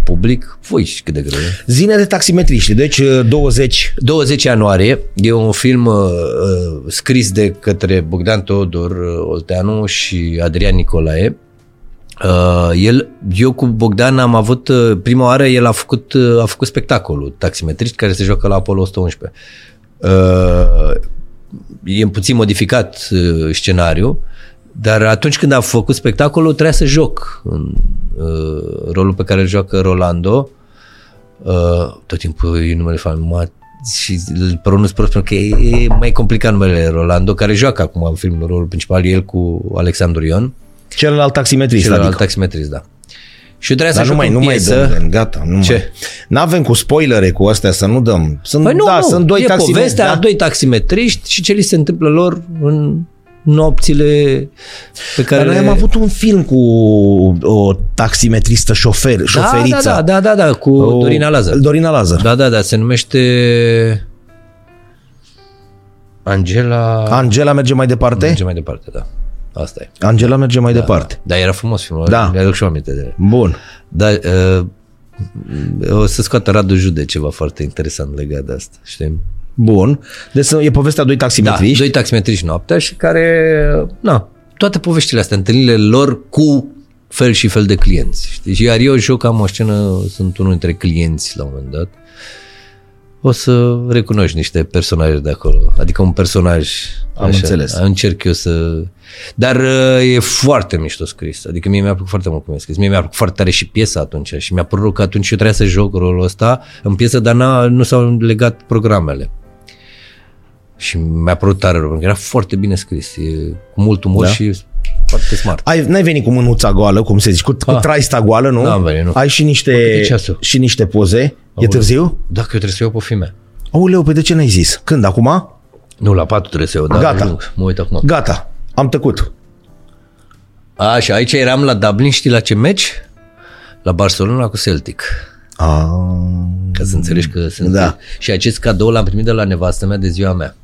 public, voi și cât de greu e. Zine de taximetriști, deci 20 20 ianuarie e un film uh, uh, scris de către Bogdan Teodor uh, Olteanu și Adrian Nicolae. Uh, el, eu cu Bogdan am avut, uh, prima oară el a făcut, uh, a făcut spectacolul Taximetriști care se joacă la Apollo 111. Uh, e puțin modificat uh, scenariu, dar atunci când a făcut spectacolul trebuia să joc în uh, rolul pe care îl joacă Rolando. Uh, tot timpul e numele familie și îl pronunț prost pentru că e, e mai complicat numele Rolando, care joacă acum în filmul rolul principal, el cu Alexandru Ion, celălalt taximetrist, celălalt adică. taximetrist, da. Și eu trebuia Dar să nu joc mai, în nu mai piesă. dăm, dăm, gata. Nu Ce? Mai. N-avem cu spoilere cu astea să nu dăm. Sunt, Păi nu, da, nu, sunt doi e taximetriști. povestea Da? a doi taximetriști și ce li se întâmplă lor în nopțile pe care Dar noi le... am avut un film cu o taximetristă șofer, da, șoferiță. da, da, da, da, da, cu O- Dorina Lazar. Dorina Lazar. Da, da, da, se numește Angela... Angela merge mai departe? Merge mai departe, da. Asta e. Angela merge mai departe. Dar era frumos filmul, Da. mi-aduc și eu aminte de el. Bun. Dar uh, o să scoată Radu Jude ceva foarte interesant legat de asta, știi? Bun. Deci e povestea doi Da, taximetriști. doi taximetriști noaptea și care, na, toate poveștile astea, întâlnirile lor cu fel și fel de clienți. Știi? Și Iar eu joc, am o scenă, sunt unul dintre clienți la un moment dat. O să recunoști niște personaje de acolo. Adică un personaj. Am înțeles. Încerc eu să... Dar uh, e foarte mișto scris. Adică mie mi-a plăcut foarte mult cum e scris. Mie mi-a plăcut foarte tare și piesa atunci. Și mi-a părut că atunci eu trebuia să joc rolul ăsta în piesă, dar n-a, nu s-au legat programele. Și mi-a părut tare rău, pentru că era foarte bine scris. E cu mult umor Da. da. și foarte smart. Ai, n-ai venit cu mânuța goală, cum se zice, cu, cu Ah. traista goală, nu? N-am venit, nu. Ai și niște, Uite ceasul. și niște poze. E Aoleu. târziu? Dacă eu trebuie să iau pe filme. Aoleu, pe de ce n-ai zis? Când? Acum? Nu, la patru trebuie să iau, dar Gata. nu, mă uit acum. Gata. Am tăcut. A, și aici eram la Dublin, știi la ce meci? La Barcelona cu Celtic. A, Ca să înțelegi că sunt... Da. Și acest cadou l-am primit de la nevastă mea de ziua mea.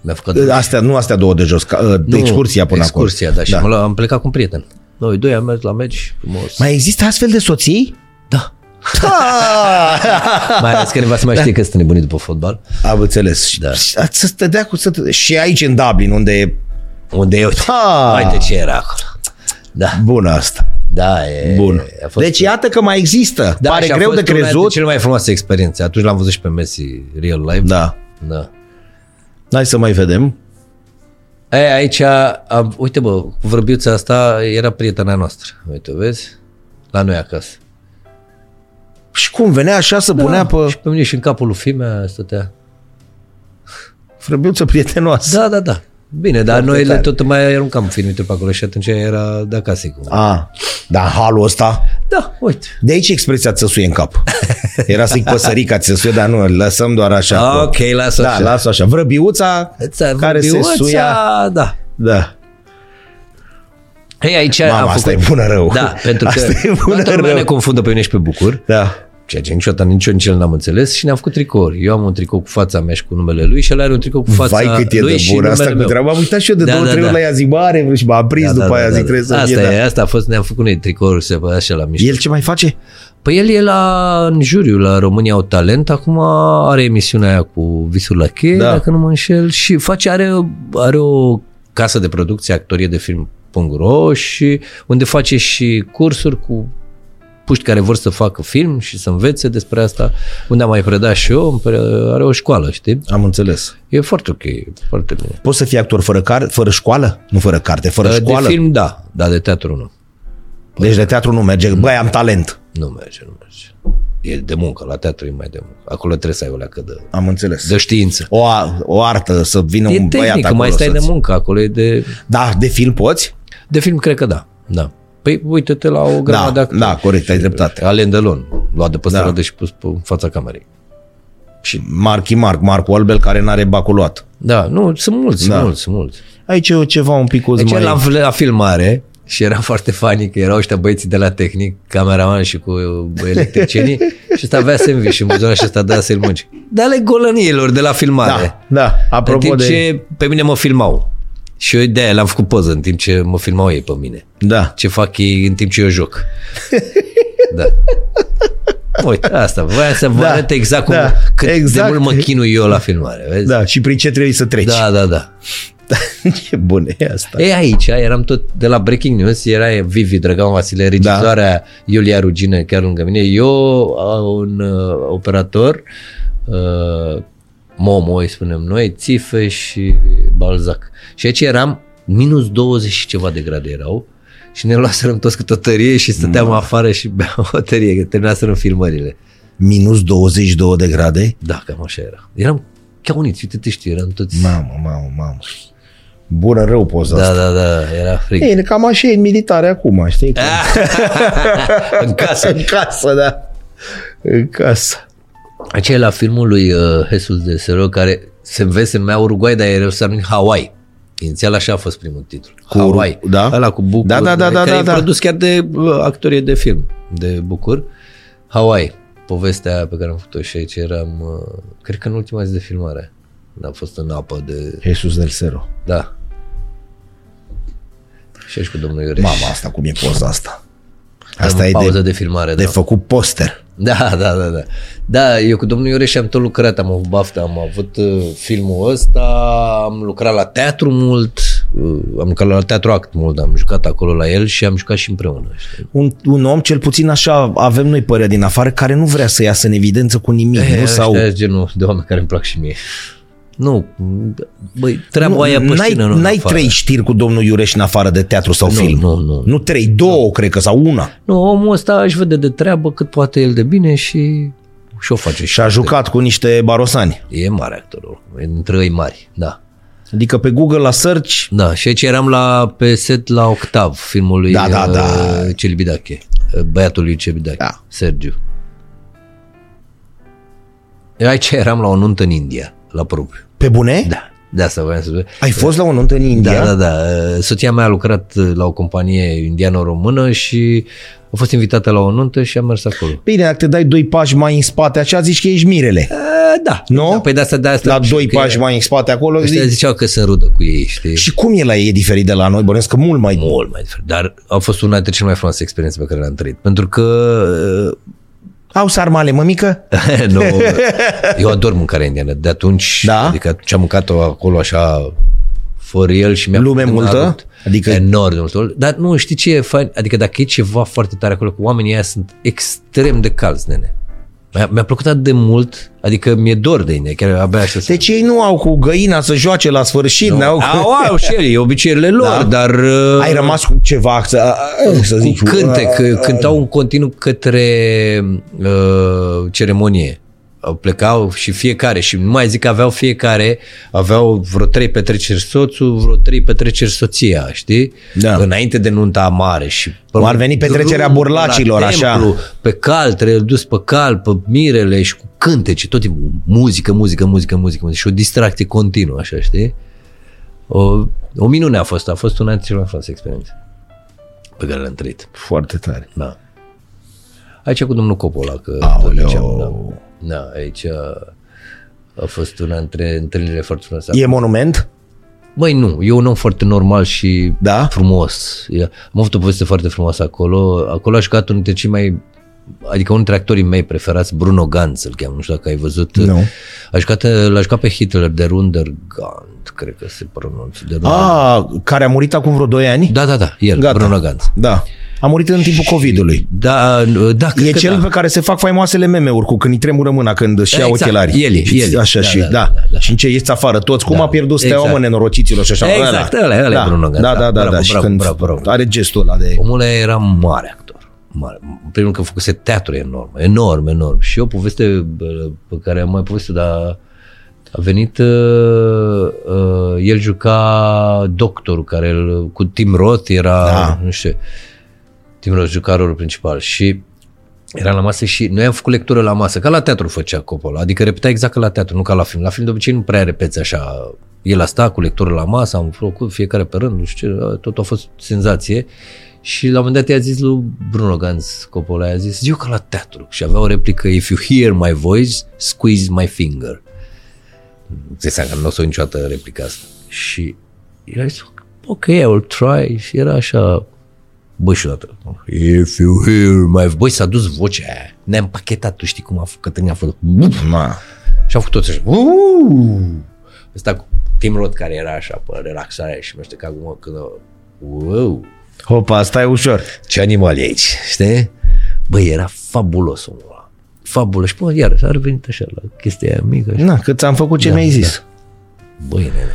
Mi-a făcut cadou. astea, nu astea două de jos, ca, de Nu, excursia până excursia, acolo. da. Și Da. mă, am plecat cu un prieten. Noi doi am mers la meci frumos. Mai există astfel de soții? Da. Ah! Mai ales că nevastă mai știe că sunt nebunit după fotbal. Am înțeles. Da. Și- Să stădea cu să te... Și aici în Dublin, unde e Unde eu... Ah. Hai de ce era acolo. Da, bună asta. da, e... Bun. A fost, Deci iată că mai există. da, Pare și a greu de fost una crezut. cele mai frumoase experiențe. Atunci l-am văzut și pe Messi real life. Da. Da. Hai să mai vedem. E, aici, am, uite bă, cu vrăbiuța asta era prietena noastră. Uite, vezi? La noi acasă. Și cum venea așa să punea pe Și pe mine și în capul lui Fimea stătea. frăbiuță prietenoasă. Da, da, da. Bine, dar Foarte noi le tare. tot mai aruncam filmite pe acolo și atunci era de acasă cu. A, dar halul ăsta, Da, uite. de aici expresia țăsuie în cap. Era să-i păsărica țăsuie, dar nu, îl lăsăm doar așa. Ok, lasă Da, așa. lasă așa. Vrăbiuța Ți-a care se vorbiuța, suia. Da. Da. Hei, aici Mama, am asta făcut... e bună rău. Da, pentru că Asta e bună toată lumea rău. ne confundă pe mine și pe Bucur. Da. Ceea ce niciodată nici eu nici el n-am înțeles și ne-am făcut tricouri. Eu am un tricou cu fața mea și cu numele lui și el are un tricou cu fața Vai cât e lui de și bun asta numele cu meu. treaba. Am uitat și eu de Da, două, da, trei ori da. la ea zic, bă, are și m-a aprins după aia, zic, trebuie să asta fie, e, da. asta a fost, ne-am făcut noi tricouri să așa la mișto. El ce mai face? Păi el e la, în juriu la România au talent, acum are emisiunea aia cu Visul la cheie, Da. da. dacă nu mă înșel, și face, are, are o casă de producție, actorie de film .ro și unde face și cursuri cu puști care vor să facă film și să învețe despre asta, unde am mai predat și eu, are o școală, știi? Am înțeles. E foarte ok, e foarte bine. Poți să fii actor fără, car- fără școală? Nu fără carte, fără de școală? film, da, dar de teatru nu. Deci de teatru nu merge. Băi, am talent. Nu merge, nu merge. E de muncă, la teatru e mai de muncă. Acolo trebuie să ai o leacă de, Am înțeles. de știință. O, a- o artă să vină E un băiat tehnică, acolo mai stai de să-ți- muncă acolo, e de, Da, de film poți? de film cred că da, da. Păi uite-te la o grămadă Da, de actori. da, corect, ai dreptate. Alain Delon, luat de pe Da. stradă și pus pe în fața camerei. Și Marchi Marc, Marcu Albel, care n-are baculuat. Da, nu, sunt mulți, Da. sunt mulți, sunt mulți. Aici e ceva un pic Deci mai... la, la filmare și era foarte funny că erau ăștia băieții de la tehnic, cameraman și cu electricienii și ăsta avea sandwich și buzonar și ăsta dea să-l mânci. Dar ale golăniilor de la filmare. Da, da, în apropo timp de... ce pe mine mă filmau. Și eu de aia l-am făcut poză în timp ce mă filmau ei pe mine. Da. Ce fac ei în timp ce eu joc. da. Uite, asta, voiam să vă Da, arăt exact cum, da, cât exact. de mult mă chinui eu la filmare. Vezi? Da, și prin ce trebuie să treci. da, da. da. Ce bun e asta. E aici, eram tot de la Breaking News, era Vivi Drăgan Vasile, regizoarea da. Iulia Rugină chiar lângă mine, eu, un uh, operator, uh, Momo îi spunem noi, Țife și Balzac. Și aici eram minus 20 și ceva de grade erau și ne luaserăm toți câte o tărie și stăteam mm. afară și beam o tărie, că terminaserăm filmările. Minus 22 de grade? Da, cam așa era. Eram chiar uniți, uite, te știi, eram toți... Mamă, mamă, mamă. Bună rău poza Da, asta. da, da, era frig. E, cam așa e în militare acum, știi? Că- în casă. în casă, da. În casă. Aceea e la filmul lui uh, Jesus de Sero, care se vede, se numea Uruguay, dar era să numit Hawaii. Inițial așa a fost primul titlu. Cu Hawaii. Uru- da? Ăla cu Bucur. Da, da, da, da, care da, e da. produs chiar de uh, actorie de film, de Bucur. Hawaii. Povestea aia pe care am făcut-o și aici eram, uh, cred că în ultima zi de filmare. Am fost în apă de... Jesus del Cero. Da. Și aici cu domnul Iureș. Mama, asta cum e poza asta? Am Asta e pauză de, de filmare, de da. făcut poster. Da, da, da, da. Da, eu cu domnul Iureș am tot lucrat, am avut baftă, am avut uh, filmul ăsta, am lucrat la teatru mult, uh, am lucrat la teatru act mult, am jucat acolo la el și am jucat și împreună. Știi? Un, un om, cel puțin așa avem noi păreri din afară, care nu vrea să iasă în evidență cu nimic, E, nu? Sau... ăștia genul de oameni care îmi plac și mie. Nu, băi, treaba Nu, aia pe n-ai, scenă, nu în n-ai afară. trei știri cu domnul Iureș în afară de teatru sau Nu, film? nu, nu. Nu trei, două, cred că, sau una. Nu, omul ăsta își vede de treabă cât poate el de bine și și o face. Și a jucat cu niște barosani. E mare actorul, e dintre ei mari, da. Adică pe Google la search, Da, și aici eram la, pe set la Octav, filmul lui Da, da, da. uh, Celibidache, uh, băiatul lui Celibidache, Da. Sergiu. Aici eram la o nuntă în India, la propriu. pe bune? Da, de asta voiam să spun. Ai fost la o nuntă în India? Da, da, da. Uh, Soția mea a lucrat uh, la o companie indiano-română și a fost invitată la o nuntă și a mers acolo. Bine, dacă te dai doi pași mai în spate, așa zici că ești mirele. Uh, Da. Nu? Da, Păi de asta, de asta. La doi pași mai în spate acolo. Ăștia zici- ziceau că sunt rudă cu ei, știi? Și cum e la ei e diferit de la noi? Bănesc că mult mai Mult mai diferit. Dar a fost una dintre cele mai frumoase experiențe pe care le-am trăit. Pentru că uh, Au sarmale, mămică? nu, eu ador mâncarea indiană. De atunci, Da? adică ce am mâncat-o acolo așa fără el și mi-a Lume mi-a multă? adus Adică- enorm de mult. Dar nu, știi ce e fain? Adică dacă e ceva foarte tare acolo, cu oamenii ăia sunt extrem de calzi, nene. Mi-a, mi-a plăcut atât de mult, adică mi-e dor de India, chiar abia așa să... Deci ei nu au cu găina să joace la sfârșit, nu. au Au, au și ele, e obiceiurile lor, Da? dar... uh, Ai rămas cu ceva să, să cu zici. cântec, cântau un continuu către uh, ceremonie. Au Plecau și fiecare, și nu mai zic că aveau fiecare, aveau vreo trei petreceri soțul, vreo trei petreceri soția, știi? Da. Înainte de nunta mare și Cum ar veni petrecerea drum burlacilor, la așa. templu, pe cal, trebuie dus pe cal, pe mirele și cu cântece, tot timpul muzică, muzică, muzică, muzică, muzică și o distracție continuă, așa, știi? O, o minune a fost, a fost una dintre cele mai frumoase experiențe pe care le-am trăit. Foarte tare. Da. Aici cu domnul Coppola, că Aoleu. ziceam, da. Da, aici a, a fost una dintre întâlnirile foarte frumoase. E monument? Băi, nu, e un om foarte normal și Da? frumos. E- Am avut o poveste foarte frumoasă acolo. Acolo a jucat unul dintre cei mai adică unul dintre actorii mei preferați, Bruno Ganz, îl cheamă, nu știu dacă ai văzut. Nu. A jucat, l-a jucat pe Hitler de Rundergant, cred că se pronunță. De Runder- A, care a murit acum vreo 2 ani? Da, da, da, el, Gata. Bruno Ganz. Da. A murit în timpul COVID-ului. Da, da, cred E că cel da. pe care se fac faimoasele meme-uri cu când îi tremură mâna când își ia Exact, ochelarii. el e, Și el e. Așa Da, și, da, da, da, da. Și în ce ieși afară toți. Cum Da, a pierdut steaua, exact. mă, nenorociților și așa. Exact, ăla e, ăla e da, Bruno Ganz, Da, da. da, da, Bravo, da. Și bravo, când bravo, bravo. are gestul ăla de... Omul ăla era mare actor. Mare. În primul rând că făcuse teatru enorm, enorm, enorm. Și o poveste bă, pe care am mai povestit, dar a venit, uh, uh, el juca doctorul care îl, cu Tim Roth era, Da. nu știu, Tim Roth juca rolul principal și era la masă și noi am făcut lectură la masă, ca la teatru făcea Coppola, adică repeta exact ca la teatru, nu ca la film. La film de obicei nu prea repeți așa. El a stat cu lectură la masă, am făcut fiecare pe rând, nu știu ce, tot a fost senzație. Și la un moment dat i-a zis lui Bruno Ganz Coppola, i-a zis, eu ca la teatru. Și avea o replică, if you hear my voice, squeeze my finger. Ți seama că nu o să o niciodată replica asta. Și el a zis, ok, I will try. Și era așa, bă, și odată, if you hear my... Băi, s-a dus vocea aia. Ne-a împachetat, tu știi cum a făcut, Cătălin a făcut. Ma. Și au făcut toți așa. "Uuu!" Ăsta cu Tim Roth care era așa pe relaxare și mă știu ca acum când wow, Hopa, stai ușor. ce animal e aici, știi? Băi, era fabulos omul ăla. Fabulos. Și până iar a revenit așa la chestia aia mică. Și, Na, că ți-am făcut ce Da, mi-ai zis. băi, nene.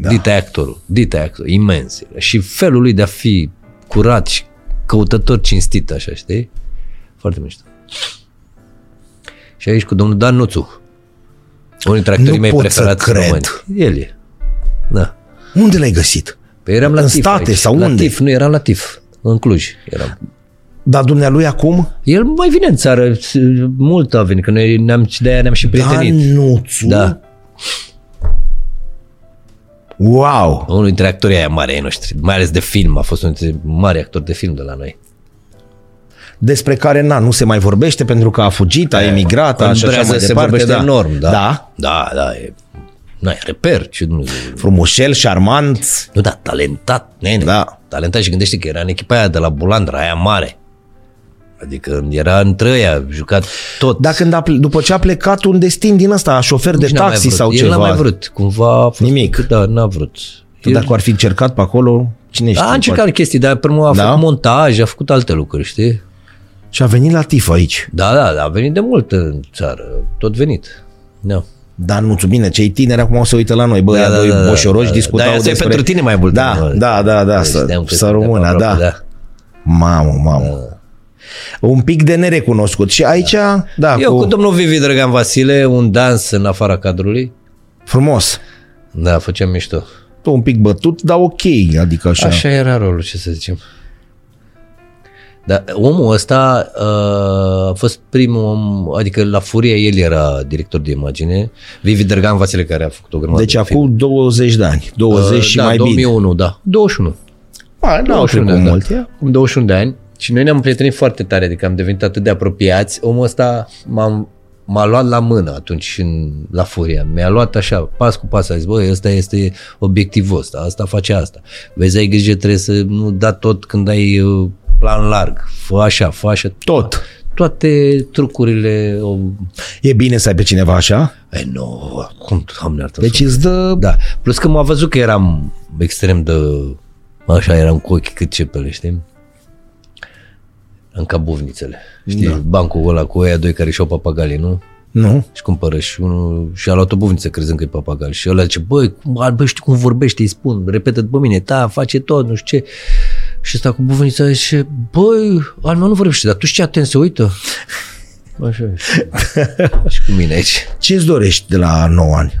Da. Dita e actorul. Dita e actor. Imens. era. Și felul lui de a fi curat și căutător cinstit, așa, știi? Foarte mișto. Și aici cu domnul Dan Nuțu. Unul dintre actorii Nu mei pot să preferați cred. români. El e. Da. Unde l-ai găsit? Păi eram la În TIF state aici. sau la unde? TIF, nu, eram la TIF. În Cluj eram. Dar dumnealui acum? El mai vine în țară, s- mult a venit, că noi ne-am, de-aia ne-am și prietenit. Danuțu? Da. Wow! Unul dintre actorii aia mari ai noștri, mai ales de film, a fost unul dintre mari actori de film de la noi. Despre care, na, nu se mai vorbește pentru că a fugit, a emigrat, a, În și așa Brează mai se departe. vorbește da. enorm, da. Da? Da, da, e, nu e reper, ce Dumnezeu. Frumușel, șarmant. Nu, da, talentat, nene. Da. Talentat și gândește că era în echipa aia de la Bulandra, aia mare. Adică era între ăia, jucat tot. Dar când a, ple- după ce a plecat un destin din ăsta, șofer de Nici n-a mai taxi vrut. sau El ceva. n-a mai vrut, cumva a fost Nimic. Da, n-a vrut. El, Dacă ar fi încercat pe acolo, cine știe. a încercat poate. chestii, dar pe urmă a Da? făcut montaj, a făcut alte lucruri, știi? Și a venit la TIF aici. Da, da, da, a venit de mult în țară, tot venit. Da. Dar nu bine, cei tineri acum o să uită la noi. Bă, da, doi boșoroși discutau da, asta e despre... pentru tine mai mult. Da, nu? da, da, da, Deci să, știam că să suntem rămână, aproape, da. Mamă, mamă. Un pic de nerecunoscut. Și aici, da, Eu cu... cu domnul Vivi Drăgan Vasile, un dans în afara cadrului. frumos. Da, făceam mișto. Tu un pic bătut, dar ok, adică așa. Așa era rolul, ce să zicem. Dar omul ăsta uh, a fost primul om, adică la Furie el era director de imagine, Vivi Drăgan Vasile care a făcut o grămadă Deci de film. acum 20 de ani, 20 Uh, și da, mai bine. 2001, da. 21. A, n-au 21 trecut de ani, mult. da. ia. Acum 21 de ani și noi ne-am prietenit foarte tare, adică am devenit atât de apropiați. Omul ăsta m-am, m-a luat la mână atunci în, la Furia. Mi-a luat așa, pas cu pas, a zis, băi, ăsta este obiectivul ăsta, asta face asta. Vezi, ai grijă, trebuie să nu da tot când ai uh, plan larg. Fă așa, fă așa. Tot. Toate trucurile... O... E bine să ai pe cineva așa? E, nu, cum, doamne, iartă Deci îți dă... da. Plus că m-a văzut că eram extrem de... Așa, eram cu ochii cât cepele, știi? În ca buvnițele. Știi, da. bancul ăla cu ăia doi care și-au papagalii, nu? Nu? Și cumpără și unul și a luat o buvniță crezând că e papagal. Și ăla zice, băi, cum, bă, știi cum vorbește, îi spun, repetă după mine, da, face tot, nu știu ce. Și ăsta cu buvnița zice, băi, al meu nu vorbește, dar tu știi atent, se uită. Așa e. și cu mine aici. Ce îți dorești de la 9 ani?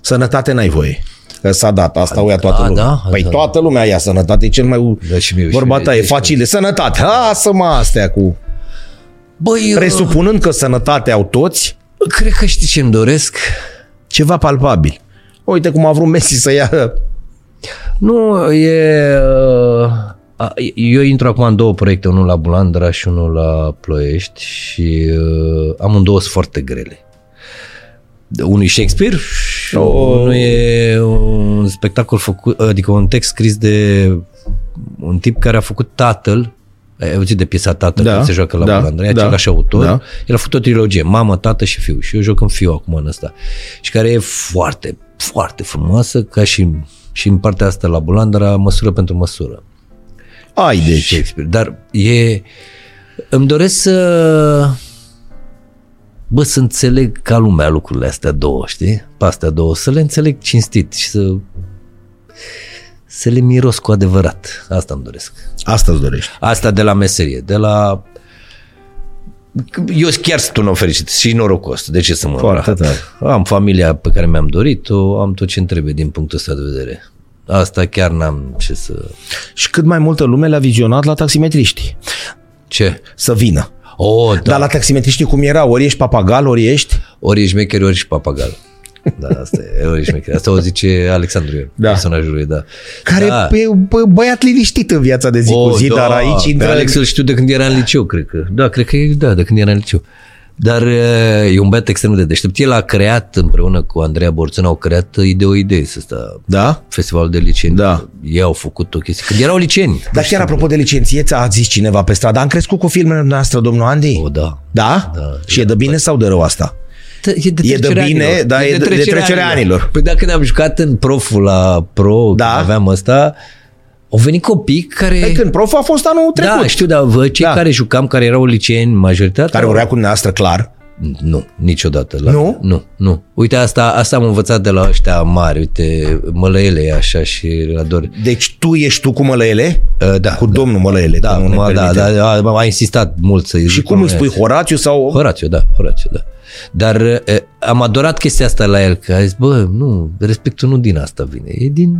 Sănătate n-ai voie. Că s-a dat, asta o ia toată A, lumea. da? Păi Da. toată lumea ia sănătate, e cel mai... Da, și mie, și Vorba mie, ta e deci- facile. Sănătate, lasă-mă astea cu... Băi, eu- Presupunând că sănătate au toți, Cred că știi ce îmi doresc? ceva palpabil. Uite cum a vrut Messi să ia... Nu, e... uh, A, eu intru acum în două proiecte, unul la Bulandra și unul la Ploiești și uh, amândouă sunt foarte grele. Unul e Shakespeare și Oh. unul e un spectacol făcut, adică un text scris de un tip care a făcut tatăl ai auzit de piesa Tatăl, Da, care se joacă la da, Bulandra, e da, același autor. da. El a făcut o trilogie, mamă, tată și fiu. Și eu joc în fiu acum în ăsta. Și care e foarte, foarte frumoasă, ca și, și în partea asta la Bulandra, măsură pentru măsură. Ai deci. Shakespeare. Dar e... Îmi doresc să... Bă, să înțeleg ca lumea lucrurile astea două, știi? Pe astea două, să le înțeleg cinstit și să să le miros cu adevărat. Asta îmi doresc. Asta îți dorești. Asta de la meserie, de la... Eu chiar sunt un om fericit și norocos. De ce să mă Foarte rahat? tare. Am familia pe care mi-am dorit-o, am tot ce trebuie din punctul ăsta de vedere. Asta chiar n-am ce să... Și cât mai multă lume le-a vizionat la taximetriști. Ce? Să vină. O, da. Da. Dar la taximetriști cum era? Ori ești papagal, ori ești... Ori ești șmecher, ori ești papagal. Da, asta e, ori ești șmecher. Asta o zice Alexandru Ion, Da. personajul lui, da. Care da. da. e bă- băiat liniștit în viața de zi cu zi, dar aici Pe intră... Alex îl știu de când era în liceu, cred că. Da, cred că e, da, de când era în liceu. Dar e, e un băiat extrem de deștept. El a creat împreună cu Andreea Borțân, au creat Ideo Idei, ăsta, Da? festivalul de liceeni. Da. Ei au făcut o chestie. Când erau liceeni. Dar chiar apropo de licenție, ți-a zis cineva pe stradă, am crescut cu filmele noastre, domnul Andy? O, da. Da? Da. Și e de bine sau de rău asta? E de, E de trecerea bine, anilor. dar e de- de trecerea anilor. Păi dacă ne-am jucat în proful la pro, Da. când aveam ăsta, au venit copii care... Păi când prof a fost anul trecut. da, știu, dar vă, cei Da. care jucam, care erau liceeni, majoritatea... Care vorbea cu dumneavoastră, clar. Nu, niciodată. La, Nu? Nu, nu. Uite, asta, asta am învățat de la ăștia mari, uite, mălăele e așa și la dor. Deci tu ești tu cu Mălăele? Uh, da, Cu domnul Mălăele. da, nu ne mă, da, permite. da, a, a insistat mult să-i Și zic cum îi domnule, spui, Horațiu sau... Horațiu, da, Horațiu, da. Dar e, am adorat chestia asta la el, că a zis, bă, nu, respectul nu din asta vine, e din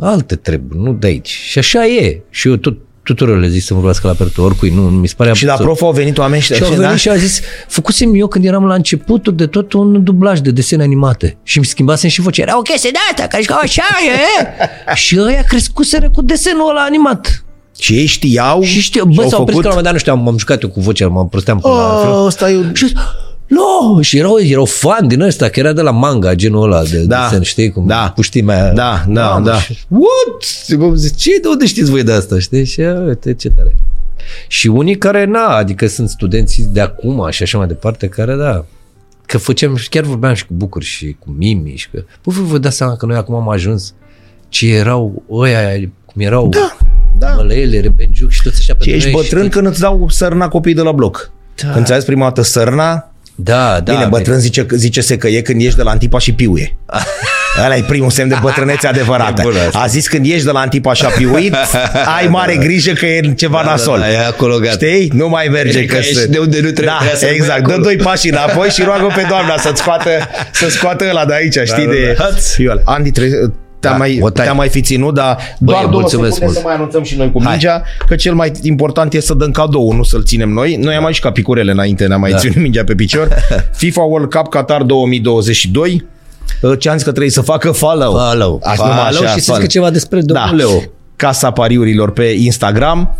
alte treburi, nu de aici. Și așa e. Și eu tot tuturor le zic să vorbească la pertul, oricui, nu, mi se pare Și la absurd. prof au venit oameni și, Și au da? venit și a zis, făcusem eu când eram la începuturi de tot un dublaj de desene animate și îmi schimbasem și vocea. Era o chestie de asta, care ziceau, așa e. și ăia crescuseră cu desenul ăla animat. Și ei știau Și știu, și bă, au s-au prins că la un făcut... moment dat, nu știu, am, m-am jucat eu cu vocea, m-am prosteam până la fel. Oh, ăsta e... Și zis, nu, și erau, erau fan din ăsta, că era de la manga, genul ăla de Da. desen, știi, cum Da. puștimea aia. Da, da, Mamă, da. și- What? Și bă, zic, ce, de unde știți voi de asta, știi? Și ia, uite, ce tare. Și unii care, na, adică sunt studenții de acum și așa mai departe, care, da, că făceam, și chiar vorbeam și cu Bucur și cu Mimi și că, bă, voi vă dați seama că noi acum am ajuns ce erau ăia, cum erau Da, da. Mălăele, Rebenjuc și toți ăștia Și pentru ești noi bătrân și când îți dau sărna copiii de la bloc. Da. Când ți-a zis prima dată sărna, Da, da. bine, bătrân zice, zice se că e când ești de la Antipa și piuie. Ăla e primul semn de bătrânețe adevărată. E bună asta. A zis când ești de la Antipa și a piuit, ai mare grijă că e ceva Da, nasol. da, da, e acolo gata. Știi? Nu mai merge E că că ești sunt- de unde nu trebuie Da, să exact. rămâi Dă acolo. doi pași înapoi și roagă pe doamna să-ți scoată, să scoată ăla de aici, știi? da, de... da. Fiul. Andy, trebuie, te-am, Da, mai, o tai. te-am mai fi ținut, dar doar două mulțumesc secunde mult. să mai anunțăm și noi cu Hai. mingea, că cel mai important e să dăm cadou, nu să-l ținem noi. Noi am mai și ca picurele înainte, ne-am mai Da. ținut mingea pe picior. FIFA World Cup Qatar 2022. Ce am zis că trebuie să facă follow. Follow. Aș numai Follow așa, și să follow. zică ceva despre domnul da. Leo. Casa pariurilor pe Instagram.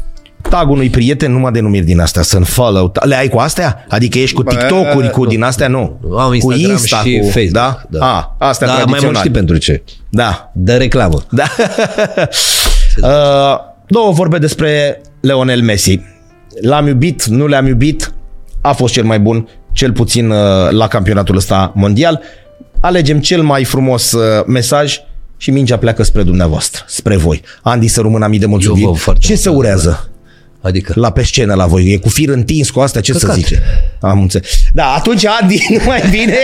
Tag unui prieten, numai denumiri din astea, să follow. Le ai cu astea? Adică ești cu TikTok-uri, cu din astea? Nu. Am cu Instagram Insta, și cu, Facebook. Da? da. A, astea da, mai mult tradiționale. știi pentru ce. Da. De reclamă. Da. uh, două vorbe despre Leonel Messi. L-am iubit, nu l-am iubit, a fost cel mai bun, cel puțin uh, la campionatul ăsta mondial. Alegem cel mai frumos uh, mesaj și mingea pleacă spre dumneavoastră, spre voi. Andy să rămână mii de Eu mulțumiri. vă foarte Ce mult, se urează Adică. la pe scenă la voi? E cu fir întins cu astea? Ce Căcat. să zice? Am înțeles. Da, atunci Andy, nu mai bine.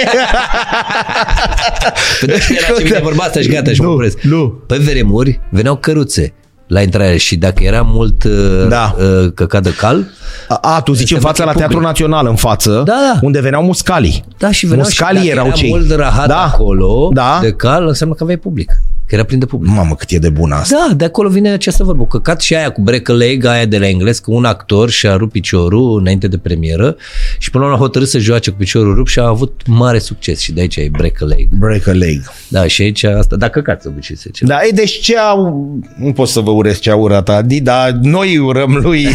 Pe de era ce vine vorba asta și gata și mă Nu, opresc. nu. Pe vremuri veneau căruțe la intrare și dacă era mult uh, Da. uh, căcat de cal, A, a, tu zici în Este fața la public. Teatrul Național, în față, Da, da. unde veneau muscalii. da și veneau Muscalii și dacă erau era cei. mult rahat da. acolo da. de cal, înseamnă că aveai public. Că era plin de public. Mamă, cât e de bună asta. Da, de acolo vine această vorbă. Căcat și aia cu break a leg, aia de la englez, că un actor și-a rupt piciorul înainte de premieră și până la urmă a hotărât să joace cu piciorul rupt și a avut mare succes și de aici e break a leg. Break a leg. Da, și aici asta, da, căcat să obicei se zice. Da, e, deci ce au... Nu pot să vă urez ce a urat Adi, dar noi urăm lui...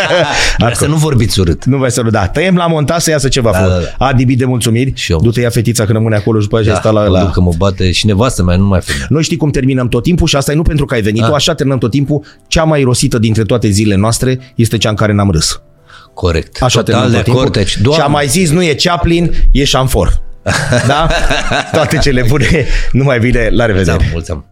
Dar să nu vorbiți urât. nu vei să da. Tăiem la montaj să iasă ceva Da, frumos. da, da. Adi, bine de mulțumiri. Și eu. Du-te ia fetița când rămâne acolo și după aceea Da, sta la... mă la... duc că mă bate și nevastă mea, nu mai femeie. Noi știi cum terminăm tot timpul și asta e nu pentru că ai venit, Ah. tu așa terminăm tot timpul. Cea mai rosită dintre toate zilele noastre este cea în care n-am râs. Corect. Așa Total terminăm de tot timpul. acord. Deci, și doamne, am mai zis, nu e Chaplin, e Chamfor. da? Toate cele bune. Numai bine, la revedere. mulțumim. mulțumim.